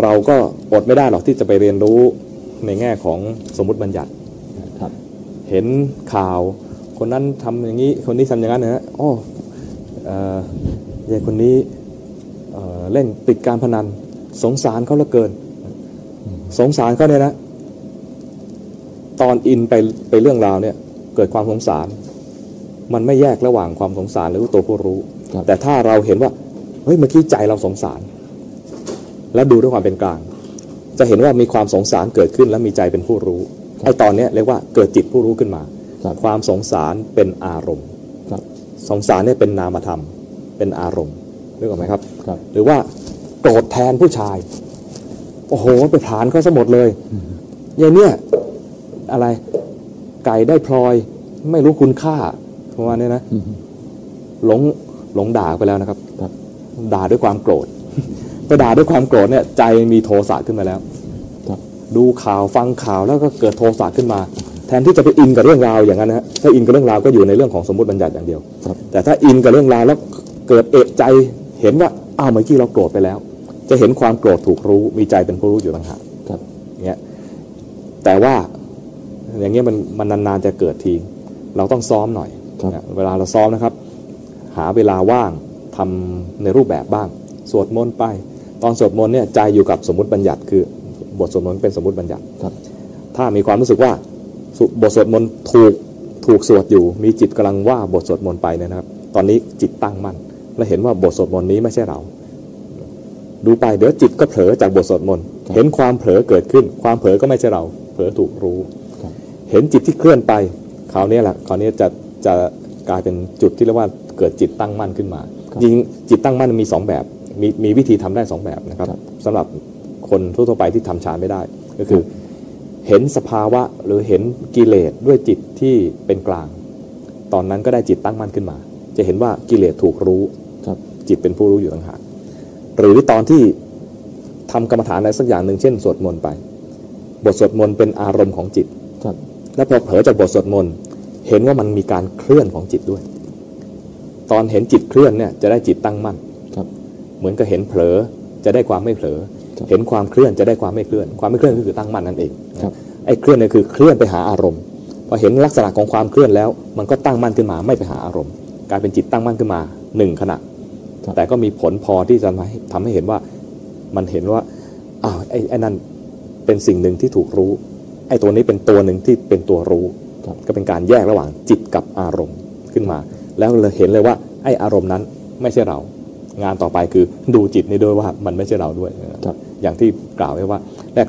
เราก็อดไม่ได้หรอกที่จะไปเรียนรู้ในแง่ของสมมุติบัญญัติครับเห็นข่าว คนนั้นทำอย่างนี้คนนี้ทำอย่างนั้นนะฮะอ๋อเอ่อยายคนนี้เอ่อเล่นติดการพนัน สงสารเขาเหลือเกิน สงสารเขาเนี่ยนะ ตอนอินไปไปเรื่องราวเนี่ย เกิดความสงสาร มันไม่แยกระหว่างความสงสารหรือตัวผู้รู้ครับแต่ถ้าเราเห็นว่าเฮ้ยเมื่อกี้ใจเราสงสาร แล้วดูด้วยความเป็นกลาง จะเห็นว่ามีความสงสารเกิดขึ้น และมีใจเป็นผู้รู้ไอ้ตอนเนี้ยเรียกว่าเกิดจิตผู้รู้ขึ้นมา ครับความสงสารเป็นอารมณ์ครับสงสารเนี่ยเป็นนามธรรม เป็นอารมณ์นึกออกไหมครับครับหรือว่าโกรธแทนผู้ชาย โอ้โหไปผลานเขาสมดเลยยายเนี่ยอะไรไก่ได้พลอยไม่รู้คุณค่าประมาณนี้นะอืมหลงหลงด่าไปแล้วนะครับครับ ด่าด้วยความโกรธพอด่าด้วยความโกรธเนี่ยใจมีโทสะขึ้นมาแล้วครับดูข่าวฟังข่าวแล้วก็เกิดโทสะขึ้นมา แทนที่จะไปอินกับเรื่องราวอย่างนั้นนะฮะถ้าอินกับเรื่องราวก็อยู่ในเรื่องของสมมติบัญญัติอย่างเดียวครับแต่ถ้าอินกับเรื่องราวแล้วเกิดเอะใจเห็นว่าอ้าวเมื่อกี้เราโกรธไปแล้ว จะเห็นความโกรธถูกรู้มีใจเป็นผู้รู้อยู่ต่างหากครับเงี้ยแต่ว่าอย่างเงี้ยมันมันนานๆจะเกิดทีเราต้องซ้อมหน่อยครับนะเวลาเราซ้อมนะครับ หาเวลาว่างทำในรูปแบบบ้าง สวดมนต์ไป ตอนสวดมนต์เนี่ยใจอยู่กับสมมติบัญญัติ คือบทสวดมนต์เป็นสมมติบัญญัติครับถ้ามีความรู้สึกว่าสุ บทสวดมนต์ถูกถูกสวดอยู่ มีจิตกำลังว่าบทสวดมนต์ไปเนี่ยนะครับ ตอนนี้จิตตั้งมั่นและเห็นว่าบทสวดมนต์นี้ไม่ใช่เรา ดูไปเดี๋ยวจิตก็เผลอจากบทสวดมนต์ครับเห็นความเผลอเกิดขึ้น ความเผลอก็ไม่ใช่เรา เผลอถูกรู้ครับเห็นจิตที่เคลื่อนไปคราวนี้แหละคราวนี้จะจะกลายเป็นจุดที่เรียกว่าเกิดจิตตั้งมั่นขึ้นมาครับจริงจิตตั้งมั่นมีสองแบบ มีมีวิธีทำได้สองแบบนะครับครับสำหรับคนทั่วๆไปที่ทำฌานไม่ได้ก็คือ เห็นสภาวะหรือเห็นกิเลสด้วยจิตที่เป็นกลาง ตอนนั้นก็ได้จิตตั้งมั่นขึ้นมา จะเห็นว่ากิเลสถูกรู้ครับจิตเป็นผู้รู้อยู่ต่างหากหรือตอนที่ทำกรรมฐานอะไรสักอย่างหนึ่งเช่นสวดมนต์ไป บทสวดมนต์เป็นอารมณ์ของจิตครับแล้วพอเผลอจากบทสวดมนต์เห็นว่ามันมีการเคลื่อนของจิตด้วย ตอนเห็นจิตเคลื่อนเนี่ยจะได้จิตตั้งมั่นครับเหมือนกับเห็นเผลอจะได้ความไม่เผลอครับ เห็นความเคลื่อนจะได้ความไม่เคลื่อน ความไม่เคลื่อนก็คือตั้งมั่นนั่นเองครับไอ้เคลื่อนเนี่ยคือเคลื่อนไปหาอารมณ์พอเห็นลักษณะของความเคลื่อนแล้ว มันก็ตั้งมั่นขึ้นมาไม่ไปหาอารมณ์กลายเป็นจิตตั้งมั่นขึ้นมาหนึ่งขณะครับแต่ก็มีผลพอที่จะทำให้ทำให้เห็นว่ามันเห็นว่าอ้าวไอ้ไอ้นั่นเป็นสิ่งหนึ่งที่ถูกรู้ไอ้ตัวนี้เป็นตัวหนึ่งที่เป็นตัวรู้ครับก็เป็นการแยกระหว่างจิตกับอารมณ์ขึ้นมา แล้วเราเห็นเลยว่าไอ้อารมณ์นั้นไม่ใช่เรา งานต่อไปคือดูจิตนี่ด้วยว่ามันไม่ใช่เราด้วยครับอย่างที่กล่าวไว้ว่า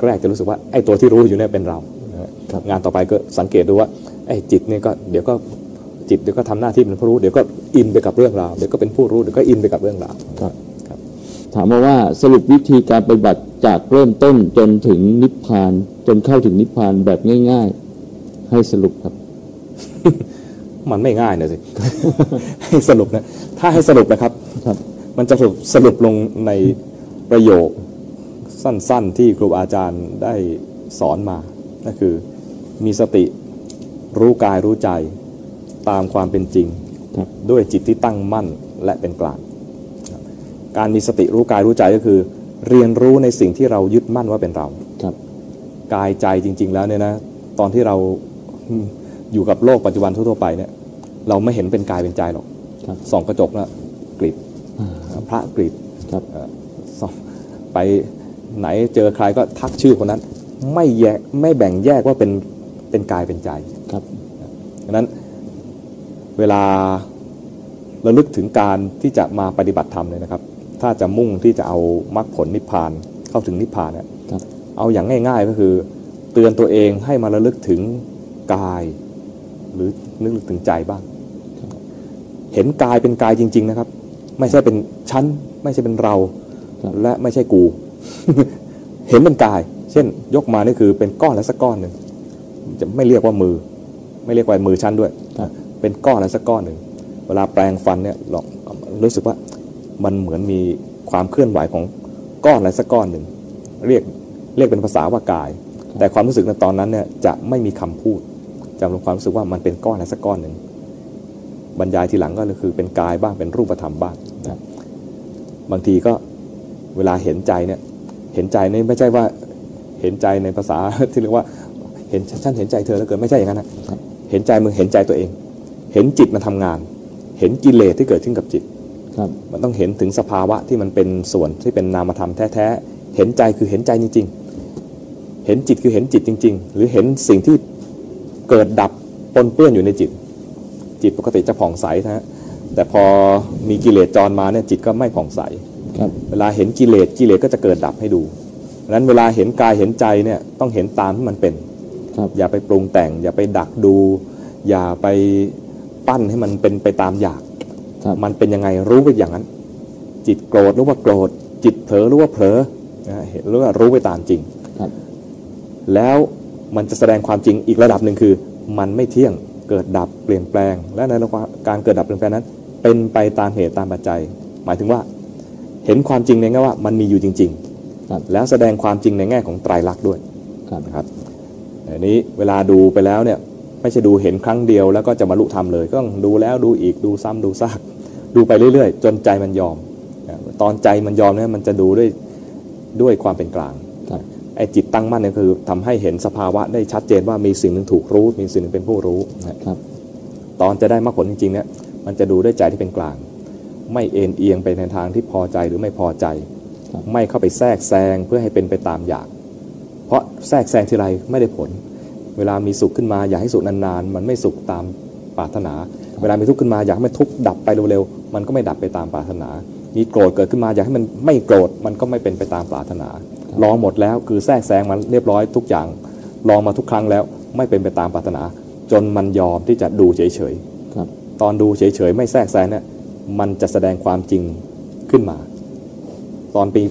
แรกๆจะรู้สึกว่าไอ้ตัวที่รู้อยู่เนี่ยเป็นเราครับงานต่อไปก็สังเกตดูว่าไอ้จิตเนี่ยก็เดี๋ยวก็จิตเดี๋ยวก็ทำหน้าที่เป็นผู้รู้เดี๋ยวก็อินไปกับเรื่องราวเดี๋ยวก็เป็นผู้รู้เดี๋ยวก็อินไปกับเรื่องราวครับครับถามมาว่าสรุปวิธีการปฏิบัติจากเริ่มต้นจนถึงนิพพาน จนเข้าถึงนิพพานแบบง่าย ๆ ให้สรุปครับ มันไม่ง่ายนะสิให้สรุปนะ ถ้าให้สรุปนะครับครับ มันจะสรุปสรุปลงในประโยคสั้นๆ ที่ครูอาจารย์ได้สอนมานั่นคือมีสติรู้กายรู้ใจตามความเป็นจริงครับด้วยจิตที่ตั้งมั่นและเป็นกลางครับการมีสติรู้กายรู้ใจก็คือ เรียนรู้ในสิ่งที่เรายึดมั่นว่าเป็นเราครับกายใจจริง ๆ แล้วเนี่ยนะตอนที่เราอยู่กับโลกปัจจุบันทั่วๆไปเนี่ย เราไม่เห็นเป็นกายเป็นใจหรอกครับส่องกระจกนะกรีดอ่า พระกรีดครับเอ่อส่องไปไหนเจอใครก็ทักชื่อคนนั้น ไม่แยกไม่แบ่งแยกว่าเป็นเป็นกายเป็นใจครับดังนั้นเวลาระลึกถึงการที่จะมาปฏิบัติธรรมเลยนะครับ ถ้าจะมุ่งที่จะเอามรรคผลนิพพานเข้าถึงนิพพานเนี่ยครับเอาอย่างง่าย ๆก็คือ เตือนตัวเองให้มาระลึกถึงกาย หรือนึกถึงใจบ้าง เห็นกายเป็นกายจริง ๆ นะครับ ไม่ใช่เป็น ชั้นไม่ใช่เป็นเรา และไม่ใช่กู เห็นเป็นกาย เช่น ยกมานี่คือเป็นก้อนแล้วสักก้อนหนึ่งจะไม่เรียกว่ามือ ไม่เรียกว่ามือชั้นด้วย เป็นก้อนแล้วสักก้อนหนึ่งเวลาแปลงฟันเนี่ยลองรู้สึกว่ามันเหมือนมีความเคลื่อนไหวของก้อนอะไรสักก้อนหนึ่งเรียกเรียกเป็นภาษาว่ากาย แต่ความรู้สึกในตอนนั้นเนี่ยจะไม่มีคำพูดจำลงความรู้สึกว่ามันเป็นก้อนอะไรสักก้อนหนึ่งบรรยายทีหลังก็คือเป็นกายบ้างเป็นรูปธรรมบ้าง บางทีก็เวลาเห็นใจเนี่ยเห็นใจนี่ไม่ใช่ว่าเห็นใจในภาษาที่เรียกว่าเห็นฉันเห็นใจเธอแล้วเกิดไม่ใช่อย่างนั้นนะครับเห็นใจมึงเห็นใจตัวเอง เห็นจิตมันทำงาน เห็นกิเลสที่เกิดขึ้นกับจิตครับมันต้องเห็นถึงสภาวะที่มันเป็นส่วนที่เป็นนามธรรมแท้ๆเห็นใจคือเห็นใจจริง ๆ เห็นจิตคือเห็นจิตจริง ๆ หรือเห็นสิ่งที่เกิดดับปนเปื้อนอยู่ในจิต จิตปกติจะผ่องใสนะฮะ แต่พอมีกิเลสจรมาเนี่ยจิตก็ไม่ผ่องใสครับเวลาเห็นกิเลสกิเลสก็จะเกิดดับให้ดูดังนั้นเวลาเห็นกายเห็นใจเนี่ยต้องเห็นตามที่มันเป็นครับอย่าไปปรุงแต่ง อย่าไปดักดู อย่าไปปั้นให้มันเป็นไปตามอยากครับมันเป็นยังไงรู้ไปอย่างนั้น จิตโกรธรู้ว่าโกรธ จิตเผลอรู้ว่าเผลอนะเห็นรู้ว่ารู้ไปตามจริงครับแล้วมันจะแสดงความจริงอีกระดับหนึ่งคือ มันไม่เที่ยงเกิดดับเปลี่ยนแปลง และในระหว่างการเกิดดับเปลี่ยนแปลงนั้น เป็นไปตามเหตุตามปัจจัย หมายถึงว่า เห็นความจริงในแง่ว่ามันมีอยู่จริงครับๆแล้วแสดงความจริงในแง่ของไตรลักษณ์ด้วยครับนะครับอันนี้เวลาดูไปแล้วเนี่ยไม่ใช่ดูเห็นครั้งเดียวแล้วก็จะบรรลุธรรมเลยก็ต้องดูแล้วดูอีกดูซ้ำดูซากดูไปเรื่อยๆ จนใจมันยอมนะตอนใจมันยอมเนี่ยมันจะดูด้วยด้วยความเป็นกลางครับไอ้จิตตั้งมั่นเนี่ยคือทำให้เห็นสภาวะได้ชัดเจนว่ามีสิ่งหนึ่งถูกรู้ มีสิ่งหนึ่งเป็นผู้รู้นะครับตอนจะได้มรรคผลจริงๆเนี่ย มันจะดูด้วยใจที่เป็นกลาง ไม่เอ็นเอียงไปในทางที่พอใจหรือไม่พอใจครับไม่เข้าไปแทรกแซงเพื่อให้เป็นไปตามอยาก เพราะแทรกแซงทีไรไม่ได้ผล เวลามีสุขขึ้นมาอยากให้สุขนานๆ มันไม่สุขตามปรารถนา เวลามีทุกข์ขึ้นมาอยากให้มันทุกข์ดับไปเร็วๆ มันก็ไม่ดับไปตามปรารถนา มีโกรธเกิดขึ้นมาอยากให้มันไม่โกรธ มันก็ไม่เป็นไปตามปรารถนา ลองหมดแล้วคือแทรกแซงมันเรียบร้อยทุกอย่าง ลองมาทุกครั้งแล้วไม่เป็นไปตามปรารถนา จนมันยอมที่จะดูเฉยๆครับ ตอนดูเฉยๆไม่แทรกแซงเนี่ยมันจะแสดงความจริงขึ้นมา ตอนปี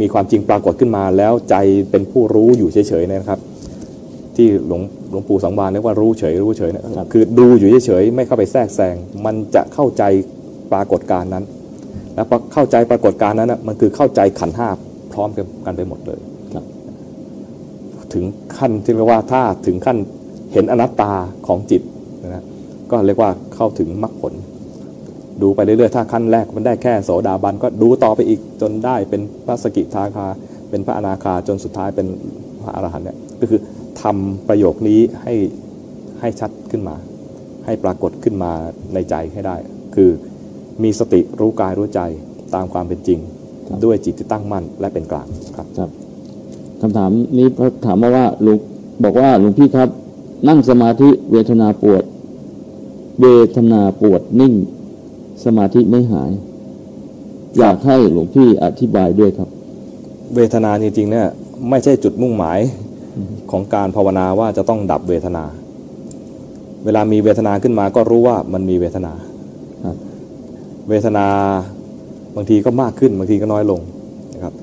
มีความจริงปรากฏขึ้นมา แล้วใจเป็นผู้รู้อยู่เฉยๆเนี่ยนะครับ ที่หลวงหลวงปู่สังวานเรียกว่ารู้เฉยรู้เฉยเนี่ยครับคือดูอยู่เฉยๆไม่เข้าไปแทรกแซงมันจะเข้าใจปรากฏการณ์นั้น แล้วพอเข้าใจปรากฏการณ์นั้นนะมันคือเข้าใจขันธ์ห้าพร้อมกันไปหมดเลยครับถึงขั้นที่เรียกว่าถ้าถึงขั้นเห็นอนัตตาของจิตนะก็เรียกว่า เข้าถึงมรรคผล ดูไปเรื่อยๆ ถ้าขั้นแรกมันได้แค่โสดาบันก็ดูต่อไปอีกจนได้เป็นพระสกิทาคา เป็นพระอนาคาจนสุดท้ายเป็นพระอรหันต์เนี่ยก็คือทำประโยคนี้ให้ให้ชัดขึ้นมา ให้ปรากฏขึ้นมาในใจให้ได้ คือมีสติรู้กายรู้ใจตามความเป็นจริงรด้วยจิตที่ตั้งมั่นและเป็นกลางครับครับคำถามนี้เขาถามมาว่าลวงบอกว่าหลวงพี่ครับ นั่งสมาธิเวทนาปวด เวทนาปวดนิ่ง สมาธิไม่หาย อยากให้หลวงพี่อธิบายด้วยครับ เวทนาจริงๆเนี่ยไม่ใช่จุดมุ่งหมายของการภาวนาว่าจะต้องดับเวทนา เวลามีเวทนาขึ้นมาก็รู้ว่ามันมีเวทนาครับเวทนาบางทีก็มากขึ้นบางทีก็น้อยลงนะครับ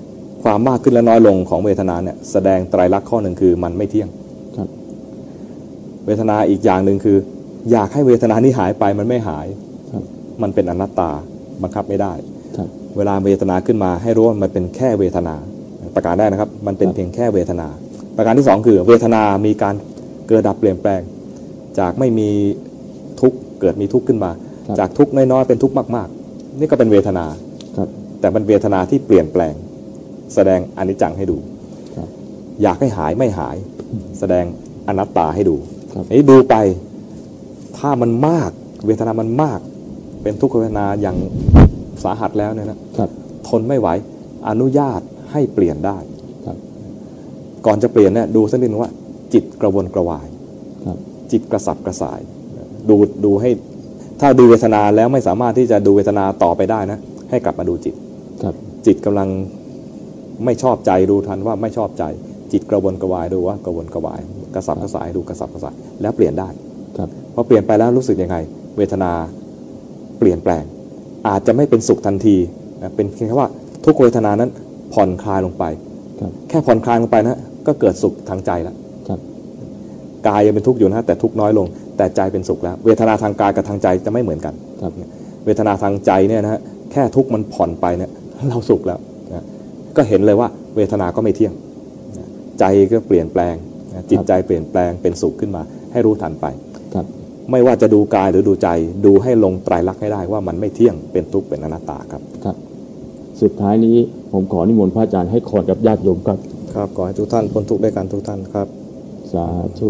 ความมากขึ้นและน้อยลงของเวทนาเนี่ยแสดงไตรลักษณ์ข้อหนึ่งคือมันไม่เที่ยงครับเวทนาอีกอย่างหนึ่งคือ อยากให้เวทนานี้หายไปมันไม่หายครับมันเป็นอนัตตาบังคับไม่ได้ครับเวลาเวทนาขึ้นมาให้รู้ว่ามันเป็นแค่เวทนา ประการแรกนะครับ มันเป็นครับเพียงแค่เวทนา ประการที่สองคือ เวทนามีการเกิดดับเปลี่ยนแปลง จากไม่มีทุกข์เกิดมีทุกข์ขึ้นมาครับจากทุกข์น้อยๆเป็นทุกข์มาก ๆ นี่ก็เป็นเวทนาครับแต่เป็นเวทนาที่เปลี่ยนแปลง แสดงอนิจจังให้ดูครับอยากให้หายไม่หาย แสดงอนัตตาให้ดูครับนี้ดูไป ถ้ามันมาก เวทนามันมาก เป็นทุกขเวทนาอย่างสาหัสแล้วเนี่ยนะครับทนไม่ไหวอนุญาตให้เปลี่ยนได้ครับก่อนจะเปลี่ยนเนี่ยดูสักนิดนึงว่า จิตกระวนกระวายครับจิตกระสับกระส่าย ดูดูให้ถ้าดูเวทนาแล้วไม่สามารถที่จะดูเวทนาต่อไปได้นะ ให้กลับมาดูจิตครับ จิตกำลังไม่ชอบใจดูทันว่าไม่ชอบใจ จิตกระวนกระวายดูว่ากระวนกระวาย กระสับกระส่ายดูกระสับกระส่ายแล้วเปลี่ยนได้ครับ พอเปลี่ยนไปแล้วรู้สึกยังไง เวทนาเปลี่ยนแปลง อาจจะไม่เป็นสุขทันทีนะเป็นเพียงแค่ว่าทุกเวทนานั้นผ่อนคลายลงไปครับแค่ผ่อนคลายลงไปนะก็เกิดสุขทางใจแล้วครับกายยังเป็นทุกข์อยู่นะแต่ทุกข์น้อยลง แต่ใจเป็นสุขแล้ว เวทนาทางกายกับทางใจจะไม่เหมือนกันครับเวทนาทางใจเนี่ยนะฮะแค่ทุกข์มันผ่อนไปเนี่ยเราสุขแล้วนะก็เห็นเลยว่าเวทนาก็ไม่เที่ยงนะใจก็เปลี่ยนแปลงนะจิตใจเปลี่ยนแปลงเป็นสุขขึ้นมา ให้รู้ทันไปครับ ไม่ว่าจะดูกายหรือดูใจ ดูให้ลงไตรลักษณ์ให้ได้ว่ามันไม่เที่ยงเป็นทุกข์เป็นอนัตตาครับครับ สุดท้ายนี้ผมขอนิมนต์พระอาจารย์ให้ขอดกับญาติโยมครับ ครับขอให้ทุกท่านพ้นทุกข์ด้วยกันทุกท่านครับ สาธุ